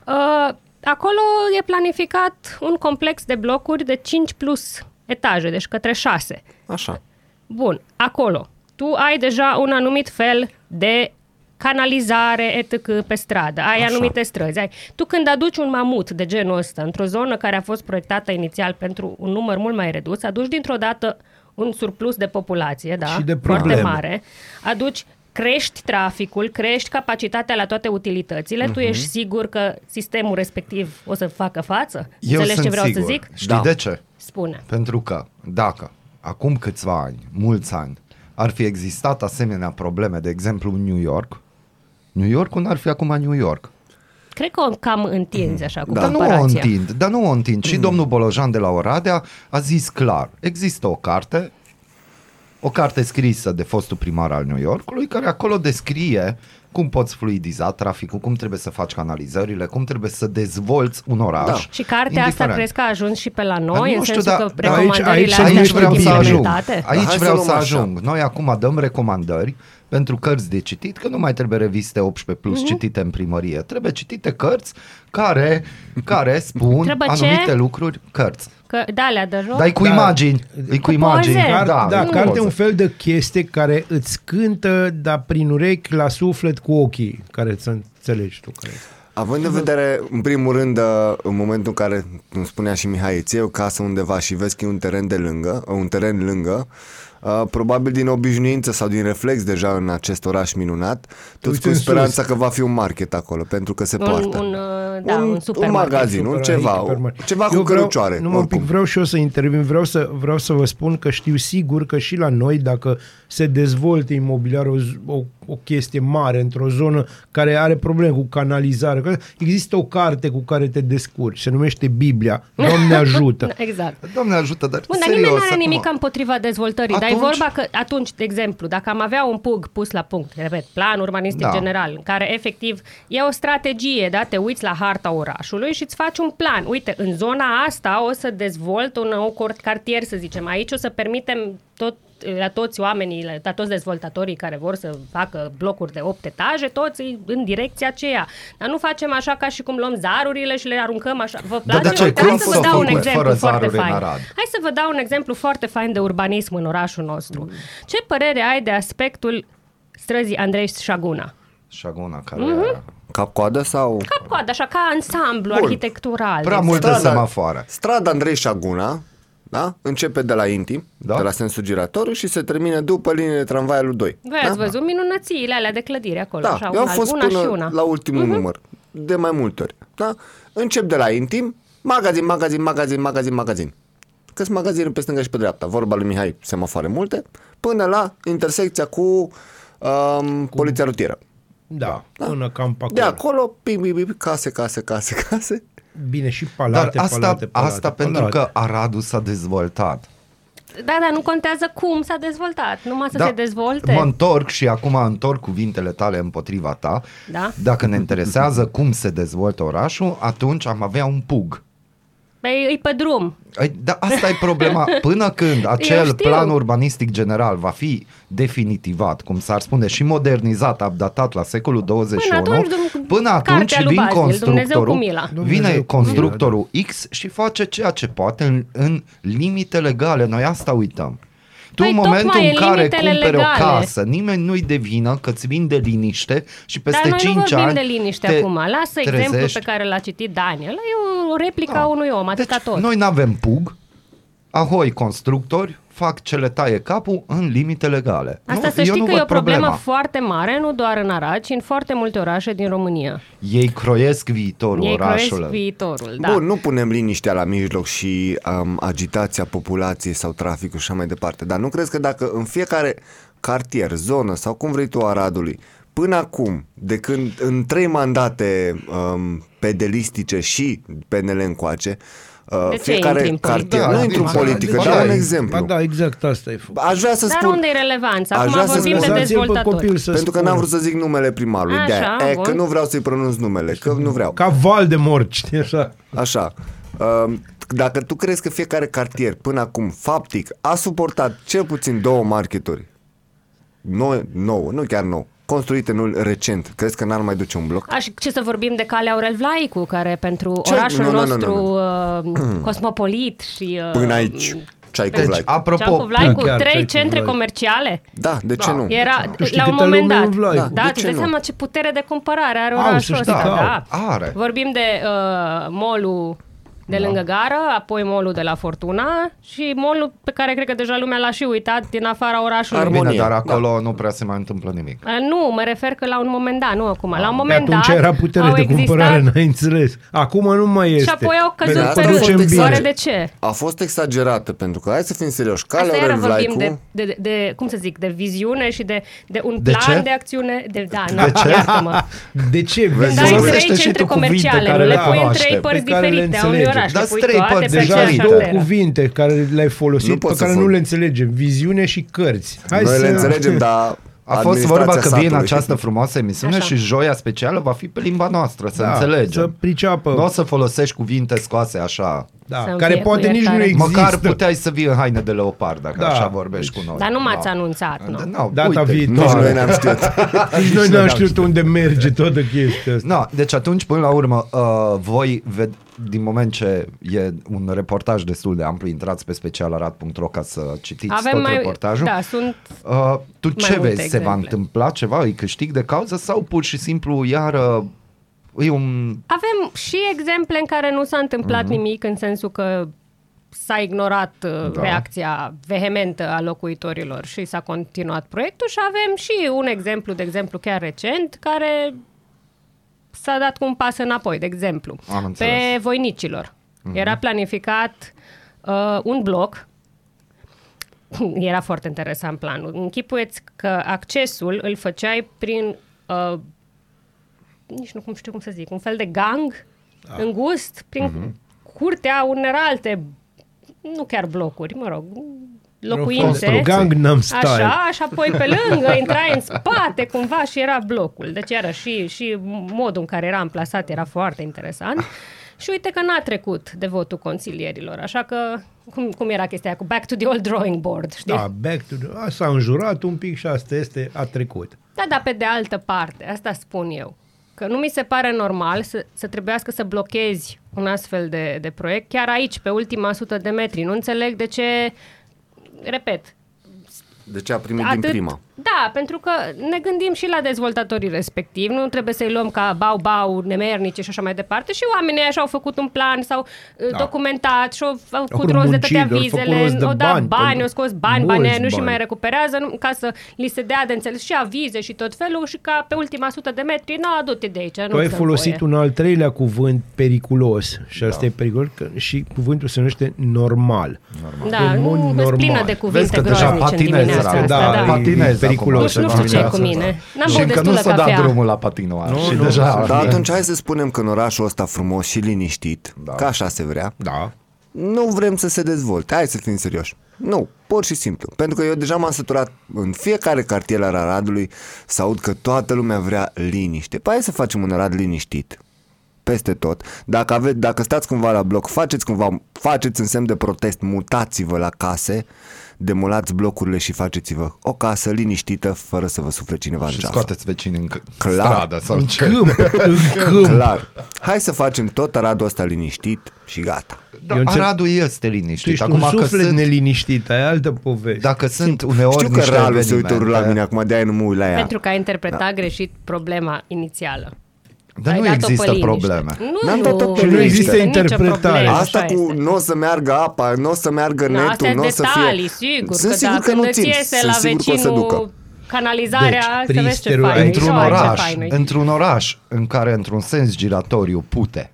[SPEAKER 6] Uh, acolo e planificat un complex de blocuri de 5 plus etaje, deci către 6.
[SPEAKER 2] Așa.
[SPEAKER 6] Bun, acolo. Tu ai deja un anumit fel de canalizare, etc. pe stradă, ai
[SPEAKER 2] Așa.
[SPEAKER 6] anumite străzi. Ai. Tu când aduci un mamut de genul ăsta într-o zonă care a fost proiectată inițial pentru un număr mult mai redus, aduci dintr-o dată un surplus de populație, da?
[SPEAKER 7] Și de
[SPEAKER 6] foarte
[SPEAKER 7] probleme.
[SPEAKER 6] mare, aduci crești traficul, crești capacitatea la toate utilitățile, tu ești sigur că sistemul respectiv o să facă față?
[SPEAKER 1] Eu
[SPEAKER 6] Înțelegi
[SPEAKER 1] sunt
[SPEAKER 6] ce vreau
[SPEAKER 1] sigur.
[SPEAKER 6] să zic?
[SPEAKER 1] Știi
[SPEAKER 2] Da.
[SPEAKER 1] de ce?
[SPEAKER 6] Spune.
[SPEAKER 1] Pentru că dacă acum câțiva ani, mulți ani, ar fi existat asemenea probleme, de exemplu în New York, New Yorkul n-ar fi acum New York.
[SPEAKER 6] Cred că o cam întinzi așa cu
[SPEAKER 1] Dar nu o
[SPEAKER 6] comparația.
[SPEAKER 1] întind, dar nu o întind. Și domnul Bolojan de la Oradea a zis clar, există o carte, o carte scrisă de fostul primar al New Yorkului, care acolo descrie cum poți fluidiza traficul, cum trebuie să faci canalizările, cum trebuie să dezvolți un oraș.
[SPEAKER 2] Da.
[SPEAKER 6] Și cartea asta
[SPEAKER 1] indiferent.
[SPEAKER 6] crezi că a ajuns și pe la
[SPEAKER 1] Dar
[SPEAKER 6] noi,
[SPEAKER 1] nu
[SPEAKER 6] în
[SPEAKER 1] știu,
[SPEAKER 6] sensul
[SPEAKER 1] dar-
[SPEAKER 6] că
[SPEAKER 1] dar
[SPEAKER 7] aici-
[SPEAKER 6] recomandările
[SPEAKER 7] aici-
[SPEAKER 6] astea
[SPEAKER 1] Aici
[SPEAKER 6] sunt
[SPEAKER 1] vreau să ajung.
[SPEAKER 6] implementate?
[SPEAKER 2] Dar hai
[SPEAKER 1] Aici
[SPEAKER 2] să
[SPEAKER 1] vreau
[SPEAKER 2] luăm
[SPEAKER 1] să
[SPEAKER 2] așa.
[SPEAKER 1] ajung. Noi acum dăm recomandări pentru cărți de citit, că nu mai trebuie reviste 18 plus
[SPEAKER 6] Mhm.
[SPEAKER 1] citite în primărie. Trebuie citite cărți care, care spun
[SPEAKER 6] Trebuie ce?
[SPEAKER 1] anumite lucruri, cărți.
[SPEAKER 6] Că, de alea de joc?
[SPEAKER 1] Dar e cu
[SPEAKER 7] Da.
[SPEAKER 1] imagini. E cu
[SPEAKER 6] Cu
[SPEAKER 1] imagini.
[SPEAKER 6] poze.
[SPEAKER 7] Car-
[SPEAKER 1] Da,
[SPEAKER 7] da,
[SPEAKER 1] nu
[SPEAKER 7] carte
[SPEAKER 1] poze.
[SPEAKER 7] e un fel de chestie care îți cântă, dar prin urechi, la suflet, cu ochii, care să înțelegi tu. Care...
[SPEAKER 2] Având în vedere, în primul rând, uh, în momentul în care, cum spunea și Mihai, îți iei o casă undeva și vezi că e un teren de lângă, uh, un teren lângă, uh, probabil din obișnuință sau din reflex deja în acest oraș minunat, tu
[SPEAKER 7] uiți
[SPEAKER 2] îți pui
[SPEAKER 7] în
[SPEAKER 2] speranța
[SPEAKER 7] sus.
[SPEAKER 2] că va fi un market acolo, pentru că se
[SPEAKER 6] un,
[SPEAKER 2] poartă.
[SPEAKER 6] un, uh, da, un,
[SPEAKER 2] un, un
[SPEAKER 6] supermarket.
[SPEAKER 2] magazin, un ceva,
[SPEAKER 7] Supermarket.
[SPEAKER 2] ceva cu
[SPEAKER 7] Eu vreau,
[SPEAKER 2] cărucioare.
[SPEAKER 7] Nu, un pic,
[SPEAKER 2] oricum.
[SPEAKER 7] vreau și eu să intervin, vreau să, vreau să vă spun că știu sigur că și la noi, dacă se dezvoltă imobiliar o, z- o, o chestie mare într-o zonă care are probleme cu canalizare, că există o carte cu care te descurci, se numește Biblia, Doamne ajută.
[SPEAKER 6] Exact.
[SPEAKER 1] Doamne ajută, dar
[SPEAKER 6] Bun, dar
[SPEAKER 1] serios,
[SPEAKER 6] nimeni nu are
[SPEAKER 1] acum-
[SPEAKER 6] nimic împotriva dezvoltării, dar e
[SPEAKER 1] Atunci-
[SPEAKER 6] vorba că atunci, de exemplu, dacă am avea un pug pus la punct, repet, plan urbanistic
[SPEAKER 1] Da.
[SPEAKER 6] general, în care efectiv e o strategie, da, te uiți la harta orașului și îți faci un plan. Uite, în zona asta o să dezvolt un nou cort- cartier, să zicem, aici o să permitem tot la toți oamenii, la toți dezvoltatorii care vor să facă blocuri de 8 etaje, toți în direcția aceea. Dar nu facem așa ca și cum luăm zarurile și le aruncăm așa. Vă
[SPEAKER 1] Dar
[SPEAKER 6] place?
[SPEAKER 1] de ce?
[SPEAKER 6] Uite,
[SPEAKER 1] Cum
[SPEAKER 6] Hai să vă
[SPEAKER 1] s-au
[SPEAKER 6] dau un
[SPEAKER 1] făcut
[SPEAKER 6] exemplu
[SPEAKER 1] fără
[SPEAKER 6] foarte
[SPEAKER 1] zaruri în
[SPEAKER 6] fain.
[SPEAKER 1] Arad?
[SPEAKER 6] Hai să vă dau un exemplu foarte fain de urbanism în orașul nostru. Ce părere ai de aspectul străzii Andrei Șaguna?
[SPEAKER 1] Șaguna, care
[SPEAKER 6] Mhm.
[SPEAKER 1] mm-hmm.
[SPEAKER 2] Cap-coadă sau...
[SPEAKER 6] Cap-coadă, așa ca ansamblu
[SPEAKER 2] Bun.
[SPEAKER 6] arhitectural.
[SPEAKER 1] Prea
[SPEAKER 6] de
[SPEAKER 1] multe
[SPEAKER 2] Strada-
[SPEAKER 1] semafoare.
[SPEAKER 2] Strada Andrei Șaguna, da? Începe de la Intim,
[SPEAKER 1] Da.
[SPEAKER 2] da? de la sensul giratoriu și se termină după linia de tramvai lui 2.
[SPEAKER 6] Voi ați văzut minunățiile alea de clădire acolo,
[SPEAKER 2] Da,
[SPEAKER 6] așa,
[SPEAKER 2] eu am
[SPEAKER 6] una,
[SPEAKER 2] fost
[SPEAKER 6] una
[SPEAKER 2] până
[SPEAKER 6] și una.
[SPEAKER 2] la ultimul
[SPEAKER 6] Mhm.
[SPEAKER 2] uh-huh. număr, de mai multe ori. Da? Încep de la Intim, magazin, magazin, magazin, magazin, magazin. Că sunt magazine pe stânga și pe dreapta, vorba lui Mihai, semafoare multe, până la intersecția cu, um, poliția rutieră.
[SPEAKER 7] Da, până cam pe acolo.
[SPEAKER 2] De acolo, ping, ping, ping, case, case, case, case.
[SPEAKER 7] Bine, și palate,
[SPEAKER 1] Dar asta,
[SPEAKER 7] palate, palate,
[SPEAKER 1] asta
[SPEAKER 7] palate.
[SPEAKER 1] pentru că Aradul s-a dezvoltat.
[SPEAKER 6] Da, da, nu contează cum s-a dezvoltat, numai să se dezvolte.
[SPEAKER 1] Da. Mă întorc și acum întorc cuvintele tale împotriva ta.
[SPEAKER 6] Da.
[SPEAKER 1] Dacă ne interesează cum se dezvoltă orașul, atunci am avea un pug.
[SPEAKER 6] Păi îi pe drum.
[SPEAKER 1] Ai, Da, asta e problema. Până când acel
[SPEAKER 6] știu.
[SPEAKER 1] plan urbanistic general va fi definitivat, cum s-ar spune, și modernizat, updatat la secolul 21,
[SPEAKER 6] atunci, dum-
[SPEAKER 1] până
[SPEAKER 6] cartea
[SPEAKER 1] atunci
[SPEAKER 6] lui
[SPEAKER 1] vin
[SPEAKER 6] Bazil, Dumnezeu cu
[SPEAKER 1] constructorul,
[SPEAKER 6] mila.
[SPEAKER 1] vine
[SPEAKER 7] Dumnezeu cu mila,
[SPEAKER 1] constructorul X și face ceea ce poate în, în limite legale. Noi asta uităm. Tu
[SPEAKER 6] Păi
[SPEAKER 1] în momentul
[SPEAKER 6] tocmai,
[SPEAKER 1] în
[SPEAKER 6] în
[SPEAKER 1] care
[SPEAKER 6] limitele
[SPEAKER 1] cumperi
[SPEAKER 6] legale.
[SPEAKER 1] o casă, nimeni nu-i de vină că îți vinde liniște și peste
[SPEAKER 6] Dar noi
[SPEAKER 1] 5
[SPEAKER 6] nu vorbim
[SPEAKER 1] ani
[SPEAKER 6] de liniște
[SPEAKER 1] te
[SPEAKER 6] acum. Lasă exemplul
[SPEAKER 1] trezești.
[SPEAKER 6] pe care l-a citit Daniel. E o replică a unui om, atâta
[SPEAKER 1] deci,
[SPEAKER 6] tot.
[SPEAKER 1] Noi nu avem pug, ahoi constructori fac ce le taie capul în limite legale.
[SPEAKER 6] Asta
[SPEAKER 1] nu,
[SPEAKER 6] să
[SPEAKER 1] eu
[SPEAKER 6] știi
[SPEAKER 1] nu
[SPEAKER 6] că e
[SPEAKER 1] văd
[SPEAKER 6] o problemă
[SPEAKER 1] problema.
[SPEAKER 6] foarte mare, nu doar în Arad, ci în foarte multe orașe din România.
[SPEAKER 1] Ei croiesc viitorul
[SPEAKER 6] Ei croiesc
[SPEAKER 1] orașului.
[SPEAKER 6] viitorul, da.
[SPEAKER 2] Bun, nu punem liniștea la mijloc și um, agitația populației sau traficul și așa mai departe, dar nu crezi că dacă în fiecare cartier, zonă sau cum vrei tu a Aradului, până acum, de când în trei mandate um, pedelistice și PNL încoace, uh,
[SPEAKER 6] De ce
[SPEAKER 2] fiecare
[SPEAKER 6] intri în
[SPEAKER 2] cartier,
[SPEAKER 1] politică?
[SPEAKER 2] nu
[SPEAKER 1] Da,
[SPEAKER 2] intru în
[SPEAKER 1] da,
[SPEAKER 2] politică,
[SPEAKER 1] da,
[SPEAKER 2] dau
[SPEAKER 1] da,
[SPEAKER 2] un
[SPEAKER 1] da,
[SPEAKER 2] exemplu.
[SPEAKER 7] Ba da, exact asta e făcut.
[SPEAKER 2] Aș vrea să
[SPEAKER 6] Dar
[SPEAKER 2] spun...
[SPEAKER 6] unde e relevanța?
[SPEAKER 2] Aș
[SPEAKER 6] Acum
[SPEAKER 2] vrea să
[SPEAKER 6] vorbim de
[SPEAKER 2] lăsați-l pe
[SPEAKER 7] Lăsați-l pe
[SPEAKER 6] dezvoltatori.
[SPEAKER 7] copil să
[SPEAKER 2] Pentru că
[SPEAKER 7] spună.
[SPEAKER 2] n-am vrut să zic numele primarului,
[SPEAKER 6] Așa,
[SPEAKER 2] de e,
[SPEAKER 6] bun.
[SPEAKER 2] că nu vreau să-i pronunț numele, că nu vreau.
[SPEAKER 7] Ca Valdemort, știi așa.
[SPEAKER 2] Așa. Um, Dacă tu crezi că fiecare cartier până acum, faptic, a suportat cel puțin două marketuri, nouă, nouă nu chiar nou, construite nu recent, crezi că n-ar mai duce un bloc?
[SPEAKER 6] Aș, ce să vorbim de calea Aurel Vlaicu, care pentru
[SPEAKER 2] Ce?
[SPEAKER 6] orașul
[SPEAKER 2] Nu, nu, nu,
[SPEAKER 6] nostru
[SPEAKER 2] nu,
[SPEAKER 6] Uh, cosmopolit și... Uh,
[SPEAKER 2] Până aici. Ce ai cu
[SPEAKER 1] Deci,
[SPEAKER 2] Vlaicu?
[SPEAKER 1] apropo,
[SPEAKER 6] Ceau cu Vlaicu,
[SPEAKER 7] chiar
[SPEAKER 6] trei
[SPEAKER 7] ce-ai cu
[SPEAKER 6] centre
[SPEAKER 7] Vlaicu.
[SPEAKER 6] comerciale.
[SPEAKER 2] Da, de ce nu?
[SPEAKER 6] Era
[SPEAKER 7] Tu știi
[SPEAKER 6] la un
[SPEAKER 7] câtă
[SPEAKER 6] moment
[SPEAKER 7] lume
[SPEAKER 6] dat.
[SPEAKER 7] în Vlaicu.
[SPEAKER 6] Da,
[SPEAKER 2] De
[SPEAKER 6] da
[SPEAKER 2] ce
[SPEAKER 6] îți dai
[SPEAKER 2] nu?
[SPEAKER 6] seama ce putere de cumpărare are
[SPEAKER 7] Au,
[SPEAKER 6] orașul
[SPEAKER 7] să știi
[SPEAKER 6] ăsta.
[SPEAKER 7] că
[SPEAKER 6] Da.
[SPEAKER 1] are.
[SPEAKER 6] Vorbim de uh, molul de
[SPEAKER 7] Da.
[SPEAKER 6] lângă gară, apoi molul de la Fortuna și molul pe care cred că deja lumea l-a și uitat din afara orașului.
[SPEAKER 2] Armonie.
[SPEAKER 1] Bine, dar
[SPEAKER 2] da.
[SPEAKER 1] acolo nu prea se mai întâmplă nimic.
[SPEAKER 6] Uh, Nu, mă refer că la un moment dat, nu acum. La un
[SPEAKER 7] Pe
[SPEAKER 6] moment
[SPEAKER 7] atunci
[SPEAKER 6] dat
[SPEAKER 7] era putere
[SPEAKER 6] au
[SPEAKER 7] de cumpărare,
[SPEAKER 6] existat
[SPEAKER 7] n-ai înțeles. Acum nu mai este.
[SPEAKER 6] și apoi au căzut
[SPEAKER 2] Pentru
[SPEAKER 6] pe
[SPEAKER 2] că
[SPEAKER 6] rând.
[SPEAKER 2] ducem bine.
[SPEAKER 6] Oare de ce?
[SPEAKER 2] A fost exagerată, pentru că, hai să fim serioși,
[SPEAKER 6] Asta
[SPEAKER 2] calea
[SPEAKER 6] iară
[SPEAKER 2] Aurel
[SPEAKER 6] vorbim
[SPEAKER 2] Vlaicu...
[SPEAKER 6] de, de, de, de, cum să zic, de viziune și de, de un
[SPEAKER 1] De
[SPEAKER 6] plan
[SPEAKER 1] ce?
[SPEAKER 6] de acțiune. De, da, nu,
[SPEAKER 1] De ce?
[SPEAKER 6] iartă-mă.
[SPEAKER 7] De ce?
[SPEAKER 2] Vezi,
[SPEAKER 6] Dai
[SPEAKER 1] Folosește
[SPEAKER 6] trei
[SPEAKER 1] și
[SPEAKER 6] centre
[SPEAKER 1] tu cuvinte
[SPEAKER 6] comerciale,
[SPEAKER 1] care
[SPEAKER 6] nu
[SPEAKER 1] le
[SPEAKER 6] le pui în
[SPEAKER 1] cunoaștem,
[SPEAKER 6] trei părți
[SPEAKER 7] pe care le
[SPEAKER 6] diferite a unui
[SPEAKER 7] înțelegem.
[SPEAKER 6] oraș.
[SPEAKER 1] Dați
[SPEAKER 6] le pui
[SPEAKER 1] trei
[SPEAKER 6] toate
[SPEAKER 1] părți
[SPEAKER 6] pe
[SPEAKER 7] Deja
[SPEAKER 6] aceeași
[SPEAKER 7] două
[SPEAKER 6] arteră.
[SPEAKER 7] cuvinte care le-ai folosit,
[SPEAKER 2] Nu
[SPEAKER 7] pe
[SPEAKER 2] pot să
[SPEAKER 7] care
[SPEAKER 2] fol-
[SPEAKER 7] nu le înțelegem. Viziune și cărți. Hai
[SPEAKER 2] Noi
[SPEAKER 7] să...
[SPEAKER 2] le înțelegem, dar
[SPEAKER 1] A fost vorba că
[SPEAKER 2] administrația
[SPEAKER 1] vine
[SPEAKER 2] satului-
[SPEAKER 1] această frumoasă emisiune
[SPEAKER 6] Așa.
[SPEAKER 1] și joia specială va fi pe limba noastră, să
[SPEAKER 7] Da,
[SPEAKER 1] înțelegem.
[SPEAKER 7] Să priceapă.
[SPEAKER 1] Nu o să folosești cuvinte scoase așa.
[SPEAKER 7] Da,
[SPEAKER 6] Să-mi
[SPEAKER 7] care
[SPEAKER 6] fie cu
[SPEAKER 7] poate nici nu
[SPEAKER 6] iertare.
[SPEAKER 7] există.
[SPEAKER 1] Măcar puteai să vii în haine de leopard, dacă
[SPEAKER 7] Da,
[SPEAKER 1] așa vorbești
[SPEAKER 7] deci-
[SPEAKER 1] cu noi.
[SPEAKER 6] Dar nu m-ați
[SPEAKER 1] Da.
[SPEAKER 6] anunțat, nu.
[SPEAKER 1] Da, no,
[SPEAKER 7] Data
[SPEAKER 1] uite,
[SPEAKER 7] viitoare.
[SPEAKER 2] Nici noi n-am știut.
[SPEAKER 7] Nici noi n-am știut unde merge toată chestia asta.
[SPEAKER 1] No, deci atunci, până la urmă, uh, voi, ved- din moment ce e un reportaj destul de amplu, intrați pe specialarat.ro ca să citiți
[SPEAKER 6] Avem
[SPEAKER 1] tot
[SPEAKER 6] mai...
[SPEAKER 1] reportajul.
[SPEAKER 6] Da, sunt...
[SPEAKER 1] Uh, tu ce
[SPEAKER 6] multe
[SPEAKER 1] vezi? Se va
[SPEAKER 6] exemple.
[SPEAKER 1] întâmpla ceva? Îi câștig de cauză sau pur și simplu iară e un...
[SPEAKER 6] Avem și exemple în care nu s-a întâmplat nimic în sensul că s-a ignorat uh,
[SPEAKER 1] Da.
[SPEAKER 6] reacția vehementă a locuitorilor și s-a continuat proiectul și avem și un exemplu, de exemplu chiar recent, care s-a dat cu un pas înapoi, de exemplu.
[SPEAKER 1] Am înțeles.
[SPEAKER 6] pe Voinicilor. Era planificat uh, un bloc era foarte interesant planul. Închipuieți că accesul îl făceai prin uh, nici nu cum știu cum să zic, un fel de gang da. îngust prin uh-huh. curtea unor alte, nu chiar blocuri, mă rog, locuințe.
[SPEAKER 7] Un Gangnam Style.
[SPEAKER 6] Așa, și apoi pe lângă intrai în spate cumva și era blocul. Deci era și, și modul în care era amplasat era foarte interesant. Și uite că n-a trecut de votul consilierilor, așa că cum, cum era chestia aia cu back to the old drawing board, știi?
[SPEAKER 7] Da, back to the... A, s-a înjurat un pic și asta este, a trecut.
[SPEAKER 6] Da, dar pe de altă parte, asta spun eu, că nu mi se pare normal să, să trebuiască să blochezi un astfel de, de proiect chiar aici, pe ultima sută de metri. Nu înțeleg de ce, repet,
[SPEAKER 2] De ce a primit
[SPEAKER 6] atât,
[SPEAKER 2] din prima?
[SPEAKER 6] Da, pentru că ne gândim și la dezvoltatorii respectivi, nu trebuie să-i luăm ca bau-bau, nemernice și așa mai departe. Și oamenii așa au făcut un plan, s-au da. documentat și au făcut
[SPEAKER 7] Au
[SPEAKER 6] rost de
[SPEAKER 7] muncit,
[SPEAKER 6] toate
[SPEAKER 7] au făcut
[SPEAKER 6] avizele,
[SPEAKER 7] rost de
[SPEAKER 6] au dat
[SPEAKER 7] bani,
[SPEAKER 6] bani,
[SPEAKER 7] pentru-
[SPEAKER 6] au scos bani,
[SPEAKER 7] mulți
[SPEAKER 6] banii aia nu și
[SPEAKER 7] bani.
[SPEAKER 6] mai recuperează, nu, ca să li se dea de înțeles și avize și tot felul și ca pe ultima sută de metri, nu, adu-te de aici, nu
[SPEAKER 7] Tu ai
[SPEAKER 6] dăm
[SPEAKER 7] folosit
[SPEAKER 6] voie.
[SPEAKER 7] un al treilea cuvânt periculos și asta e periculos că și cuvântul se numește normal.
[SPEAKER 6] Da,
[SPEAKER 7] în mod
[SPEAKER 6] nu, sunt
[SPEAKER 7] normal.
[SPEAKER 6] plină de
[SPEAKER 1] Vezi
[SPEAKER 6] cuvinte
[SPEAKER 1] că deja
[SPEAKER 6] groaznice în
[SPEAKER 1] patinezi,
[SPEAKER 6] dimineața
[SPEAKER 1] Radu,
[SPEAKER 6] asta,
[SPEAKER 7] da,
[SPEAKER 6] da.
[SPEAKER 7] e
[SPEAKER 1] patinezi
[SPEAKER 7] periculos
[SPEAKER 1] acum,
[SPEAKER 6] Nu știu ce
[SPEAKER 1] ceva
[SPEAKER 6] cu
[SPEAKER 1] din
[SPEAKER 6] mine.
[SPEAKER 1] asta.
[SPEAKER 6] N-am
[SPEAKER 1] Și
[SPEAKER 6] băut
[SPEAKER 1] încă nu
[SPEAKER 6] destulă
[SPEAKER 1] s-a dat
[SPEAKER 6] cafea.
[SPEAKER 1] drumul la patinoar.
[SPEAKER 7] Nu,
[SPEAKER 1] și
[SPEAKER 7] nu,
[SPEAKER 1] deja...
[SPEAKER 2] Dar atunci hai să spunem că în orașul ăsta frumos și liniștit,
[SPEAKER 1] Da.
[SPEAKER 2] că așa se vrea,
[SPEAKER 7] Da.
[SPEAKER 2] nu vrem să se dezvolte. Hai să fim serioși. Nu, pur și simplu. Pentru că eu deja m-am săturat în fiecare cartier al Aradului să aud că toată lumea vrea liniște. Păi hai să facem un Arad liniștit. Peste tot. Dacă, ave- dacă stați cumva la bloc, faceți cumva, faceți în semn de protest, mutați-vă la case, demolați blocurile și faceți-vă o casă liniștită, fără să vă sufle cineva în
[SPEAKER 1] Și
[SPEAKER 2] geam.
[SPEAKER 1] scoateți vecinii în c-
[SPEAKER 2] Clar.
[SPEAKER 1] stradă sau
[SPEAKER 7] În
[SPEAKER 1] ce.
[SPEAKER 7] câmp, în câmp.
[SPEAKER 2] Clar. Hai să facem tot Aradul ăsta liniștit și gata.
[SPEAKER 1] Da,
[SPEAKER 7] Eu înțeleg-
[SPEAKER 1] Aradul este
[SPEAKER 7] Tu
[SPEAKER 1] liniștit.
[SPEAKER 7] ești
[SPEAKER 1] Acum
[SPEAKER 7] un
[SPEAKER 1] că
[SPEAKER 7] suflet
[SPEAKER 1] sunt,
[SPEAKER 7] neliniștit, aia e altă poveste.
[SPEAKER 1] dacă sunt uneori
[SPEAKER 2] Știu că
[SPEAKER 1] niște
[SPEAKER 2] realul se uită urât la
[SPEAKER 1] evenimente-
[SPEAKER 2] mine acum, de-aia nu mă uit la ea.
[SPEAKER 6] Pentru că ai interpretat greșit problema inițială.
[SPEAKER 1] Dar
[SPEAKER 6] Ai
[SPEAKER 1] nu
[SPEAKER 6] dat-o pe
[SPEAKER 1] există
[SPEAKER 6] liniște.
[SPEAKER 1] probleme.
[SPEAKER 6] Nu,
[SPEAKER 2] N-am dat-o pe
[SPEAKER 6] nu
[SPEAKER 2] liniște.
[SPEAKER 6] există
[SPEAKER 7] Nu există
[SPEAKER 6] nicio
[SPEAKER 7] interpretare.
[SPEAKER 6] problemă,
[SPEAKER 2] Asta
[SPEAKER 6] așa
[SPEAKER 2] cu
[SPEAKER 6] este.
[SPEAKER 2] nu o să meargă apa, nu o să meargă
[SPEAKER 6] Nu,
[SPEAKER 2] netul,
[SPEAKER 6] astea
[SPEAKER 2] nu o
[SPEAKER 6] sunt
[SPEAKER 2] să
[SPEAKER 6] detalii,
[SPEAKER 2] fie...
[SPEAKER 6] sigur,
[SPEAKER 2] Sunt
[SPEAKER 6] că
[SPEAKER 2] sigur
[SPEAKER 6] dacă
[SPEAKER 2] că nu
[SPEAKER 6] îți
[SPEAKER 2] țin.
[SPEAKER 6] iese
[SPEAKER 2] Sunt
[SPEAKER 6] la
[SPEAKER 2] sigur că o să ducă.
[SPEAKER 6] vecinul canalizarea,
[SPEAKER 7] Deci,
[SPEAKER 6] să vezi ce
[SPEAKER 7] pristerul
[SPEAKER 6] fain.
[SPEAKER 1] Într-un
[SPEAKER 6] Uite, ce
[SPEAKER 1] oraș,
[SPEAKER 6] fain e.
[SPEAKER 1] într-un oraș în care într-un sens giratoriu pute,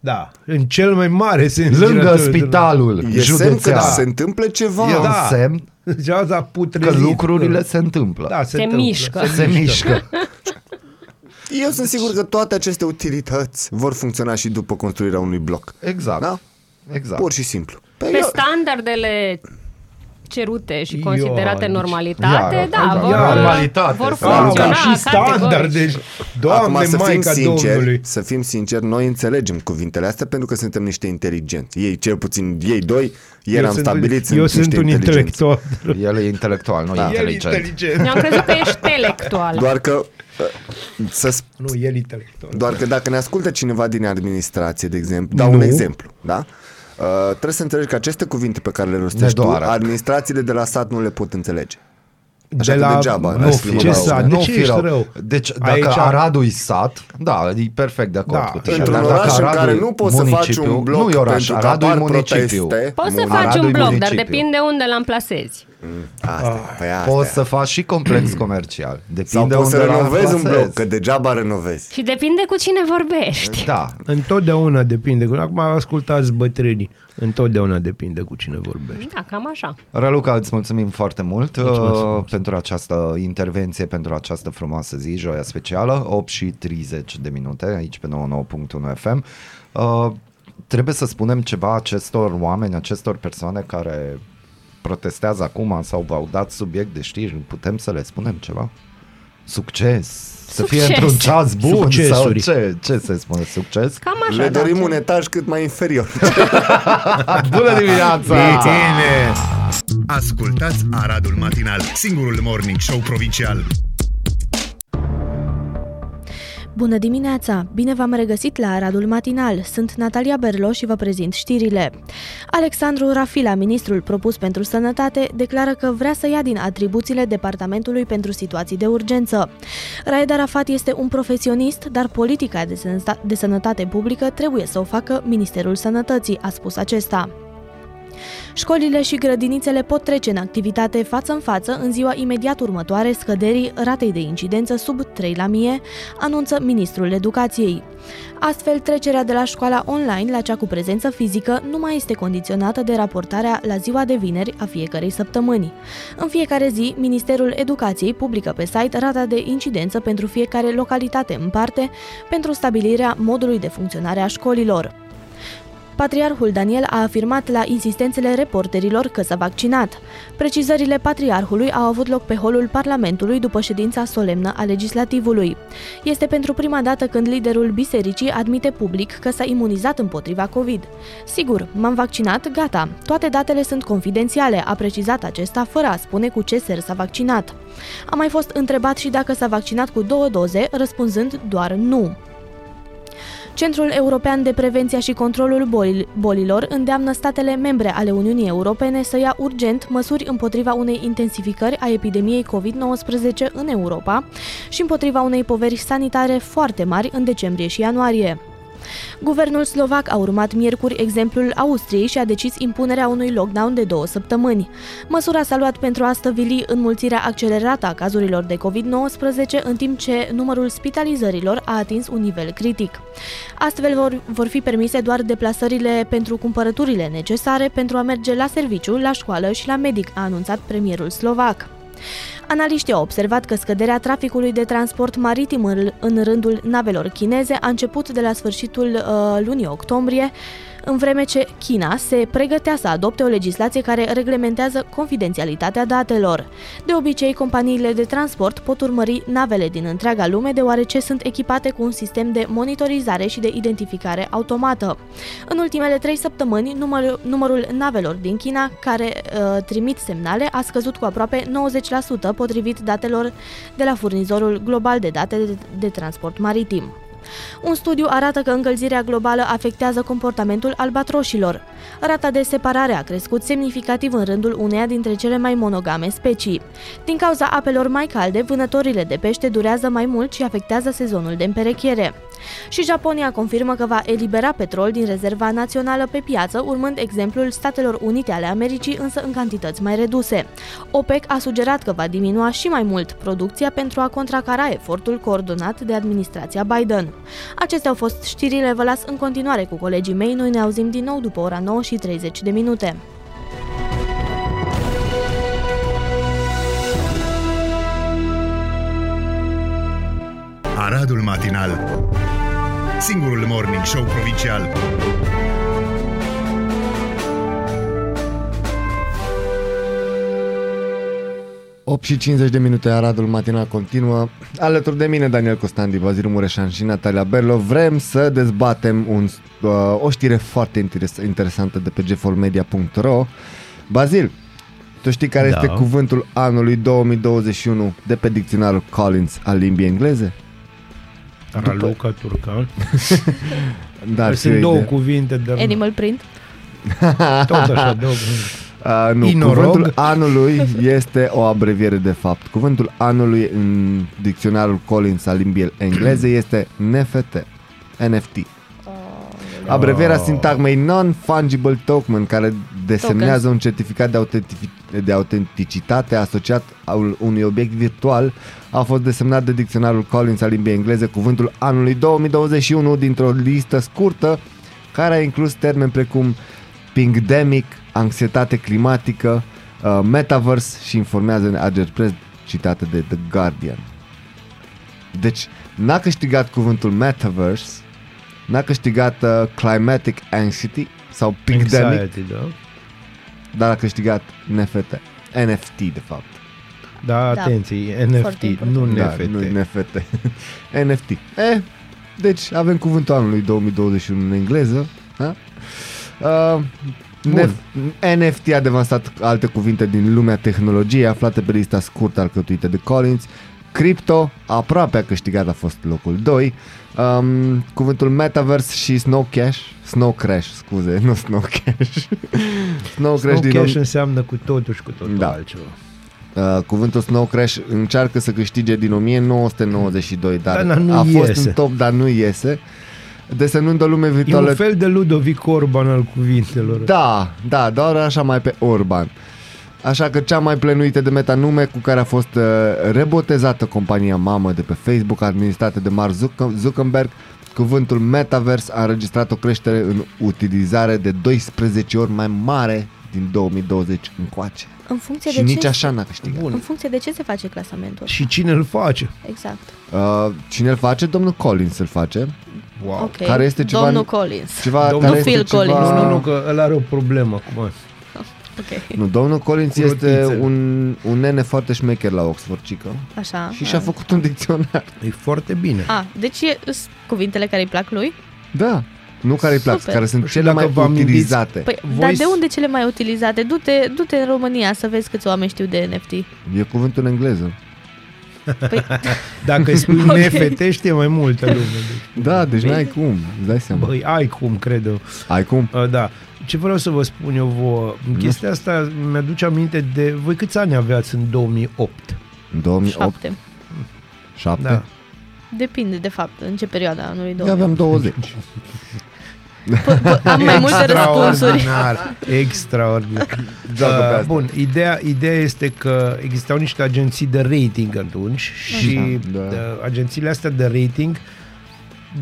[SPEAKER 7] Da, în cel mai mare sens.
[SPEAKER 1] lângă
[SPEAKER 7] giratoriu.
[SPEAKER 1] spitalul
[SPEAKER 2] E semn că
[SPEAKER 1] județean,
[SPEAKER 2] se întâmplă ceva.
[SPEAKER 1] e un
[SPEAKER 7] Da.
[SPEAKER 1] semn
[SPEAKER 7] Deci asta a putrezit.
[SPEAKER 1] că lucrurile se întâmplă.
[SPEAKER 7] da, se,
[SPEAKER 6] Se
[SPEAKER 7] întâmplă.
[SPEAKER 6] mișcă.
[SPEAKER 1] Se mișcă.
[SPEAKER 2] Eu sunt sigur că toate aceste utilități vor funcționa și după construirea unui bloc.
[SPEAKER 1] Exact.
[SPEAKER 2] Da?
[SPEAKER 1] Exact.
[SPEAKER 2] Pur și simplu. Pe
[SPEAKER 6] Pe
[SPEAKER 2] eu,
[SPEAKER 6] standardele cerute și
[SPEAKER 7] Io,
[SPEAKER 6] considerate
[SPEAKER 7] deci-
[SPEAKER 6] normalitate,
[SPEAKER 1] Iară,
[SPEAKER 6] da,
[SPEAKER 1] iară,
[SPEAKER 6] vor,
[SPEAKER 1] normalitate,
[SPEAKER 6] vor
[SPEAKER 1] sau-
[SPEAKER 7] Da,
[SPEAKER 6] funcționa
[SPEAKER 7] da, și standard,
[SPEAKER 6] categoric.
[SPEAKER 7] deci,
[SPEAKER 2] Acum
[SPEAKER 7] doamne,
[SPEAKER 2] să fim
[SPEAKER 7] Maica
[SPEAKER 2] sinceri,
[SPEAKER 7] Domnului.
[SPEAKER 2] să fim sinceri, noi înțelegem cuvintele astea pentru că suntem niște inteligenți. Ei, cel puțin ei doi, ieri am
[SPEAKER 7] sunt
[SPEAKER 2] stabilit
[SPEAKER 7] un,
[SPEAKER 2] sunt
[SPEAKER 7] Eu
[SPEAKER 2] niște
[SPEAKER 7] sunt un
[SPEAKER 2] inteligenți.
[SPEAKER 7] intelectual.
[SPEAKER 1] El e intelectual, nu e
[SPEAKER 7] El e
[SPEAKER 1] inteligent.
[SPEAKER 7] inteligent.
[SPEAKER 6] Eu am crezut că ești intelectual.
[SPEAKER 2] Doar că uh, să sp-
[SPEAKER 7] Nu, el e intelectual.
[SPEAKER 2] Doar că dacă ne ascultă cineva din administrație, de exemplu, dau
[SPEAKER 7] Nu.
[SPEAKER 2] un exemplu, da? Uh, trebuie să înțelegi că aceste cuvinte pe care le rostești
[SPEAKER 1] Ne
[SPEAKER 2] tu,
[SPEAKER 1] doară.
[SPEAKER 2] administrațiile de la sat nu le pot înțelege. Așa
[SPEAKER 7] de
[SPEAKER 2] că
[SPEAKER 7] la...
[SPEAKER 2] degeaba,
[SPEAKER 7] nu,
[SPEAKER 2] n-ai să fii
[SPEAKER 7] ce
[SPEAKER 2] rău.
[SPEAKER 7] sat? De ce
[SPEAKER 1] fi
[SPEAKER 7] ești rău?
[SPEAKER 1] Deci dacă
[SPEAKER 7] Aici-
[SPEAKER 1] Aradul e sat, da, e perfect de acord
[SPEAKER 7] Da,
[SPEAKER 1] cu tine.
[SPEAKER 2] Într-un
[SPEAKER 1] Dar
[SPEAKER 2] oraș
[SPEAKER 1] dacă
[SPEAKER 2] în
[SPEAKER 1] Aradul
[SPEAKER 2] care
[SPEAKER 1] e
[SPEAKER 2] nu poți să faci
[SPEAKER 1] municipiu-
[SPEAKER 2] un bloc
[SPEAKER 1] nu e oraș,
[SPEAKER 2] pentru că
[SPEAKER 1] Aradul e
[SPEAKER 2] apar
[SPEAKER 1] municipiu.
[SPEAKER 2] proteste.
[SPEAKER 6] Poți să
[SPEAKER 2] Mun-
[SPEAKER 6] faci
[SPEAKER 1] Aradul
[SPEAKER 6] un
[SPEAKER 1] e
[SPEAKER 6] bloc, dar
[SPEAKER 1] municipiu.
[SPEAKER 6] depinde unde l amplasezi.
[SPEAKER 2] Asta, păi asta
[SPEAKER 1] Poți
[SPEAKER 2] e.
[SPEAKER 1] să faci și complex comercial.
[SPEAKER 2] Sau
[SPEAKER 1] Depinde
[SPEAKER 2] poți să
[SPEAKER 1] unde
[SPEAKER 2] renovezi un
[SPEAKER 1] l-amplasezi.
[SPEAKER 2] bloc, că degeaba renovezi.
[SPEAKER 6] Și depinde cu cine vorbești.
[SPEAKER 1] Da,
[SPEAKER 7] Întotdeauna depinde. Acum ascultați bătrânii. Întotdeauna depinde cu cine vorbești.
[SPEAKER 6] Da, cam așa.
[SPEAKER 1] Raluca, îți mulțumim foarte mult
[SPEAKER 7] Mulțumesc
[SPEAKER 1] uh,
[SPEAKER 7] frumos.
[SPEAKER 1] pentru această intervenție, pentru această frumoasă zi, joia specială, 8 și 30 de minute aici pe 99.1 FM. Uh, trebuie să spunem ceva acestor oameni, acestor persoane care protestează acum sau v-au dat subiect de știri, putem să le spunem ceva? Succes! Să fie
[SPEAKER 6] Succes.
[SPEAKER 1] într-un ceas bun sau
[SPEAKER 7] Succesuri.
[SPEAKER 1] ce, ce se spune? Succes?
[SPEAKER 6] Cam așa.
[SPEAKER 2] Le
[SPEAKER 6] da.
[SPEAKER 2] dorim un etaj cât mai inferior.
[SPEAKER 1] Bună dimineața!
[SPEAKER 7] Bine!
[SPEAKER 3] Ascultați Aradul Matinal, singurul morning show provincial.
[SPEAKER 4] Bună dimineața! Bine v-am regăsit la Aradul Matinal. Sunt Natalia Berlo și vă prezint știrile. Alexandru Rafila, ministrul propus pentru sănătate, declară că vrea să ia din atribuțiile Departamentului pentru situații de urgență. Raed Arafat este un profesionist, dar politica de, sănăta- de sănătate publică trebuie să o facă Ministerul Sănătății, a spus acesta. Școlile și grădinițele pot trece în activitate față în față în ziua imediat următoare scăderii ratei de incidență sub 3 la mie, anunță Ministrul Educației. Astfel, trecerea de la școala online la cea cu prezență fizică nu mai este condiționată de raportarea la ziua de vineri a fiecărei săptămâni. În fiecare zi, Ministerul Educației publică pe site rata de incidență pentru fiecare localitate în parte pentru stabilirea modului de funcționare a școlilor. Patriarhul Daniel a afirmat la insistențele reporterilor că s-a vaccinat. Precizările patriarhului au avut loc pe holul Parlamentului după ședința solemnă a legislativului. Este pentru prima dată când liderul bisericii admite public că s-a imunizat împotriva COVID. Sigur, m-am vaccinat, gata. Toate datele sunt confidențiale, a precizat acesta fără a spune cu ce ser s-a vaccinat. A mai fost întrebat și dacă s-a vaccinat cu două doze, răspunzând doar nu. Centrul European de Prevenție și Controlul Bolil- Bolilor îndeamnă statele membre ale Uniunii Europene să ia urgent măsuri împotriva unei intensificări a epidemiei COVID-19 în Europa și împotriva unei poveri sanitare foarte mari în decembrie și ianuarie. Guvernul slovac a urmat miercuri exemplul Austriei și a decis impunerea unui lockdown de două săptămâni. Măsura s-a luat pentru a stăvili înmulțirea accelerată a cazurilor de COVID-19, în timp ce numărul spitalizărilor a atins un nivel critic. Astfel vor, vor fi permise doar deplasările pentru cumpărăturile necesare pentru a merge la serviciu, la școală și la medic, a anunțat premierul slovac. Analiștii au observat că scăderea traficului de transport maritim în, în rândul navelor chineze a început de la sfârșitul uh, lunii octombrie, în vreme ce China se pregătea să adopte o legislație care reglementează confidențialitatea datelor. De obicei, companiile de transport pot urmări navele din întreaga lume deoarece sunt echipate cu un sistem de monitorizare și de identificare automată. În ultimele trei săptămâni, număr, numărul navelor din China care uh, trimit semnale a scăzut cu aproape 90% potrivit datelor de la furnizorul global de date de, de transport maritim. Un studiu arată că încălzirea globală afectează comportamentul albatroșilor. Rata de separare a crescut semnificativ în rândul uneia dintre cele mai monogame specii. Din cauza apelor mai calde, vânătorile de pește durează mai mult și afectează sezonul de împerechiere. Și Japonia confirmă că va elibera petrol din rezerva națională pe piață, urmând exemplul Statelor Unite ale Americii, însă în cantități mai reduse. OPEC a sugerat că va diminua și mai mult producția pentru a contracara efortul coordonat de administrația Biden. Acestea au fost știrile, vă las în continuare cu colegii mei, noi ne auzim din nou după ora 9 și 30 de minute.
[SPEAKER 3] Aradul Matinal. Singurul Morning Show Provincial
[SPEAKER 2] Opt și 50 de minute Aradul Matinal continuă. Alături de mine Daniel Costandi, Bazil Mureșan și Natalia Berlo vrem să dezbatem un, uh, o știre foarte interes- interesantă de pe gefolmedia.ro Bazil, tu știi care
[SPEAKER 7] Da.
[SPEAKER 2] este cuvântul anului 2021 de pe dicționarul Collins al limbii engleze?
[SPEAKER 7] Raluca turcan.
[SPEAKER 2] Da, ar fi
[SPEAKER 7] Sunt
[SPEAKER 2] o
[SPEAKER 7] două
[SPEAKER 2] idee.
[SPEAKER 7] cuvinte, dar nu-
[SPEAKER 4] Animal print?
[SPEAKER 7] tot așa, două cuvinte.
[SPEAKER 2] Uh, nu,
[SPEAKER 7] Inorog.
[SPEAKER 2] cuvântul anului este o abreviere de fapt. Cuvântul anului în dicționarul Collins al limbii engleze este NFT. NFT. Abrevierea
[SPEAKER 7] Oh.
[SPEAKER 2] sintagmei non-fungible token, care desemnează un certificat de, autentifi- de autenticitate asociat al unui obiect virtual, a fost desemnat de dicționarul Collins al limbii engleze cuvântul anului 2021 dintr-o listă scurtă care a inclus termeni precum pingdemic, anxietate climatică, uh, metaverse și informează în Agerpress citată de The Guardian. Deci, n-a câștigat cuvântul metaverse, n-a câștigat uh, climatic anxiety sau pingdemic,
[SPEAKER 7] Anxiety, da?
[SPEAKER 2] dar a câștigat NFT. NFT, de fapt.
[SPEAKER 7] Da,
[SPEAKER 4] Da.
[SPEAKER 7] atenție,
[SPEAKER 4] Foarte
[SPEAKER 7] NFT,
[SPEAKER 4] important.
[SPEAKER 7] nu
[SPEAKER 2] Da,
[SPEAKER 7] NFT.
[SPEAKER 2] nu NFT. NFT. Eh, deci avem cuvântul anului 2021 în engleză. Da? Uh, Nef- NFT a devansat alte cuvinte din lumea tehnologiei aflate pe lista scurtă alcătuită de Collins. Crypto aproape a câștigat, a fost locul 2. Um, cuvântul Metaverse și Snow Cash, Snow Crash, scuze, nu Snow Cash. Snow Crash
[SPEAKER 7] Snow
[SPEAKER 2] din
[SPEAKER 7] cash
[SPEAKER 2] nou-
[SPEAKER 7] înseamnă cu totul și cu totul
[SPEAKER 2] Da.
[SPEAKER 7] altceva.
[SPEAKER 2] Uh, cuvântul Snow Crash încearcă să câștige din 1992, dar
[SPEAKER 7] Dar nu
[SPEAKER 2] a fost
[SPEAKER 7] iese.
[SPEAKER 2] în top, dar nu iese. Desemnând o lume
[SPEAKER 7] E
[SPEAKER 2] virtuală...
[SPEAKER 7] un fel de Ludovic Orban al cuvintelor.
[SPEAKER 2] Da, da, doar așa mai pe Orban. Așa că cea mai plenuită de metanume cu care a fost uh, rebotezată compania mamă de pe Facebook, administrată de Mark Zuck- Zuckerberg, cuvântul Metaverse a înregistrat o creștere în utilizare de 12 ori mai mare din 2020 încoace.
[SPEAKER 4] În funcție
[SPEAKER 2] Și
[SPEAKER 4] de
[SPEAKER 2] nici
[SPEAKER 4] ce...
[SPEAKER 2] așa n-a câștigat.
[SPEAKER 7] Bun.
[SPEAKER 4] În funcție de ce se face clasamentul?
[SPEAKER 7] Și cine îl face?
[SPEAKER 4] Exact.
[SPEAKER 2] Uh, cine îl face? Domnul Collins îl face.
[SPEAKER 7] Wow.
[SPEAKER 4] Ok.
[SPEAKER 2] Care este ceva-
[SPEAKER 4] Domnul Collins.
[SPEAKER 2] Ceva
[SPEAKER 7] Domnul
[SPEAKER 2] care este
[SPEAKER 4] Phil
[SPEAKER 2] ceva...
[SPEAKER 4] Collins.
[SPEAKER 7] Nu, nu, nu, că ăla are o problemă acum.
[SPEAKER 4] Ok.
[SPEAKER 2] Nu, domnul Collins
[SPEAKER 7] Cu
[SPEAKER 2] este
[SPEAKER 7] rotițe.
[SPEAKER 2] un, un nene foarte șmecher la Oxford, cică.
[SPEAKER 4] Așa.
[SPEAKER 2] Și și-a făcut un dicționar.
[SPEAKER 7] E foarte bine.
[SPEAKER 4] A, deci e s- cuvintele care îi plac lui?
[SPEAKER 2] Da. Nu care îi plac,
[SPEAKER 4] Super.
[SPEAKER 2] care sunt
[SPEAKER 7] Și
[SPEAKER 2] cele
[SPEAKER 7] dacă
[SPEAKER 2] mai
[SPEAKER 7] vă amintiți-
[SPEAKER 2] utilizate.
[SPEAKER 4] Păi,
[SPEAKER 7] Voi
[SPEAKER 4] dar de
[SPEAKER 7] s-
[SPEAKER 4] unde cele mai utilizate? Du-te, du-te în România să vezi câți oameni știu de NFT.
[SPEAKER 2] E cuvântul în engleză.
[SPEAKER 4] Păi,
[SPEAKER 7] Dacă îi spui
[SPEAKER 4] Ok.
[SPEAKER 7] NFT, știe mai multă lume. Deci,
[SPEAKER 2] Da, deci n-ai cum, îți dai seama.
[SPEAKER 7] băi, ai cum, cred eu.
[SPEAKER 2] Ai cum?
[SPEAKER 7] Uh, Da. Ce vreau să vă spun eu vouă, chestia asta mi-aduce aminte de... Voi câți ani aveați în 2008?
[SPEAKER 2] În 2008,
[SPEAKER 4] șapte.
[SPEAKER 2] 7?
[SPEAKER 7] Da.
[SPEAKER 4] Depinde, de fapt, în ce perioada anului
[SPEAKER 2] Eu
[SPEAKER 4] 2000.
[SPEAKER 2] aveam 20.
[SPEAKER 4] Am mai multe răspunsuri.
[SPEAKER 7] Extraordinar, extraordinar.
[SPEAKER 2] Joacă pe
[SPEAKER 7] Uh,
[SPEAKER 2] asta.
[SPEAKER 7] bun, ideea, ideea este că existau niște agenții de rating atunci și
[SPEAKER 2] da.
[SPEAKER 7] uh, agențiile astea de rating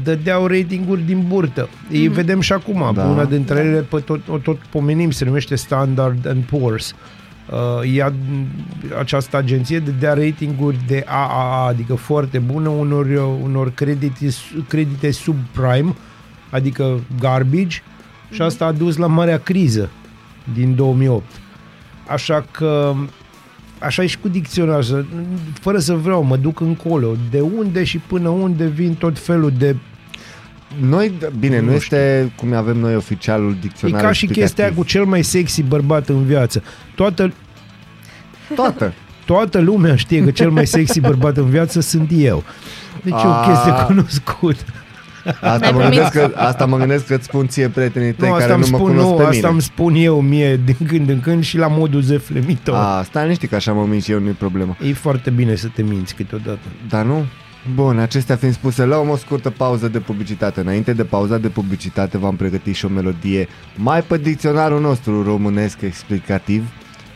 [SPEAKER 7] dădeau ratinguri din burtă. Îi vedem și acum,
[SPEAKER 2] Da.
[SPEAKER 7] da. una dintre ele pe tot, o tot pomenim, se numește Standard and Poor's. Uh, ea, această agenție dădea ratinguri de AAA, adică foarte bună, unor, unor credite, credite subprime, adică garbage, și asta a dus la marea criză din 2008. Așa că așa e și cu dicționar, să- fără să vreau, mă duc încolo. De unde și până unde vin tot felul de...
[SPEAKER 2] Noi, bine, nu,
[SPEAKER 7] Nu
[SPEAKER 2] este cum avem noi oficialul
[SPEAKER 7] E
[SPEAKER 2] dicționar
[SPEAKER 7] ca și chestia aia cu cel mai sexy bărbat în viață. Toată,
[SPEAKER 2] Toată.
[SPEAKER 7] toată lumea știe că cel mai sexy bărbat în viață sunt eu. Deci e o
[SPEAKER 2] A.
[SPEAKER 7] chestie cunoscută.
[SPEAKER 2] Asta
[SPEAKER 4] Mi-ai
[SPEAKER 2] mă,
[SPEAKER 4] promis?
[SPEAKER 2] gândesc că, asta mă gândesc că îți spun ție prietenii tăi
[SPEAKER 7] Nu,
[SPEAKER 2] care
[SPEAKER 7] asta
[SPEAKER 2] nu
[SPEAKER 7] îmi
[SPEAKER 2] mă
[SPEAKER 7] spun,
[SPEAKER 2] cunosc
[SPEAKER 7] nu,
[SPEAKER 2] pe
[SPEAKER 7] asta
[SPEAKER 2] mine.
[SPEAKER 7] îmi spun eu mie din când în când și la modul zeflemitor.
[SPEAKER 2] A, stai liniștit că așa mă mint și eu, nu-i problemă.
[SPEAKER 7] E foarte bine să te minți câteodată.
[SPEAKER 2] Dar nu? Bun, acestea fiind spuse, luăm o scurtă pauză de publicitate. Înainte de pauza de publicitate v-am pregătit și o melodie mai pe dicționarul nostru românesc explicativ.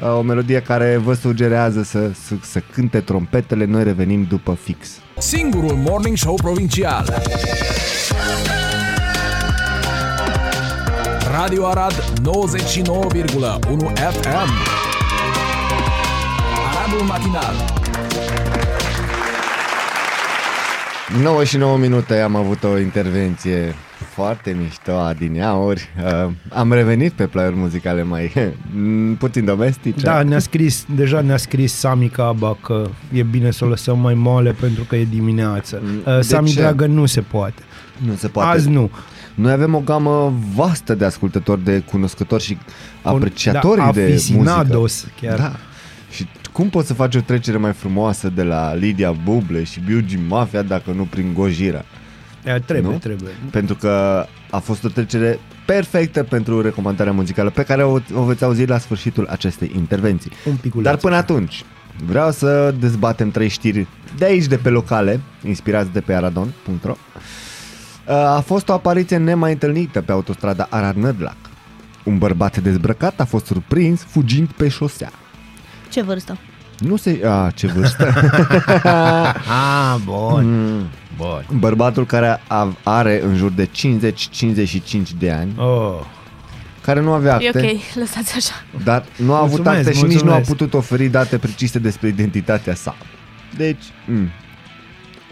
[SPEAKER 2] Uh, O melodie care vă sugerează să, să, să cânte trompetele, noi revenim după fix.
[SPEAKER 5] Singurul morning show provincial. Radio Arad 99,1 FM. Aradul matinal.
[SPEAKER 2] 9 și 9 minute am avut o intervenție foarte mișto adineauri. Uh, am revenit pe plăiuri muzicale mai puțin domestice.
[SPEAKER 7] Da, ne-a scris, deja ne-a scris Sami Caba că e bine să o lăsăm mai moale pentru că e dimineață.
[SPEAKER 2] De
[SPEAKER 7] Uh, Sami,
[SPEAKER 2] ce?
[SPEAKER 7] dragă, nu se poate.
[SPEAKER 2] Nu se poate.
[SPEAKER 7] Azi nu.
[SPEAKER 2] Noi avem o gamă vastă de ascultători, de cunoscători și apreciatori
[SPEAKER 7] da,
[SPEAKER 2] de muzică.
[SPEAKER 7] aficionados, chiar.
[SPEAKER 2] Da. Și cum poți să faci o trecere mai frumoasă de la Lidia Buble și Biugi Mafia dacă nu prin Gojira?
[SPEAKER 7] Ea, trebuie,
[SPEAKER 2] Nu?
[SPEAKER 7] trebuie.
[SPEAKER 2] Pentru că a fost o trecere perfectă pentru recomandarea muzicală pe care o, o veți auzi la sfârșitul acestei intervenții.
[SPEAKER 7] Un piculeț.
[SPEAKER 2] Dar până atunci, vreau să dezbatem trei știri de aici, de pe locale, inspirați de pe aradon.ro. A fost o apariție nemai întâlnită pe autostrada Arad-Nădlac. Un bărbat dezbrăcat a fost surprins fugind pe șosea.
[SPEAKER 4] Ce vârstă?
[SPEAKER 2] Nu se... A, ce vârstă!
[SPEAKER 7] Ah, bun.
[SPEAKER 2] Mm.
[SPEAKER 7] Bun.
[SPEAKER 2] Bărbatul care a, are în jur de 50-55 de ani,
[SPEAKER 7] Oh.
[SPEAKER 2] care nu avea
[SPEAKER 4] E
[SPEAKER 2] acte,
[SPEAKER 4] ok, lăsați așa.
[SPEAKER 2] dar nu a avut
[SPEAKER 7] Mulțumesc,
[SPEAKER 2] acte și nici nu a
[SPEAKER 7] mulțumesc.
[SPEAKER 2] putut oferi date precise despre identitatea sa. Deci, mm,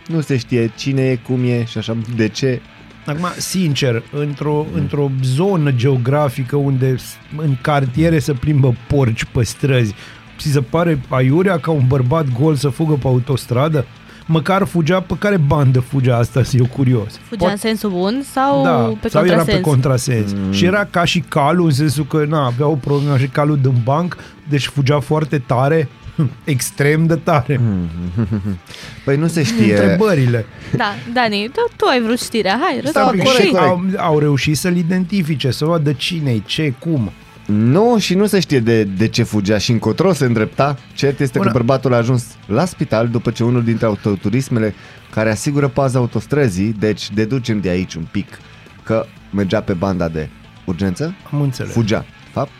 [SPEAKER 2] nu se știe cine e, cum e și așa, de ce.
[SPEAKER 7] Acum, sincer, într-o, într-o zonă geografică unde s- în cartiere se plimbă porci pe străzi, ți se pare aiurea ca un bărbat gol să fugă pe autostradă? Măcar fugea, pe care bandă fugea asta, sunt eu curios.
[SPEAKER 4] Fugea în sensul bun sau
[SPEAKER 7] da,
[SPEAKER 4] pe
[SPEAKER 7] sau era
[SPEAKER 4] contrasens?
[SPEAKER 7] pe contrasens. Mm. Și era ca și calul, în sensul că na, avea o problemă și calul din banc, deci fugea foarte tare, extrem de tare. Mm.
[SPEAKER 2] Păi nu se știe.
[SPEAKER 7] Întrebările.
[SPEAKER 4] Da, Dani, tu, tu ai vrut știrea, hai,
[SPEAKER 2] Stai un
[SPEAKER 4] răspunde.
[SPEAKER 2] pic,
[SPEAKER 4] și-
[SPEAKER 2] corect,
[SPEAKER 7] Au, au reușit să-l identifice, să vadă cine ce, cum.
[SPEAKER 2] Nu, și nu se știe de, de ce fugea și încotro se îndrepta. Cert este
[SPEAKER 7] Bună.
[SPEAKER 2] că bărbatul a ajuns la spital după ce unul dintre autoturismele care asigură paza autostrăzii, deci deducem de aici un pic că mergea pe banda de urgență,
[SPEAKER 7] Am înțeles.
[SPEAKER 2] fugea, de fapt.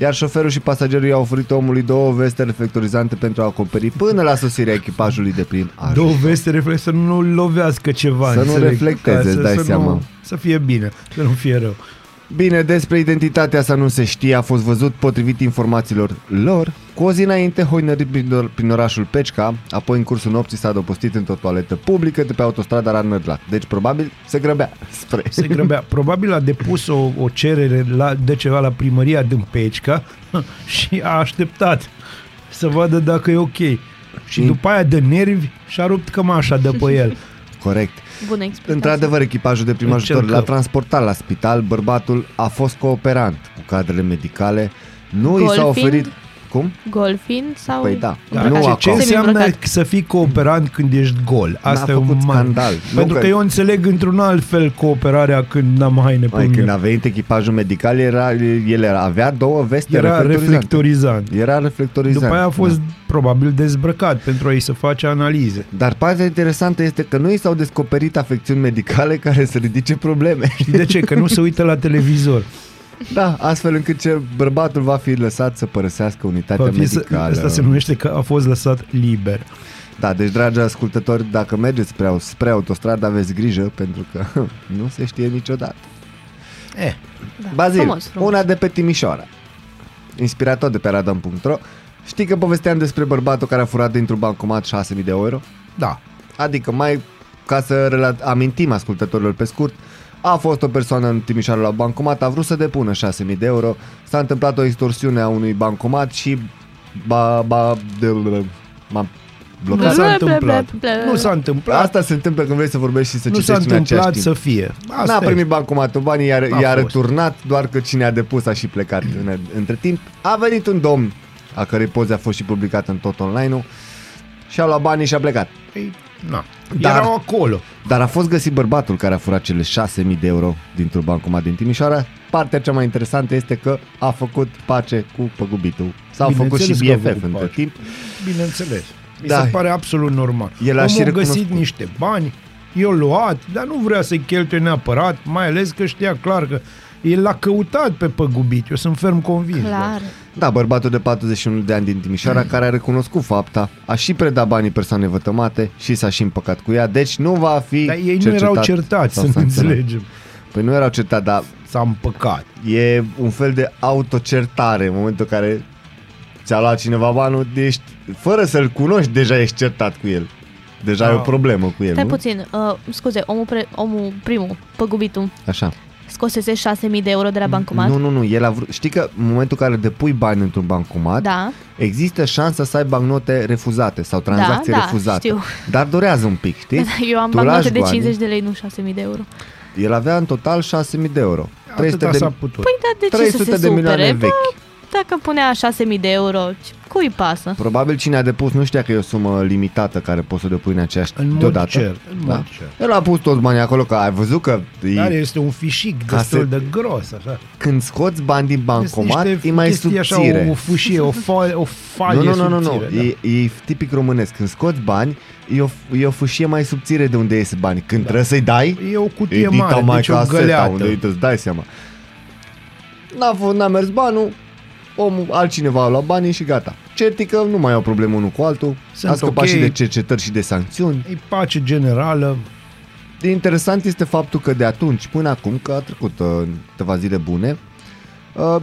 [SPEAKER 2] Iar șoferul și pasagerul i-au oferit omului două veste reflectorizante pentru a acoperi până la sosirea echipajului de prim ajutor.
[SPEAKER 7] Două veste reflex să nu lovească ceva.
[SPEAKER 2] Să nu
[SPEAKER 7] înțeleg,
[SPEAKER 2] reflecteze,
[SPEAKER 7] ca să,
[SPEAKER 2] îți dai
[SPEAKER 7] să
[SPEAKER 2] seama.
[SPEAKER 7] Nu, să fie bine, să nu fie rău.
[SPEAKER 2] Bine, despre identitatea sa nu se știe, a fost văzut potrivit informațiilor lor. Cu o zi înainte, hoinărit prin, or- prin orașul Pecca, apoi în cursul nopții s-a adăpostit într-o toaletă publică de pe autostrada Ranmerdlac. Deci probabil se grăbea spre...
[SPEAKER 7] Se grăbea. Probabil a depus o, o cerere la, de ceva la primăria din Pecica și a așteptat să vadă dacă e ok. Și
[SPEAKER 2] Mm.
[SPEAKER 7] după aia de nervi și-a rupt cămașa de pe el.
[SPEAKER 2] Corect.
[SPEAKER 4] Bună explicație.
[SPEAKER 2] Într-adevăr, echipajul de prim ajutor
[SPEAKER 7] Încercăm.
[SPEAKER 2] l-a transportat la spital. Bărbatul a fost cooperant cu cadrele medicale. Nu i s-a
[SPEAKER 4] Golfind?
[SPEAKER 2] oferit Cum?
[SPEAKER 4] Golfind sau...
[SPEAKER 2] Păi da.
[SPEAKER 7] Da,
[SPEAKER 2] nu
[SPEAKER 7] ce,
[SPEAKER 2] acum.
[SPEAKER 7] ce înseamnă
[SPEAKER 4] Semi-îmbrăcat.
[SPEAKER 7] să fii cooperant când ești gol? Asta
[SPEAKER 2] N-a
[SPEAKER 7] e un
[SPEAKER 2] făcut
[SPEAKER 7] mare.
[SPEAKER 2] scandal. Nu
[SPEAKER 7] Pentru că...
[SPEAKER 2] că-
[SPEAKER 7] eu înțeleg într-un alt fel cooperarea când n-am haine pe
[SPEAKER 2] Mai,
[SPEAKER 7] mine.
[SPEAKER 2] când a venit echipajul medical, era, el era, avea două veste
[SPEAKER 7] Era
[SPEAKER 2] reflectorizante.
[SPEAKER 7] reflectorizant.
[SPEAKER 2] Era reflectorizant.
[SPEAKER 7] După aia a fost
[SPEAKER 2] Da.
[SPEAKER 7] probabil dezbrăcat pentru a-i să face analize.
[SPEAKER 2] Dar partea interesantă este că nu i s-au descoperit afecțiuni medicale care să ridice probleme.
[SPEAKER 7] Știi de ce? Că nu se uită la televizor.
[SPEAKER 2] Da, astfel încât ce bărbatul va fi lăsat să părăsească unitatea
[SPEAKER 7] Va fi să,
[SPEAKER 2] medicală.
[SPEAKER 7] asta se numește că a fost lăsat liber.
[SPEAKER 2] Da, deci dragi ascultători, dacă mergeți spre, spre autostradă, aveți grijă pentru că nu se știe niciodată.
[SPEAKER 7] Eh,
[SPEAKER 4] Da,
[SPEAKER 2] Bazil,
[SPEAKER 4] frumos, frumos.
[SPEAKER 2] una de pe Timișoara. Inspirat tot de pe radam.ro. Știi că povesteam despre bărbatul care a furat dintr-un bancomat 6.000 de euro?
[SPEAKER 7] da.
[SPEAKER 2] Adică mai ca să rela- amintim ascultătorilor pe scurt, a fost o persoană în Timișoara la bancomat, a vrut să depună 6.000 de euro, s-a întâmplat o extorsiune a unui bancomat și ba, ba, de, m-a
[SPEAKER 7] Nu
[SPEAKER 2] blocat.
[SPEAKER 7] s-a
[SPEAKER 4] Bla, bla,
[SPEAKER 7] întâmplat.
[SPEAKER 4] bla, bla.
[SPEAKER 7] Nu s-a întâmplat.
[SPEAKER 2] Asta se întâmplă când vrei să vorbești și să
[SPEAKER 7] nu s-a
[SPEAKER 2] citești în același
[SPEAKER 7] întâmplat
[SPEAKER 2] timp.
[SPEAKER 7] să fie. Asta
[SPEAKER 2] N-a
[SPEAKER 7] e.
[SPEAKER 2] primit bancomatul banii, i-a,
[SPEAKER 7] A
[SPEAKER 2] i-a
[SPEAKER 7] fost.
[SPEAKER 2] returnat, doar că cine a depus a și plecat în, între timp. A venit un domn, a cărei poze a fost și publicat în tot online-ul, și a luat banii și a plecat.
[SPEAKER 7] Păi, na.
[SPEAKER 2] Dar-
[SPEAKER 7] Erau acolo.
[SPEAKER 2] Dar a fost găsit bărbatul care a furat cele 6.000 de euro dintr-un bancomat din Timișoara. Partea cea mai interesantă este că a făcut pace cu păgubitul. S-au făcut și
[SPEAKER 7] Bineînțeles că a
[SPEAKER 2] BFF
[SPEAKER 7] făcut
[SPEAKER 2] între
[SPEAKER 7] pace.
[SPEAKER 2] timp.
[SPEAKER 7] Bineînțeles. Mi
[SPEAKER 2] Da.
[SPEAKER 7] se pare absolut normal.
[SPEAKER 2] El a și
[SPEAKER 7] Omul a găsit
[SPEAKER 2] recunoscut.
[SPEAKER 7] niște bani, i-a luat, dar nu vrea să-i cheltuie neapărat, mai ales că știa clar că el l-a căutat pe păgubit. Eu sunt ferm convins. de
[SPEAKER 4] Clar.
[SPEAKER 7] asta.
[SPEAKER 2] Da, bărbatul de 41 de ani din Timișoara care a recunoscut fapta, a și predat banii persoanei vătămate și s-a și împăcat cu ea, deci nu va fi
[SPEAKER 7] Dar ei nu
[SPEAKER 2] cercetat
[SPEAKER 7] erau certați,
[SPEAKER 2] sau
[SPEAKER 7] să ne
[SPEAKER 2] sancționat.
[SPEAKER 7] înțelegem.
[SPEAKER 2] Păi nu erau certați, dar
[SPEAKER 7] S-a împăcat.
[SPEAKER 2] e un fel de autocertare în momentul în care ți-a luat cineva banul, ești, fără să-l cunoști, deja ești certat cu el. Deja
[SPEAKER 7] Da.
[SPEAKER 2] ai o problemă cu el,
[SPEAKER 4] Stai
[SPEAKER 2] nu?
[SPEAKER 4] puțin, uh, scuze, omul, pre, omul primul, păgubitul,
[SPEAKER 2] Așa.
[SPEAKER 4] Scosese 6.000 de euro de la bancomat?
[SPEAKER 2] Nu, nu, nu, el a vrut, știi că în momentul în care depui bani într-un bancomat,
[SPEAKER 4] Da,
[SPEAKER 2] există șansa să ai bancnote refuzate sau tranzacții
[SPEAKER 4] da,
[SPEAKER 2] refuzate.
[SPEAKER 4] știu.
[SPEAKER 2] Dar durează un pic, știi?
[SPEAKER 4] eu am
[SPEAKER 2] Tu
[SPEAKER 4] bancnote
[SPEAKER 2] lași
[SPEAKER 4] de
[SPEAKER 2] banii,
[SPEAKER 4] 50 de lei, nu 6.000 de euro.
[SPEAKER 2] El avea în total 6.000 de euro. 300
[SPEAKER 7] Atâta
[SPEAKER 2] de,
[SPEAKER 7] s-a putut.
[SPEAKER 4] Păi da, de ce
[SPEAKER 2] 300
[SPEAKER 4] să se
[SPEAKER 2] de milioane
[SPEAKER 4] supere?
[SPEAKER 2] vechi.
[SPEAKER 4] Bă, dacă punea 6.000 de euro, ce- cui pasă?
[SPEAKER 2] Probabil cine a depus nu știa că e o sumă limitată care poți să o depui în aceeași
[SPEAKER 7] În mod
[SPEAKER 2] deodată.
[SPEAKER 7] cert, în mod
[SPEAKER 2] Da.
[SPEAKER 7] cert.
[SPEAKER 2] El a pus toți banii acolo, că ai văzut că
[SPEAKER 7] Dar
[SPEAKER 2] e,
[SPEAKER 7] este un fișic
[SPEAKER 2] Ca
[SPEAKER 7] destul
[SPEAKER 2] să-
[SPEAKER 7] de gros, așa.
[SPEAKER 2] când scoți bani din bancomat,
[SPEAKER 7] Sunt
[SPEAKER 2] e mai
[SPEAKER 7] chestii
[SPEAKER 2] subțire.
[SPEAKER 7] Așa, o fâșie, o, fa- o falie
[SPEAKER 2] nu, nu, nu, nu, nu.
[SPEAKER 7] subțire, da.
[SPEAKER 2] E, e tipic românesc. Când scoți bani, e o, e o fâșie mai subțire de unde ies bani. Când trebuie să-i dai,
[SPEAKER 7] E o cutie
[SPEAKER 2] e dita
[SPEAKER 7] mare,
[SPEAKER 2] mai
[SPEAKER 7] deci o
[SPEAKER 2] caseta,
[SPEAKER 7] găleată.
[SPEAKER 2] unde uite, îți dai seama. N-a, fost, n-a mers banul, omul, altcineva a luat banii și gata. Cert e că nu mai au problemă unul cu altul,
[SPEAKER 7] Sunt
[SPEAKER 2] a scăpat
[SPEAKER 7] ok.
[SPEAKER 2] și de cercetări și de sancțiuni.
[SPEAKER 7] E pace generală.
[SPEAKER 2] Interesant este faptul că de atunci până acum, că a trecut uh, câteva zile bune, uh,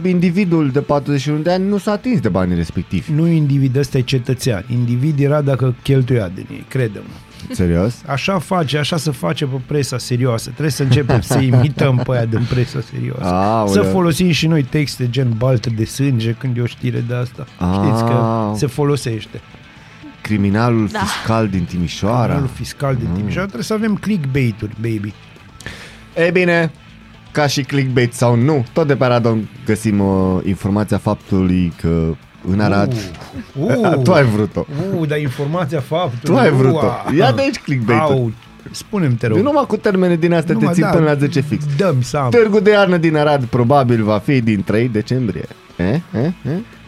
[SPEAKER 2] individul de 41 de ani nu s-a atins de banii respectivi.
[SPEAKER 7] Nu individ, ăsta e cetățean. Individ era dacă cheltuia din ei, crede-mă.
[SPEAKER 2] Serios?
[SPEAKER 7] Așa face, așa se face pe presa serioasă. Trebuie să începem să imităm pe aia din presa serioasă.
[SPEAKER 2] Aoleu.
[SPEAKER 7] Să folosim și noi texte gen baltă de sânge când e o știre de asta. Știți că
[SPEAKER 2] Au.
[SPEAKER 7] se folosește.
[SPEAKER 2] Criminalul
[SPEAKER 4] Da.
[SPEAKER 2] fiscal din Timișoara.
[SPEAKER 7] Canalul fiscal din Timișoara. Trebuie să avem clickbait-uri, baby.
[SPEAKER 2] Ei bine, ca și clickbait sau nu, tot de pe Radon găsim uh, informația faptului că în Arad...
[SPEAKER 7] Uh,
[SPEAKER 2] tu ai vrut-o.
[SPEAKER 7] Uh, dar informația faptului.
[SPEAKER 2] Tu ai vrut-o.
[SPEAKER 7] Ua.
[SPEAKER 2] Ia de aici clickbait-ul.
[SPEAKER 7] Au, spune-mi, te rog.
[SPEAKER 2] Eu numai cu termene din astea te
[SPEAKER 7] Numai,
[SPEAKER 2] țin
[SPEAKER 7] da.
[SPEAKER 2] până la 10 fix.
[SPEAKER 7] Dăm seama.
[SPEAKER 2] Târgul de iarnă din Arad probabil va fi din 3 decembrie. Eh? Eh?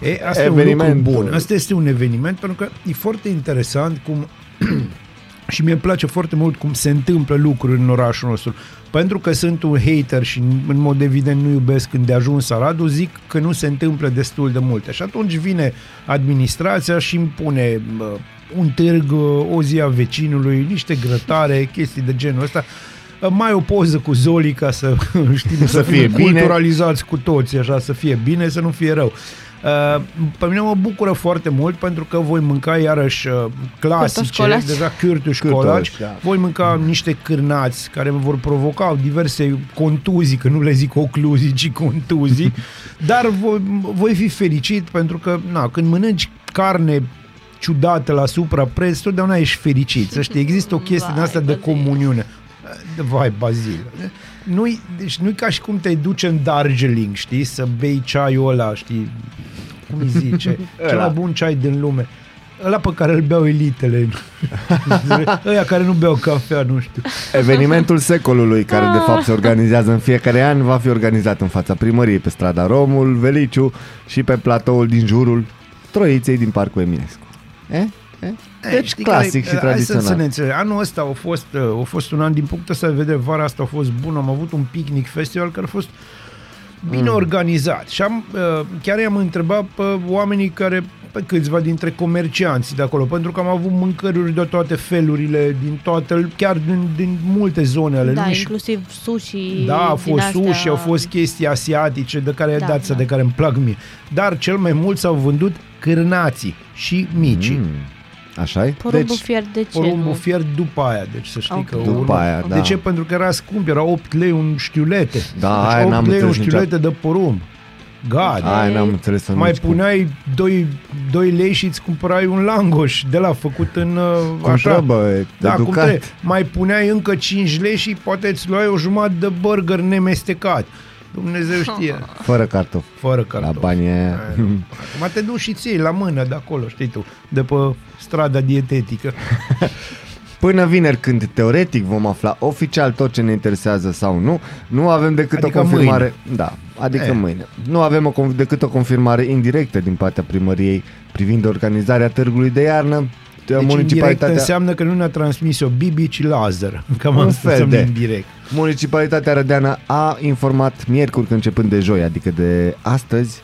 [SPEAKER 2] Eh?
[SPEAKER 7] E, asta e un lucru
[SPEAKER 2] Evenimentul.
[SPEAKER 7] bun. Asta este un eveniment pentru că e foarte interesant cum și mie îmi place foarte mult cum se întâmplă lucruri în orașul nostru. Pentru că sunt un hater și în mod evident nu iubesc când de ajuns Aradul, zic că nu se întâmplă destul de multe. Și atunci vine administrația și îmi pune bă, un târg, o zi a vecinului, niște grătare, chestii de genul ăsta. Mai o poză cu Zoli ca să știm să,
[SPEAKER 2] fie
[SPEAKER 7] fim
[SPEAKER 2] bine.
[SPEAKER 7] culturalizați cu toți, așa, să fie bine, să nu fie rău. Uh, pe mine mă bucură foarte mult pentru că voi mânca iarăși uh, clasice,
[SPEAKER 4] Cârtoși-colaci.
[SPEAKER 7] deja cârtuși
[SPEAKER 2] Cârtoși,
[SPEAKER 7] colaci,
[SPEAKER 2] da.
[SPEAKER 7] voi mânca niște cârnați care vă vor provoca diverse contuzii, că nu le zic ocluzii, ci contuzii, dar voi, voi fi fericit pentru că, na, când mănânci carne ciudată la suprapreț, totdeauna ești fericit. Să știi, există o chestie din
[SPEAKER 4] Vai,
[SPEAKER 7] asta de
[SPEAKER 4] Bazil.
[SPEAKER 7] comuniune. Vai, Bazil. Nu-i, deci nu-i ca și cum te duci în Darjeeling, știi, să bei ceaiul ăla, știi, cum îi zice, cel
[SPEAKER 2] Ăla.
[SPEAKER 7] mai bun ceai din lume. Ăla pe care îl beau elitele. Ăia care nu beau cafea, nu știu.
[SPEAKER 2] Evenimentul secolului, care de fapt se organizează în fiecare an, va fi organizat în fața primăriei pe strada Romul, Veliciu și pe platoul din jurul Troiței din Parcul Eminescu. Eh? Eh? Deci
[SPEAKER 7] Știi
[SPEAKER 2] clasic
[SPEAKER 7] care-
[SPEAKER 2] și
[SPEAKER 7] hai Să, să
[SPEAKER 2] tradițional.
[SPEAKER 7] ne înțelegem. Anul ăsta a fost, uh, a fost un an din punctul ăsta de vedere, vara asta a fost bun, am avut un picnic festival care a fost bine mm. organizat și am, uh, chiar i-am întrebat pe oamenii care pe câțiva dintre comercianții de acolo, pentru că am avut mâncăruri de toate felurile, din toate, chiar din, din multe zone ale
[SPEAKER 4] Da,
[SPEAKER 7] lumii și
[SPEAKER 4] inclusiv sushi.
[SPEAKER 7] da, a
[SPEAKER 4] din
[SPEAKER 7] fost
[SPEAKER 4] astea.
[SPEAKER 7] sushi, au fost chestii asiatice de care
[SPEAKER 4] Da,
[SPEAKER 7] dați
[SPEAKER 4] da.
[SPEAKER 7] de care îmi plac mie. Dar cel mai mult s-au vândut cârnații și micii.
[SPEAKER 2] Mm. Așa-i?
[SPEAKER 4] Porumbul
[SPEAKER 2] Deci,
[SPEAKER 4] fier de ce
[SPEAKER 7] Porumbul
[SPEAKER 4] nu?
[SPEAKER 7] fier după aia, deci să știi
[SPEAKER 4] Ok.
[SPEAKER 7] că
[SPEAKER 2] După
[SPEAKER 7] urmă.
[SPEAKER 2] aia, da.
[SPEAKER 7] De ce? Pentru că era scump, era 8 lei un știulete.
[SPEAKER 2] Da,
[SPEAKER 7] deci
[SPEAKER 2] aia
[SPEAKER 7] 8
[SPEAKER 2] n-am
[SPEAKER 7] lei un
[SPEAKER 2] înțeles
[SPEAKER 7] știulete de porumb. God.
[SPEAKER 2] Aia n-am înțeles să
[SPEAKER 7] mai
[SPEAKER 2] nici cum.
[SPEAKER 7] puneai 2, 2 lei și îți cumpărai un langoș de la făcut în uh,
[SPEAKER 2] Cum
[SPEAKER 7] așa.
[SPEAKER 2] trebuie,
[SPEAKER 7] da, cum
[SPEAKER 2] educat.
[SPEAKER 7] trebuie. Mai puneai încă 5 lei și poate îți luai o jumătate de burger nemestecat. Dumnezeu știe.
[SPEAKER 2] Fără cartofi.
[SPEAKER 7] Fără
[SPEAKER 2] La
[SPEAKER 7] cartofi.
[SPEAKER 2] banii aia.
[SPEAKER 7] Acum te duci și ții la mână de acolo, știi tu, de pe strada dietetică.
[SPEAKER 2] Până vineri, când teoretic vom afla oficial tot ce ne interesează sau nu, nu avem decât
[SPEAKER 7] Adică
[SPEAKER 2] o confirmare. Da, adică
[SPEAKER 7] E.
[SPEAKER 2] mâine. Nu avem o, conf- decât o confirmare indirectă din partea primăriei privind organizarea târgului de iarnă.
[SPEAKER 7] Deci indirect
[SPEAKER 2] municipalitatea,
[SPEAKER 7] înseamnă că nu ne-a transmis-o Bibi, ci laser. Cam
[SPEAKER 2] Un
[SPEAKER 7] asta
[SPEAKER 2] fel
[SPEAKER 7] înseamnă
[SPEAKER 2] de.
[SPEAKER 7] indirect.
[SPEAKER 2] municipalitatea Rădeană a informat miercuri că începând de joi, adică de astăzi,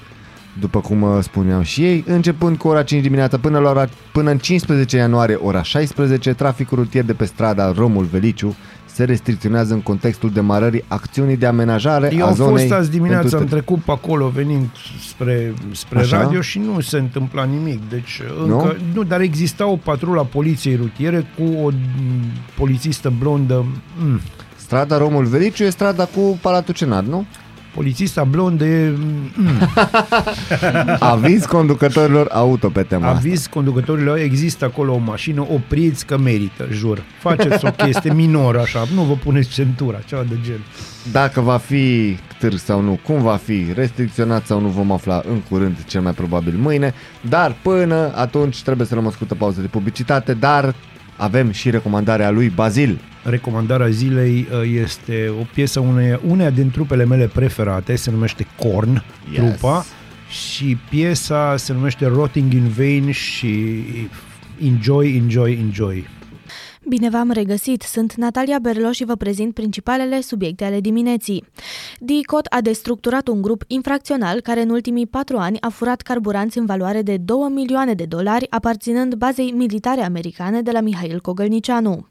[SPEAKER 2] după cum uh, spuneau și ei, începând cu ora 5 dimineața până, la ora, până în 15 ianuarie, ora 16, traficul rutier de pe strada Romul Veliciu se restricționează în contextul demarării acțiunii de amenajare
[SPEAKER 7] Eu
[SPEAKER 2] a
[SPEAKER 7] am
[SPEAKER 2] zonei
[SPEAKER 7] fost azi dimineața,
[SPEAKER 2] pentru
[SPEAKER 7] am trecut pe acolo venind spre, spre
[SPEAKER 2] Așa?
[SPEAKER 7] radio și nu se întâmpla nimic. Deci încă, nu? dar exista o patrulă a poliției rutiere cu o m, polițistă blondă. Mm,
[SPEAKER 2] Strada Romul Veliciu e strada cu Palatul Cenat, nu?
[SPEAKER 7] Polițista blondă e... Mm,
[SPEAKER 2] Aviz conducătorilor auto pe tema asta.
[SPEAKER 7] aviz conducătorilor, există acolo o mașină, opriți că merită, jur. Faceți o chestie minoră așa, nu vă puneți centura, ceva de gen.
[SPEAKER 2] Dacă va fi târg sau nu, cum va fi, restricționat sau nu, vom afla în curând, cel mai probabil mâine. Dar până atunci trebuie să luăm o scurtă pauză de publicitate, dar avem și recomandarea lui Bazil.
[SPEAKER 7] Recomandarea zilei uh, este o piesă uneia, uneia din trupele mele preferate, se numește Korn,
[SPEAKER 2] Yes.
[SPEAKER 7] trupa, și piesa se numește Rotting in Vain și Enjoy, Enjoy, Enjoy.
[SPEAKER 4] Bine v-am regăsit, sunt Natalia Berlo și vă prezint principalele subiecte ale dimineții. DICOT a destructurat un grup infracțional care în ultimii patru ani a furat carburanți în valoare de 2 milioane de dolari aparținând bazei militare americane de la Mihail Cogălnicianu.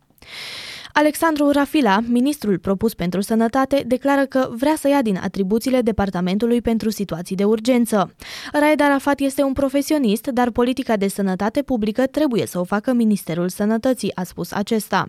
[SPEAKER 4] Alexandru Rafila, ministrul propus pentru sănătate, declară că vrea să ia din atribuțiile Departamentului pentru situații de urgență. Raed Arafat este un profesionist, dar politica de sănătate publică trebuie să o facă Ministerul Sănătății, a spus acesta.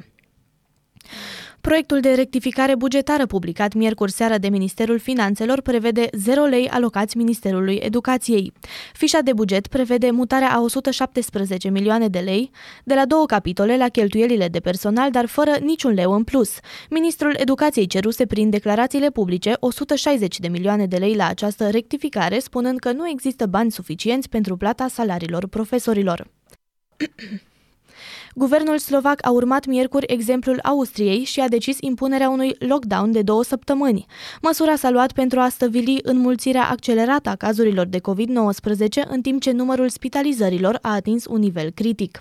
[SPEAKER 4] Proiectul de rectificare bugetară publicat miercuri seara de Ministerul Finanțelor prevede 0 lei alocați Ministerului Educației. Fișa de buget prevede mutarea a 117 milioane de lei de la două capitole la cheltuielile de personal, dar fără niciun leu în plus. Ministrul Educației ceruse prin declarațiile publice 160 de milioane de lei la această rectificare, spunând că nu există bani suficienți pentru plata salariilor profesorilor. Guvernul slovac a urmat miercuri exemplul Austriei și a decis impunerea unui lockdown de două săptămâni. Măsura s-a luat pentru a stăvili înmulțirea accelerată a cazurilor de COVID-19, în timp ce numărul spitalizărilor a atins un nivel critic.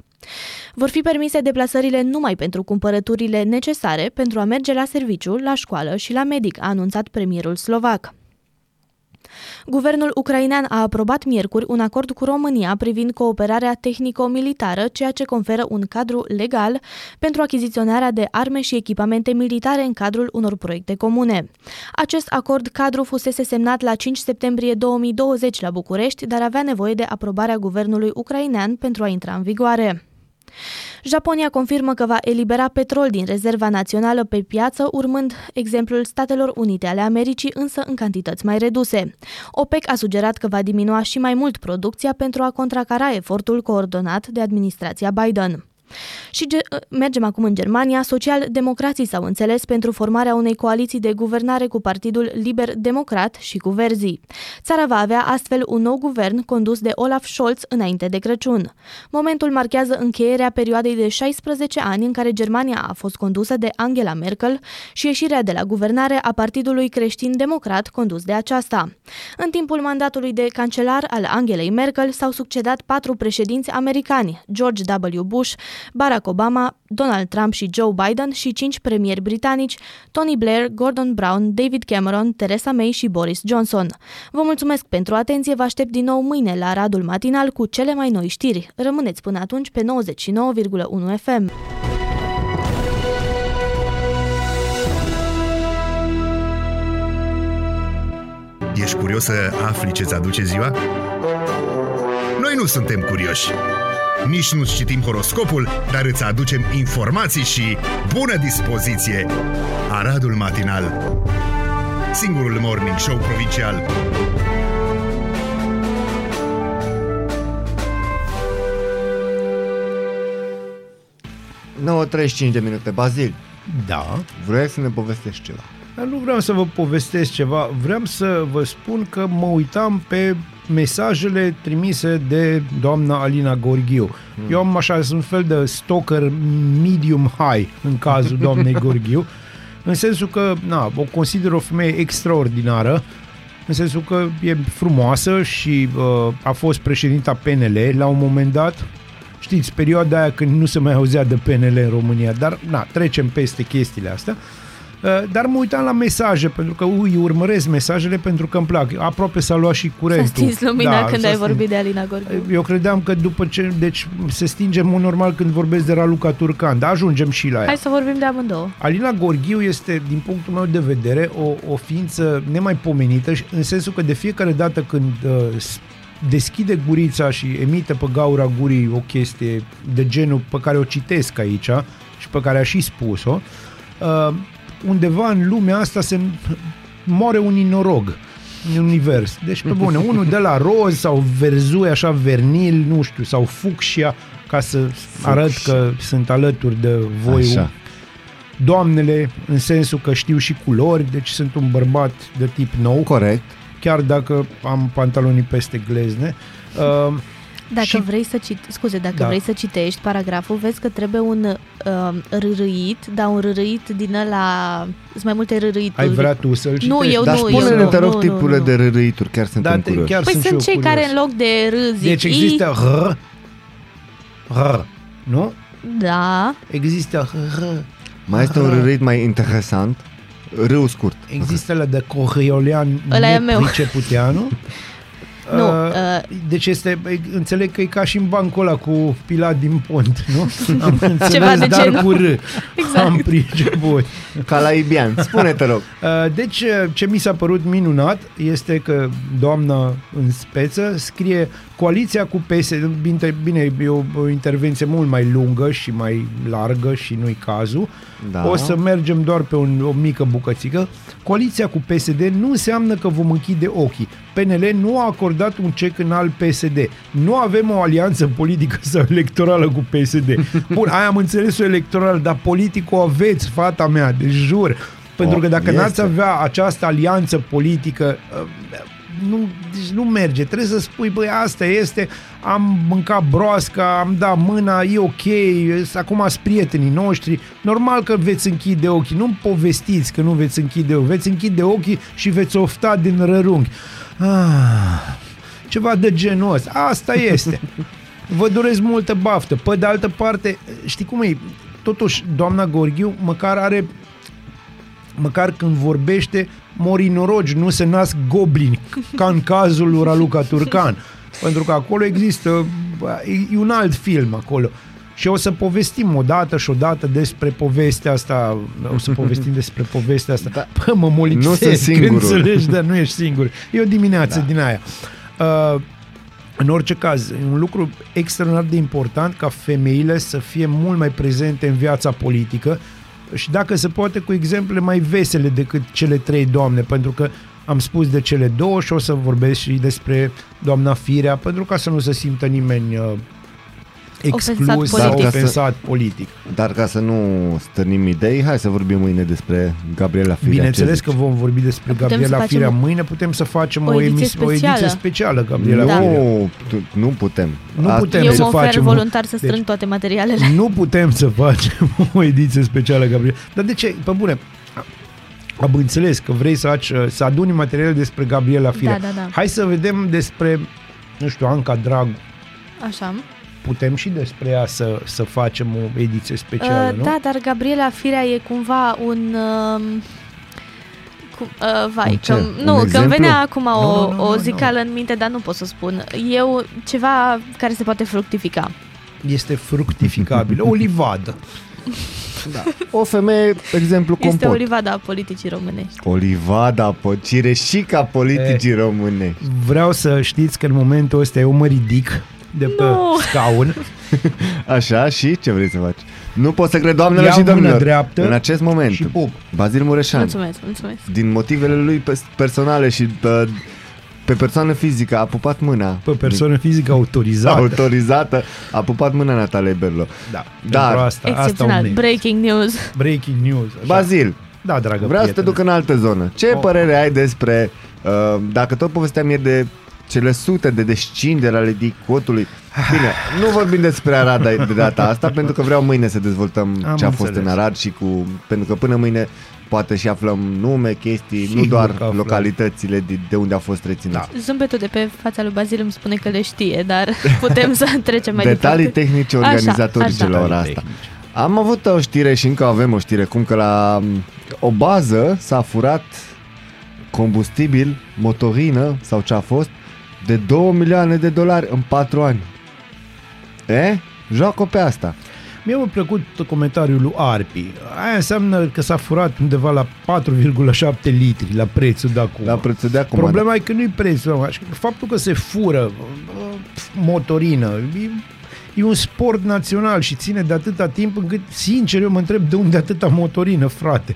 [SPEAKER 4] Vor fi permise deplasările numai pentru cumpărăturile necesare pentru a merge la serviciu, la școală și la medic, a anunțat premierul slovac. Guvernul ucrainean a aprobat miercuri un acord cu România privind cooperarea tehnico-militară, ceea ce conferă un cadru legal pentru achiziționarea de arme și echipamente militare în cadrul unor proiecte comune. Acest acord cadru fusese semnat la 5 septembrie 2020 la București, dar avea nevoie de aprobarea guvernului ucrainean pentru a intra în vigoare. Japonia confirmă că va elibera petrol din rezerva națională pe piață, urmând exemplul Statelor Unite ale Americii, însă în cantități mai reduse. OPEC a sugerat că va diminua și mai mult producția pentru a contracara efortul coordonat de administrația Biden. Și ge- mergem acum în Germania. Social-democrații s-au înțeles pentru formarea unei coaliții de guvernare cu Partidul Liber Democrat și cu Verzii. Țara va avea astfel un nou guvern condus de Olaf Scholz înainte de Crăciun. Momentul marchează încheierea perioadei de 16 ani în care Germania a fost condusă de Angela Merkel și ieșirea de la guvernare a Partidului Creștin-Democrat condus de aceasta. În timpul mandatului de cancelar al Angelei Merkel s-au succedat patru președinți americani, George W. Bush, Barack Obama, Donald Trump și Joe Biden și cinci premieri britanici, Tony Blair, Gordon Brown, David Cameron, Theresa May și Boris Johnson. Vă mulțumesc pentru atenție, vă aștept din nou mâine la Radul Matinal cu cele mai noi știri. Rămâneți până atunci pe 99,1 FM.
[SPEAKER 3] Ești curios să afli ce-ți aduce ziua? Noi nu suntem curioși. Nici nu citim horoscopul, dar îți aducem informații și bună dispoziție. Aradul Matinal Singurul morning show provincial.
[SPEAKER 2] Nouă 35 de minute. Bazil,
[SPEAKER 7] Da,
[SPEAKER 2] vrei să ne povestești ceva?
[SPEAKER 7] dar nu vreau să vă povestesc ceva, vreau să vă spun că mă uitam pe mesajele trimise de doamna Alina Gorghiu. Eu am așa, sunt un fel de stalker medium-high în cazul doamnei Gorghiu, în sensul că, na, o consider o femeie extraordinară, în sensul că e frumoasă și uh, a fost președinta PNL la un moment dat. Știți, perioada aia când nu se mai auzea de PNL în România, dar na, trecem peste chestiile astea. Uh, Dar mă uitam la mesaje, pentru că ui, urmăresc mesajele pentru că îmi plac. Aproape s-a luat și
[SPEAKER 4] S-a
[SPEAKER 7] curentul.
[SPEAKER 4] stins lumina
[SPEAKER 7] Da,
[SPEAKER 4] când
[SPEAKER 7] s-a
[SPEAKER 4] ai
[SPEAKER 7] stins.
[SPEAKER 4] vorbit de Alina Gorghiu.
[SPEAKER 7] Eu credeam că după ce... Deci se stinge în mod normal când vorbesc de Raluca Turcan, dar ajungem și la ea.
[SPEAKER 4] Hai să vorbim de amândouă.
[SPEAKER 7] Alina Gorghiu este, din punctul meu de vedere, o, o ființă nemaipomenită și- în sensul că de fiecare dată când uh, s- deschide gurița și emite pe gaura gurii o chestie de genul pe care o citesc aici și pe care a și spus-o, uh, undeva în lumea asta se moare un inorog în univers. Deci, pe bune, unul de la roz sau verzui așa vernil, nu știu, sau fucsia, ca să arăt că sunt alături de voi
[SPEAKER 2] Așa.
[SPEAKER 7] doamnele, în sensul că știu și culori, deci sunt un bărbat de tip nou,
[SPEAKER 2] Corect.
[SPEAKER 7] chiar dacă am pantalonii peste glezne. Uh,
[SPEAKER 4] Dacă
[SPEAKER 7] Și-
[SPEAKER 4] vrei să cit... scuze, dacă
[SPEAKER 7] Da.
[SPEAKER 4] vrei să citești paragraful, vezi că trebuie un uh, rârâit, dar un rârâit din ăla... Sunt mai multe rârâituri.
[SPEAKER 7] ai vrea tu să-l citești?
[SPEAKER 4] Nu, eu
[SPEAKER 2] Dar
[SPEAKER 4] nu, eu
[SPEAKER 2] spune-ne,
[SPEAKER 4] nu,
[SPEAKER 2] te rog,
[SPEAKER 4] nu,
[SPEAKER 2] tipurile
[SPEAKER 4] nu,
[SPEAKER 2] de
[SPEAKER 4] nu.
[SPEAKER 2] rârâituri, chiar suntem
[SPEAKER 7] Da, te-
[SPEAKER 2] curioși.
[SPEAKER 7] chiar
[SPEAKER 4] Păi
[SPEAKER 7] sunt,
[SPEAKER 4] sunt
[SPEAKER 7] și eu
[SPEAKER 4] cei care
[SPEAKER 7] curios.
[SPEAKER 4] în loc de râ zic
[SPEAKER 7] Deci
[SPEAKER 4] I,
[SPEAKER 7] există r, r, nu?
[SPEAKER 4] Da,
[SPEAKER 7] Există r,
[SPEAKER 2] Mai este un rârâit mai interesant. Râu scurt.
[SPEAKER 7] există la de Coriolean
[SPEAKER 4] Ăla e meu.
[SPEAKER 7] Nepriceputeanu.
[SPEAKER 4] Nu,
[SPEAKER 7] Uh,
[SPEAKER 4] uh,
[SPEAKER 7] deci este, înțeleg că e ca și în bancul ăla cu Pilat din Pont, nu? Am înțeles,
[SPEAKER 4] Ceva de
[SPEAKER 7] dar
[SPEAKER 4] genul.
[SPEAKER 7] cu r.
[SPEAKER 4] Exact.
[SPEAKER 7] Am priceput.
[SPEAKER 2] Ca la Ibian. Spune, te rog.
[SPEAKER 7] Uh, Deci, uh, ce mi s-a părut minunat este că doamna în speță scrie coaliția cu PSD, bine, bine e o, o intervenție mult mai lungă și mai largă și nu-i cazul,
[SPEAKER 2] Da.
[SPEAKER 7] o să mergem doar pe un, o mică bucățică. Coaliția cu PSD nu înseamnă că vom închide ochii. PNL nu a acordat un cec în alt PSD. Nu avem o alianță politică sau electorală cu PSD. Bun, aia am înțeles-o electoral, dar politic o aveți, fata mea, de jur. Pentru
[SPEAKER 2] O,
[SPEAKER 7] că dacă
[SPEAKER 2] este.
[SPEAKER 7] n-ați avea această alianță politică, uh, nu, deci nu merge. Trebuie să spui, băi, asta este, am mâncat broasca, am dat mâna, e ok, acum sunt prietenii noștri. Normal că veți închide ochii, nu povestiți că nu veți închide ochii, veți închide ochii și veți ofta din rărunghi. Ah, ceva de genul ăsta. Asta este. Vă doresc multă baftă. Pe de altă parte, știi cum e? Totuși, doamna Gorghiu măcar are măcar când vorbește, mori norogi, nu se nasc goblini, ca în cazul lui Raluca Turcan. Pentru că acolo există, bă, e un alt film acolo. Și o să povestim o dată și o dată despre povestea asta, o să povestim despre povestea asta. Da. Pă, mă molipsesc,
[SPEAKER 2] Nu sunt singurul.
[SPEAKER 7] înțelegi, dar nu ești singur. E o dimineață da. din aia. Uh, în orice caz, e un lucru extraordinar de important ca femeile să fie mult mai prezente în viața politică și dacă se poate cu exemple mai vesele decât cele trei doamne, pentru că am spus de cele două și o să vorbesc și despre doamna Firea, pentru ca să nu se simtă nimeni uh, exclus
[SPEAKER 4] Ofensat
[SPEAKER 7] sau
[SPEAKER 2] politic.
[SPEAKER 7] ofensat politic.
[SPEAKER 2] Dar ca să nu stârnim idei, hai să vorbim mâine despre Gabriela Firea.
[SPEAKER 7] Bineînțeles
[SPEAKER 2] ce
[SPEAKER 7] că
[SPEAKER 2] zici?
[SPEAKER 7] vom vorbi despre
[SPEAKER 4] Putem să
[SPEAKER 7] Gabriela
[SPEAKER 4] facem
[SPEAKER 7] Firea
[SPEAKER 4] o-
[SPEAKER 7] mâine, putem să facem
[SPEAKER 4] o
[SPEAKER 7] o,
[SPEAKER 4] ediție
[SPEAKER 7] emis- o ediție
[SPEAKER 4] specială.
[SPEAKER 7] specială Gabriela Firea.
[SPEAKER 2] Nu, tu- nu putem.
[SPEAKER 7] Nu
[SPEAKER 2] Asta-
[SPEAKER 7] putem
[SPEAKER 4] Eu
[SPEAKER 7] să
[SPEAKER 4] mă ofer
[SPEAKER 7] facem-
[SPEAKER 4] voluntar să
[SPEAKER 7] Deci-
[SPEAKER 4] strâng toate materialele.
[SPEAKER 7] Nu putem să facem o ediție specială, Gabriel. Dar de ce? Pe bune, am înțeles că vrei să, faci, să aduni materiale despre Gabriela Firea.
[SPEAKER 4] Da, da, da.
[SPEAKER 7] Hai să vedem despre, nu știu, Anca Drag.
[SPEAKER 4] Așa.
[SPEAKER 7] Putem și despre ea să, să facem o ediție specială,
[SPEAKER 4] Uh,
[SPEAKER 7] nu?
[SPEAKER 4] da, dar Gabriela Firea e cumva un... Uh, cu, uh, vai,
[SPEAKER 2] Un ce?
[SPEAKER 4] că,
[SPEAKER 2] Un
[SPEAKER 4] nu, că îmi
[SPEAKER 2] exemplu?
[SPEAKER 4] venea acum o,
[SPEAKER 7] Nu, nu, nu,
[SPEAKER 4] o
[SPEAKER 7] nu,
[SPEAKER 4] zicală în minte, dar nu pot să spun. E o, ceva care se poate fructifica.
[SPEAKER 7] Este fructificabilă. O livadă.
[SPEAKER 2] O femeie, exemplu,
[SPEAKER 4] Este
[SPEAKER 2] compot.
[SPEAKER 4] o livadă a politicii românești.
[SPEAKER 2] Olivada, po- cireșica politicii române.
[SPEAKER 7] Vreau să știți că în momentul ăsta eu mă ridic de pe
[SPEAKER 4] Nu.
[SPEAKER 7] scaun.
[SPEAKER 2] Așa, și ce vrei să faci? Nu pot să cred, doamnelor
[SPEAKER 7] Iau
[SPEAKER 2] și
[SPEAKER 7] mâna
[SPEAKER 2] domnilor.
[SPEAKER 7] dreaptă
[SPEAKER 2] în acest moment,
[SPEAKER 7] și pup.
[SPEAKER 2] Bazil Mureșan,
[SPEAKER 4] Mulțumesc, mulțumesc.
[SPEAKER 2] din motivele lui pe- personale și pe, pe persoană fizică, a pupat mâna.
[SPEAKER 7] Pe persoană fizică autorizată.
[SPEAKER 2] autorizată, a pupat mâna Natalia Berlo.
[SPEAKER 7] Da,
[SPEAKER 2] Dar-
[SPEAKER 7] pentru asta, asta
[SPEAKER 4] Excepțional.
[SPEAKER 7] un
[SPEAKER 4] Breaking news.
[SPEAKER 7] breaking news. Așa.
[SPEAKER 2] Bazil,
[SPEAKER 7] Da, dragă
[SPEAKER 2] vreau să te
[SPEAKER 7] prietene.
[SPEAKER 2] duc în altă zonă. Ce
[SPEAKER 7] Oh.
[SPEAKER 2] părere ai despre, uh, dacă tot povesteam ieri de cele sute de descinderi ale dicotului. Bine, nu vorbim despre Arad de data asta, pentru că vreau mâine să dezvoltăm
[SPEAKER 7] Am
[SPEAKER 2] ce a fost
[SPEAKER 7] înțeles.
[SPEAKER 2] în Arad și cu... Pentru că până mâine poate și aflăm nume, chestii, nu
[SPEAKER 7] Sigur
[SPEAKER 2] doar
[SPEAKER 7] că aflăm.
[SPEAKER 2] localitățile de, de unde a fost reținut.
[SPEAKER 7] Da.
[SPEAKER 4] Zâmbetul de pe fața lui Bazil îmi spune că le știe, dar putem să trecem mai
[SPEAKER 2] Detalii
[SPEAKER 4] departe.
[SPEAKER 2] tehnice
[SPEAKER 4] Așa,
[SPEAKER 2] organizatorice
[SPEAKER 4] așa.
[SPEAKER 2] la ora asta. Am avut o știre și încă avem o știre, cum că la m, o bază s-a furat combustibil, motorină sau ce a fost, de 2 milioane de dolari în 4 ani. E? Joacă pe asta.
[SPEAKER 7] Mie mi-a plăcut comentariul lui Arpi. Aia înseamnă că s-a furat undeva la 4,7 litri la prețul de acum.
[SPEAKER 2] La prețul de acum.
[SPEAKER 7] Problema e că nu-i prețul. Faptul că se fură uh, motorină e, e un sport național și ține de atâta timp încât, sincer, eu mă întreb de unde atâta motorină, frate.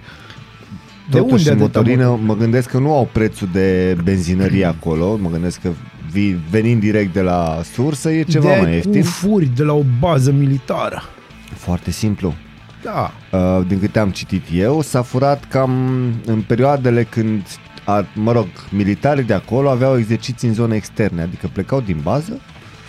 [SPEAKER 7] De
[SPEAKER 2] Totuși,
[SPEAKER 7] unde atâta
[SPEAKER 2] motorină, mă gândesc că nu au prețul de benzinărie acolo, mă gândesc că vi- venind direct de la sursă e ceva
[SPEAKER 7] de
[SPEAKER 2] mai ieftin.
[SPEAKER 7] cu furi de la o bază militară.
[SPEAKER 2] Foarte simplu.
[SPEAKER 7] Da.
[SPEAKER 2] Uh, din câte am citit eu, s-a furat cam în perioadele când, a, mă rog, militarii de acolo aveau exerciții în zone externe, adică plecau din bază,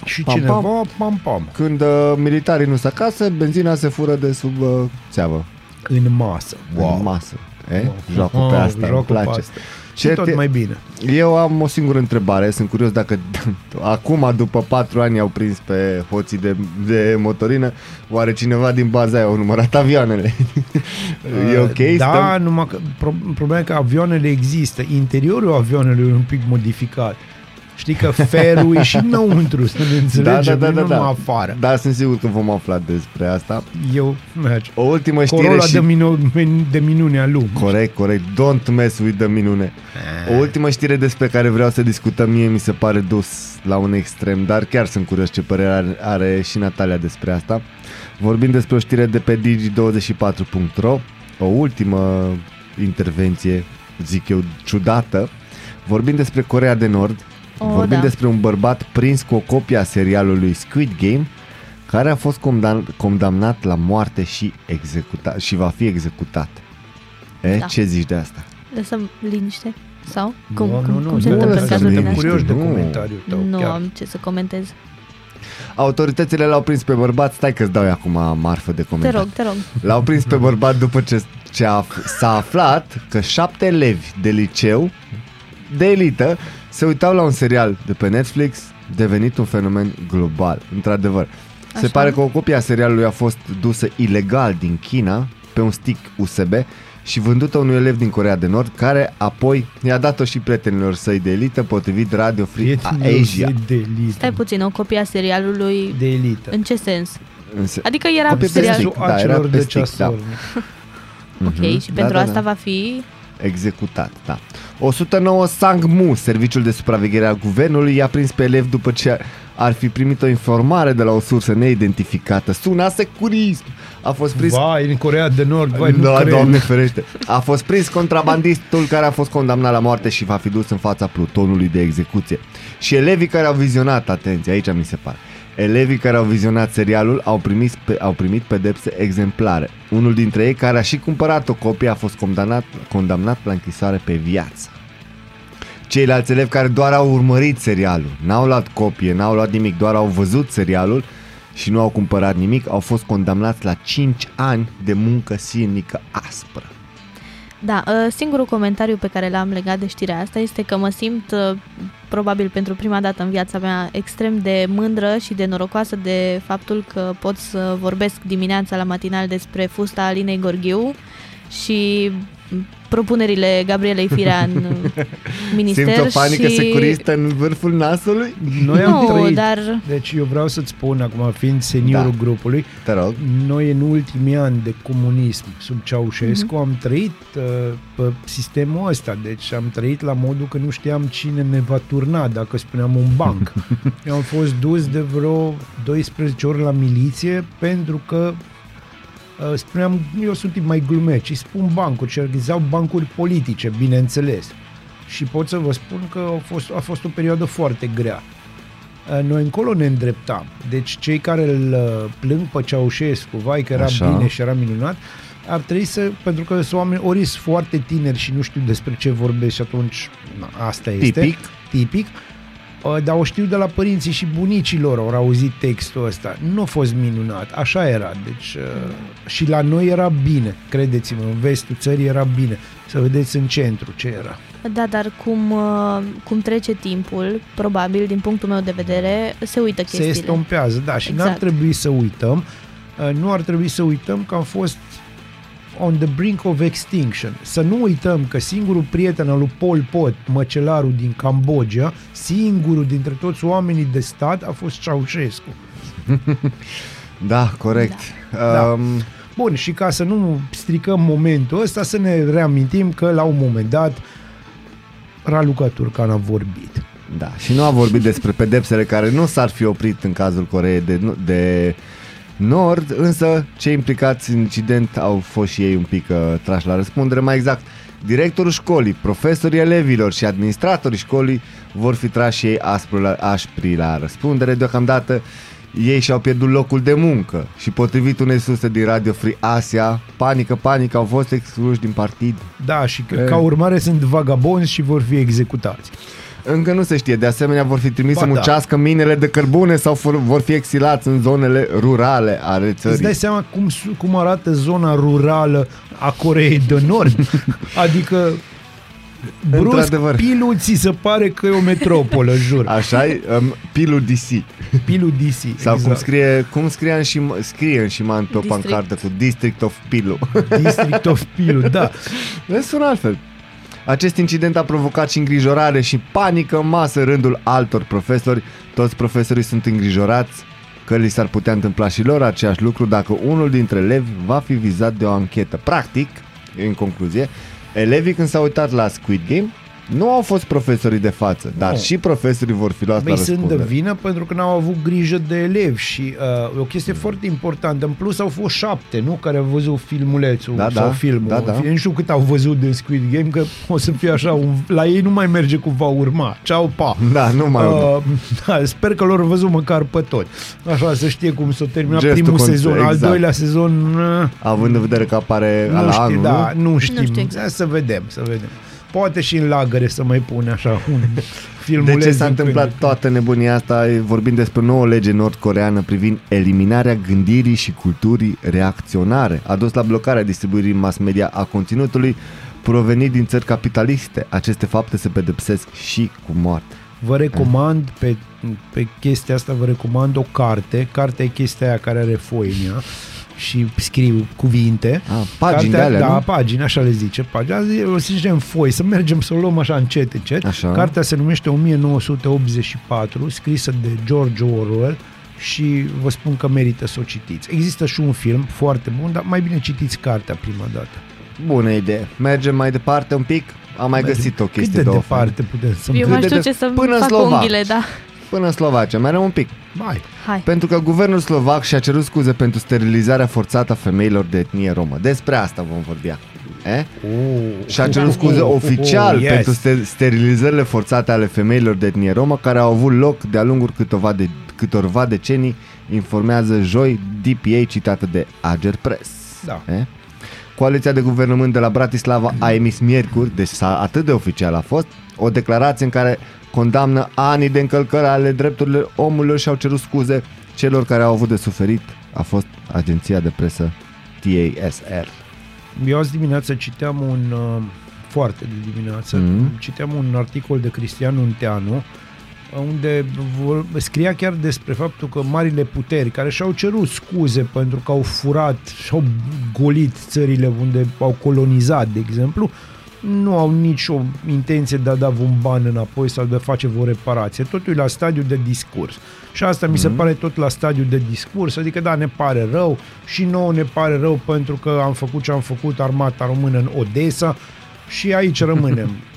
[SPEAKER 7] Și
[SPEAKER 2] Pam,
[SPEAKER 7] cineva,
[SPEAKER 2] pam.
[SPEAKER 7] pam, pam,
[SPEAKER 2] când uh, militarii nu sunt acasă, benzina se fură de sub uh, țeavă,
[SPEAKER 7] în masă.
[SPEAKER 2] wow. în masă. E?
[SPEAKER 7] Wow.
[SPEAKER 2] Joacă pe
[SPEAKER 7] Wow,
[SPEAKER 2] asta, îmi
[SPEAKER 7] joacă pe
[SPEAKER 2] place.
[SPEAKER 7] asta. Și
[SPEAKER 2] Ce
[SPEAKER 7] tot
[SPEAKER 2] te-
[SPEAKER 7] mai bine.
[SPEAKER 2] Eu am o singură întrebare, sunt curios dacă acum, după patru ani, au prins pe hoții de, de motorină, oare cineva din baza aia au numărat avioanele? e ok?
[SPEAKER 7] Da,
[SPEAKER 2] Stăm-
[SPEAKER 7] numai că pro- problema e că avioanele există. Interiorul avioanelor e un pic modificat. Știi că ferul e și înăuntru, să ne înțelegem, da, da, da, nu numai afară.
[SPEAKER 2] Da, sunt sigur că vom afla despre asta.
[SPEAKER 7] Eu merge.
[SPEAKER 2] O ultimă știre
[SPEAKER 7] Corola
[SPEAKER 2] și...
[SPEAKER 7] de, minu- de minune a lumii.
[SPEAKER 2] Corect, corect. Don't mess with the minune. O ultimă știre despre care vreau să discutăm mie mi se pare dus la un extrem, dar chiar sunt curios ce părere are, are și Natalia despre asta. Vorbim despre o știre de pe digi24.ro, o ultimă intervenție, zic eu, ciudată. Vorbim despre Corea de Nord,
[SPEAKER 4] O,
[SPEAKER 2] vorbim
[SPEAKER 4] da.
[SPEAKER 2] despre un bărbat prins cu o copie a serialului Squid Game, care a fost condamn- condamnat la moarte și executat și va fi executat. E,
[SPEAKER 4] Da.
[SPEAKER 2] ce zici de asta?
[SPEAKER 4] Lăsăm liniște? Sau? Cum,
[SPEAKER 7] nu,
[SPEAKER 4] cum,
[SPEAKER 7] nu, nu,
[SPEAKER 4] cum se
[SPEAKER 7] nu,
[SPEAKER 4] întâmplă în
[SPEAKER 2] lăsăm
[SPEAKER 4] cazul din
[SPEAKER 2] liniște.
[SPEAKER 4] asta?
[SPEAKER 7] curioși de
[SPEAKER 2] Nu.
[SPEAKER 7] comentariul tău.
[SPEAKER 4] Nu
[SPEAKER 7] chiar.
[SPEAKER 4] am ce să comentez.
[SPEAKER 2] Autoritățile l-au prins pe bărbat, stai că-ți dau eu acum marfă de
[SPEAKER 4] Te
[SPEAKER 2] comentarii.
[SPEAKER 4] rog, te rog.
[SPEAKER 2] L-au prins pe bărbat după ce, ce a, s-a aflat că șapte elevi de liceu de elită se uitau la un serial de pe Netflix devenit un fenomen global, într-adevăr. Se
[SPEAKER 4] Așa.
[SPEAKER 2] pare că o copie a serialului a fost dusă ilegal din China pe un stick USB și vândută unui elev din Corea de Nord, care apoi i-a dat-o și prietenilor săi de elită, potrivit Radio Free
[SPEAKER 7] Prietenilor
[SPEAKER 2] Asia.
[SPEAKER 7] săi de elită.
[SPEAKER 4] Stai puțin, o copie a serialului...
[SPEAKER 7] De elită.
[SPEAKER 4] În ce sens?
[SPEAKER 2] Însă-
[SPEAKER 4] Adică era
[SPEAKER 2] Copie pe
[SPEAKER 4] serial...
[SPEAKER 2] stick.
[SPEAKER 7] Sensul
[SPEAKER 2] da, era
[SPEAKER 7] acelor
[SPEAKER 2] pe
[SPEAKER 7] de
[SPEAKER 2] stick, da.
[SPEAKER 7] ceasuri.
[SPEAKER 4] Ok,
[SPEAKER 2] Mhm.
[SPEAKER 4] și
[SPEAKER 2] Da,
[SPEAKER 4] pentru
[SPEAKER 2] da,
[SPEAKER 4] asta
[SPEAKER 2] da.
[SPEAKER 4] va fi...
[SPEAKER 2] Executat, da. 109 Sangmu, serviciul de supraveghere al guvernului, i-a prins pe elev după ce ar fi primit o informare de la o sursă neidentificată. Suna securism! A fost prins...
[SPEAKER 7] Vai, în Corea de Nord, vai, nu
[SPEAKER 2] da,
[SPEAKER 7] cred.
[SPEAKER 2] doamne ferește. A fost prins contrabandistul care a fost condamnat la moarte și va fi dus în fața plutonului de execuție. Și elevii care au vizionat, atenție, aici mi se pare, Elevii care au vizionat serialul au primit, pe, au primit pedepse exemplare. Unul dintre ei, care a și cumpărat o copie, a fost condamnat, condamnat la închisoare pe viață. Ceilalți elevi care doar au urmărit serialul, n-au luat copie, n-au luat nimic, doar au văzut serialul și nu au cumpărat nimic, au fost condamnați la 5 ani de muncă silnică aspră.
[SPEAKER 4] Da, uh, singurul comentariu pe care l-am legat de știrea asta este că mă simt, uh, probabil pentru prima dată în viața mea, extrem de mândră și de norocoasă de faptul că pot să vorbesc dimineața la matinal despre fusta Alinei Gorghiu și propunerile Gabrielei Firea în minister
[SPEAKER 2] Simt o panică
[SPEAKER 4] și...
[SPEAKER 2] securistă în vârful nasului?
[SPEAKER 7] Noi am
[SPEAKER 4] Nu,
[SPEAKER 7] trăit,
[SPEAKER 4] dar-
[SPEAKER 7] deci eu vreau să-ți spun acum, fiind seniorul
[SPEAKER 2] Da.
[SPEAKER 7] grupului,
[SPEAKER 2] Te rog.
[SPEAKER 7] noi în ultimii ani de comunism sub Ceaușescu
[SPEAKER 4] Mhm.
[SPEAKER 7] am trăit uh, pe sistemul ăsta, deci am trăit la modul că nu știam cine ne va turna dacă spuneam un banc. Eu am fost dus de vreo 12 ori la miliție pentru că uh, spuneam, eu sunt tip mai glumeț și spun bancuri și organizau bancuri politice, bineînțeles. Și pot să vă spun că a fost, a fost o perioadă foarte grea. Uh, Noi încolo ne îndreptam. Deci cei care îl uh, plâng pe Ceaușescu, vai că era
[SPEAKER 2] Așa.
[SPEAKER 7] Așa. bine și era minunat, ar trebui să, pentru că sunt oameni, ori sunt foarte tineri și nu știu despre ce vorbesc și atunci na, asta este.
[SPEAKER 2] Tipic.
[SPEAKER 7] Tipic. Uh, Dar o știu de la părinții și bunicilor, au auzit textul ăsta. Nu a fost minunat, așa era. Deci, uh, și la noi era bine, credeți-mă, în vestul țării era bine. Să vedeți în centru ce era.
[SPEAKER 4] Da, dar cum, uh, cum trece timpul, probabil, din punctul meu de vedere, se uită
[SPEAKER 7] se
[SPEAKER 4] chestiile.
[SPEAKER 7] estompează, da, și
[SPEAKER 4] Exact.
[SPEAKER 7] n-ar trebui să uităm, uh, nu ar trebui să uităm că am fost on the brink of extinction. Să nu uităm că singurul prieten al lui Pol Pot, măcelarul din Cambodgia, singurul dintre toți oamenii de stat a fost Ceaușescu.
[SPEAKER 2] Da, corect.
[SPEAKER 7] Da.
[SPEAKER 2] Um,
[SPEAKER 7] Bun, și ca să nu stricăm momentul ăsta, să ne reamintim că la un moment dat Raluca Turcan a vorbit.
[SPEAKER 2] Da, și nu a vorbit despre pedepsele care nu s-ar fi oprit în cazul Coreei de, de Nord, însă cei implicați în incident au fost și ei un pic uh, trași la răspundere. Mai exact, directorul școlii, profesorii elevilor și administratorii școlii vor fi trași și ei aspru la, aspri la răspundere. Deocamdată ei și-au pierdut locul de muncă și potrivit unei surse din Radio Free Asia, panică, panică, au fost excluși din partid.
[SPEAKER 7] Da, și că,
[SPEAKER 2] E.
[SPEAKER 7] ca urmare sunt vagabonzi și vor fi executați.
[SPEAKER 2] Încă nu se știe, de asemenea vor fi trimiși
[SPEAKER 7] Ba
[SPEAKER 2] să
[SPEAKER 7] da.
[SPEAKER 2] muncească minele de cărbune sau for, vor fi exilați în zonele rurale ale
[SPEAKER 7] Îți dai
[SPEAKER 2] țării.
[SPEAKER 7] seama cum, su- cum arată zona rurală a Coreei de Nord? Adică brusc
[SPEAKER 2] Într-adevăr.
[SPEAKER 7] Pilu ți se pare că e o metropolă, jur.
[SPEAKER 2] Așa e, um, Pilu DC.
[SPEAKER 7] Pilu DC.
[SPEAKER 2] Sau cum
[SPEAKER 7] exact.
[SPEAKER 2] scrie, cum scrie în și scrie în Șiman pe o
[SPEAKER 4] District.
[SPEAKER 2] pancardă cu District of Pilu.
[SPEAKER 7] District of Pilu, da.
[SPEAKER 2] Vezi, sună altfel. Acest incident a provocat și îngrijorare și panică în masă în rândul altor profesori. Toți profesorii sunt îngrijorați că li s-ar putea întâmpla și lor același lucru dacă unul dintre elevi va fi vizat de o anchetă. Practic, în concluzie, elevii când s-au uitat la Squid Game nu au fost profesorii de față, dar
[SPEAKER 7] Nu.
[SPEAKER 2] și profesorii vor fi luați
[SPEAKER 7] Băi,
[SPEAKER 2] la
[SPEAKER 7] sunt de
[SPEAKER 2] răspundere.
[SPEAKER 7] vină pentru că n-au avut grijă de elevi și uh, o chestie foarte importantă. În plus au fost șapte, nu? Care au văzut filmulețul
[SPEAKER 2] Da,
[SPEAKER 7] sau
[SPEAKER 2] da,
[SPEAKER 7] filmul.
[SPEAKER 2] da, da.
[SPEAKER 7] Nu știu cât au văzut de Squid Game, că o să fie așa, un, la ei nu mai merge cu va urma. Ceau, pa!
[SPEAKER 2] Da, nu mai urmă.
[SPEAKER 7] Uh, da, sper că lor văzut măcar pe toți. Așa, să știe cum s-a terminat
[SPEAKER 2] Gestul
[SPEAKER 7] primul
[SPEAKER 2] cont-
[SPEAKER 7] sezon, al
[SPEAKER 2] exact.
[SPEAKER 7] doilea sezon... Uh,
[SPEAKER 2] Având în vedere că apare
[SPEAKER 7] nu
[SPEAKER 2] la
[SPEAKER 7] știu,
[SPEAKER 2] anul,
[SPEAKER 7] da,
[SPEAKER 2] nu?
[SPEAKER 7] nu știm.
[SPEAKER 4] știu exact.
[SPEAKER 7] Să vedem, să vedem. Poate și în lagăre să mai pune așa un filmuleț.
[SPEAKER 2] De ce s-a
[SPEAKER 7] din
[SPEAKER 2] întâmplat
[SPEAKER 7] când în
[SPEAKER 2] toată nebunia asta? Vorbim despre nouă lege nord-coreană privind eliminarea gândirii și culturii reacționare. A dus la blocarea distribuirii mass media a conținutului provenit din țări capitaliste. Aceste fapte se pedepsesc și cu moarte.
[SPEAKER 7] Vă recomand pe, pe chestia asta, vă recomand o carte. Cartea e chestia aia care are foi în ea și scriu cuvinte.
[SPEAKER 2] Ah, pagini
[SPEAKER 7] Cartea,
[SPEAKER 2] de alea,
[SPEAKER 7] Da,
[SPEAKER 2] nu?
[SPEAKER 7] pagini, așa le zice. Pagini. Azi o să zicem foi, să mergem să o luăm așa încet, încet.
[SPEAKER 2] Așa.
[SPEAKER 7] Cartea se numește 1984, scrisă de George Orwell și vă spun că merită să o citiți. Există și un film foarte bun, dar mai bine citiți cartea prima dată.
[SPEAKER 2] Bună idee. Mergem mai departe un pic. Am mai
[SPEAKER 7] Mergem.
[SPEAKER 2] găsit o chestie
[SPEAKER 7] Cât de
[SPEAKER 2] de
[SPEAKER 7] departe putem să
[SPEAKER 4] Eu
[SPEAKER 2] Cât
[SPEAKER 4] mai
[SPEAKER 2] de
[SPEAKER 4] știu
[SPEAKER 2] de-
[SPEAKER 4] ce să
[SPEAKER 2] până în
[SPEAKER 4] fac
[SPEAKER 2] Slovac.
[SPEAKER 4] unghiile, da.
[SPEAKER 2] Până în Slovacia, mereu un pic.
[SPEAKER 7] Mai.
[SPEAKER 4] Hai.
[SPEAKER 2] Pentru că guvernul slovac și-a cerut scuze pentru sterilizarea forțată a femeilor de etnie romă. Despre asta vom vorbi acum. Eh?
[SPEAKER 7] Oh,
[SPEAKER 2] Și-a cerut scuze oficial
[SPEAKER 7] oh, yes.
[SPEAKER 2] pentru ste- sterilizările forțate ale femeilor de etnie romă care au avut loc de-a lungul câteva, de- câtorva decenii, informează joi DPA citată de Ager Press.
[SPEAKER 7] Da.
[SPEAKER 2] E? Coaliția de guvernământ de la Bratislava a emis miercuri, deci s-a, atât de oficial a fost, o declarație în care condamnă ani de încălcări ale drepturilor omului și au cerut scuze celor care au avut de suferit. A fost agenția de presă TASR.
[SPEAKER 7] Eu azi dimineață citeam un, uh, foarte de dimineață,
[SPEAKER 2] Mhm.
[SPEAKER 7] mm-hmm. citeam un articol de Cristian Unteanu, unde vor, scria chiar despre faptul că marile puteri care și-au cerut scuze pentru că au furat și-au golit țările unde au colonizat, de exemplu, nu au nicio intenție de a da un ban înapoi sau de a face o reparație. Totul e la stadiu de discurs. Și asta mi se pare tot la stadiu de discurs, adică da, ne pare rău și nouă ne pare rău pentru că am făcut ce am făcut armata română în Odessa și aici rămânem.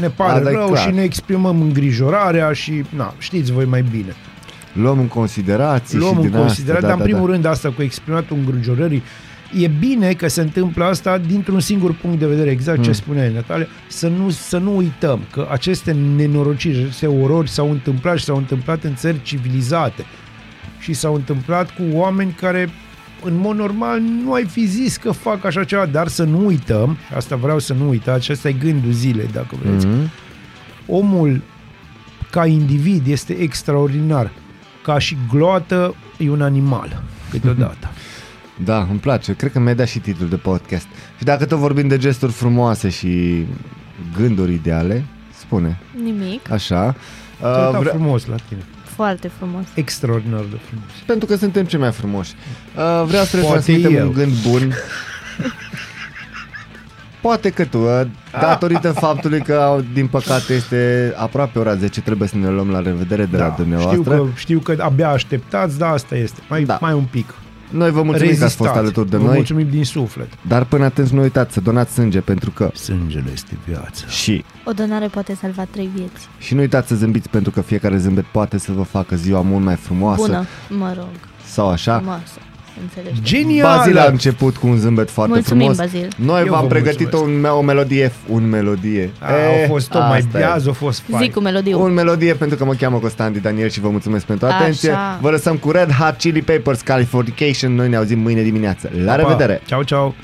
[SPEAKER 7] Ne pare
[SPEAKER 2] Asta e
[SPEAKER 7] rău
[SPEAKER 2] clar.
[SPEAKER 7] și ne exprimăm îngrijorarea și, na, știți voi mai bine.
[SPEAKER 2] Luăm în considerație
[SPEAKER 7] Luăm
[SPEAKER 2] și
[SPEAKER 7] în
[SPEAKER 2] din
[SPEAKER 7] considerare,
[SPEAKER 2] asta,
[SPEAKER 7] dar în primul rând asta cu exprimatul îngrijorării, e bine că se întâmplă asta dintr-un singur punct de vedere, exact
[SPEAKER 2] Hmm.
[SPEAKER 7] ce spuneai, Natalia, să nu, să nu uităm că aceste nenorociri, aceste orori s-au întâmplat și s-au întâmplat în țări civilizate și s-au întâmplat cu oameni care în mod normal nu ai fi zis că fac așa ceva, dar să nu uităm, și asta vreau să nu uitați, și asta e gândul zilei, dacă vreți,
[SPEAKER 2] Mhm.
[SPEAKER 7] omul ca individ este extraordinar. Ca și gloată e un animal câteodată.
[SPEAKER 2] Da, îmi place. Cred că mi-ai dat și titlul de podcast. Și dacă tot vorbim de gesturi frumoase și gânduri ideale, spune.
[SPEAKER 4] Nimic.
[SPEAKER 2] Așa.
[SPEAKER 7] Tot
[SPEAKER 2] Uh, vre-
[SPEAKER 7] frumos la tine.
[SPEAKER 4] Foarte frumos.
[SPEAKER 7] Extraordinar de frumos.
[SPEAKER 2] pentru că suntem cei mai frumoși. Uh, vreau să le
[SPEAKER 7] Poate
[SPEAKER 2] transmitem
[SPEAKER 7] eu.
[SPEAKER 2] un gând bun. Poate că tu, uh, datorită faptului că, din păcate, este aproape ora 10, trebuie să ne luăm la revedere de la
[SPEAKER 7] știu
[SPEAKER 2] dumneavoastră.
[SPEAKER 7] că, știu că abia așteptați, dar asta este. Mai,
[SPEAKER 2] Da.
[SPEAKER 7] mai un pic.
[SPEAKER 2] Noi vă mulțumim că ați fost
[SPEAKER 7] Rezistați.
[SPEAKER 2] alături de
[SPEAKER 7] Vă
[SPEAKER 2] noi,
[SPEAKER 7] mulțumim din suflet.
[SPEAKER 2] dar până atunci nu uitați să donați sânge pentru că
[SPEAKER 7] Sângele este viață.
[SPEAKER 2] și
[SPEAKER 4] O donare poate salva trei vieți.
[SPEAKER 2] și nu uitați să zâmbiți pentru că fiecare zâmbet poate să vă facă ziua mult mai frumoasă
[SPEAKER 4] Bună, mă rog,
[SPEAKER 2] sau așa.
[SPEAKER 4] frumoasă. Înțelegi?
[SPEAKER 7] Genial!
[SPEAKER 2] Bazil a început cu un zâmbet foarte
[SPEAKER 4] Mulțumim,
[SPEAKER 2] frumos.
[SPEAKER 4] Bazil.
[SPEAKER 2] Noi
[SPEAKER 7] Eu
[SPEAKER 2] v-am
[SPEAKER 7] vă
[SPEAKER 2] pregătit o,
[SPEAKER 7] mulțumesc.
[SPEAKER 2] o melodie, un melodie.
[SPEAKER 7] A, au fost tot mai
[SPEAKER 2] asta e.
[SPEAKER 7] beaz, au fost fain.
[SPEAKER 4] Zic cu melodiu.
[SPEAKER 2] Un melodie pentru că mă cheamă Costandi Daniel și vă mulțumesc pentru atenție.
[SPEAKER 4] Așa.
[SPEAKER 2] Vă lăsăm cu Red Hot Chili Peppers Californication. Noi ne auzim mâine dimineață. La
[SPEAKER 7] Pa, pa.
[SPEAKER 2] revedere!
[SPEAKER 7] Ciao, ciao.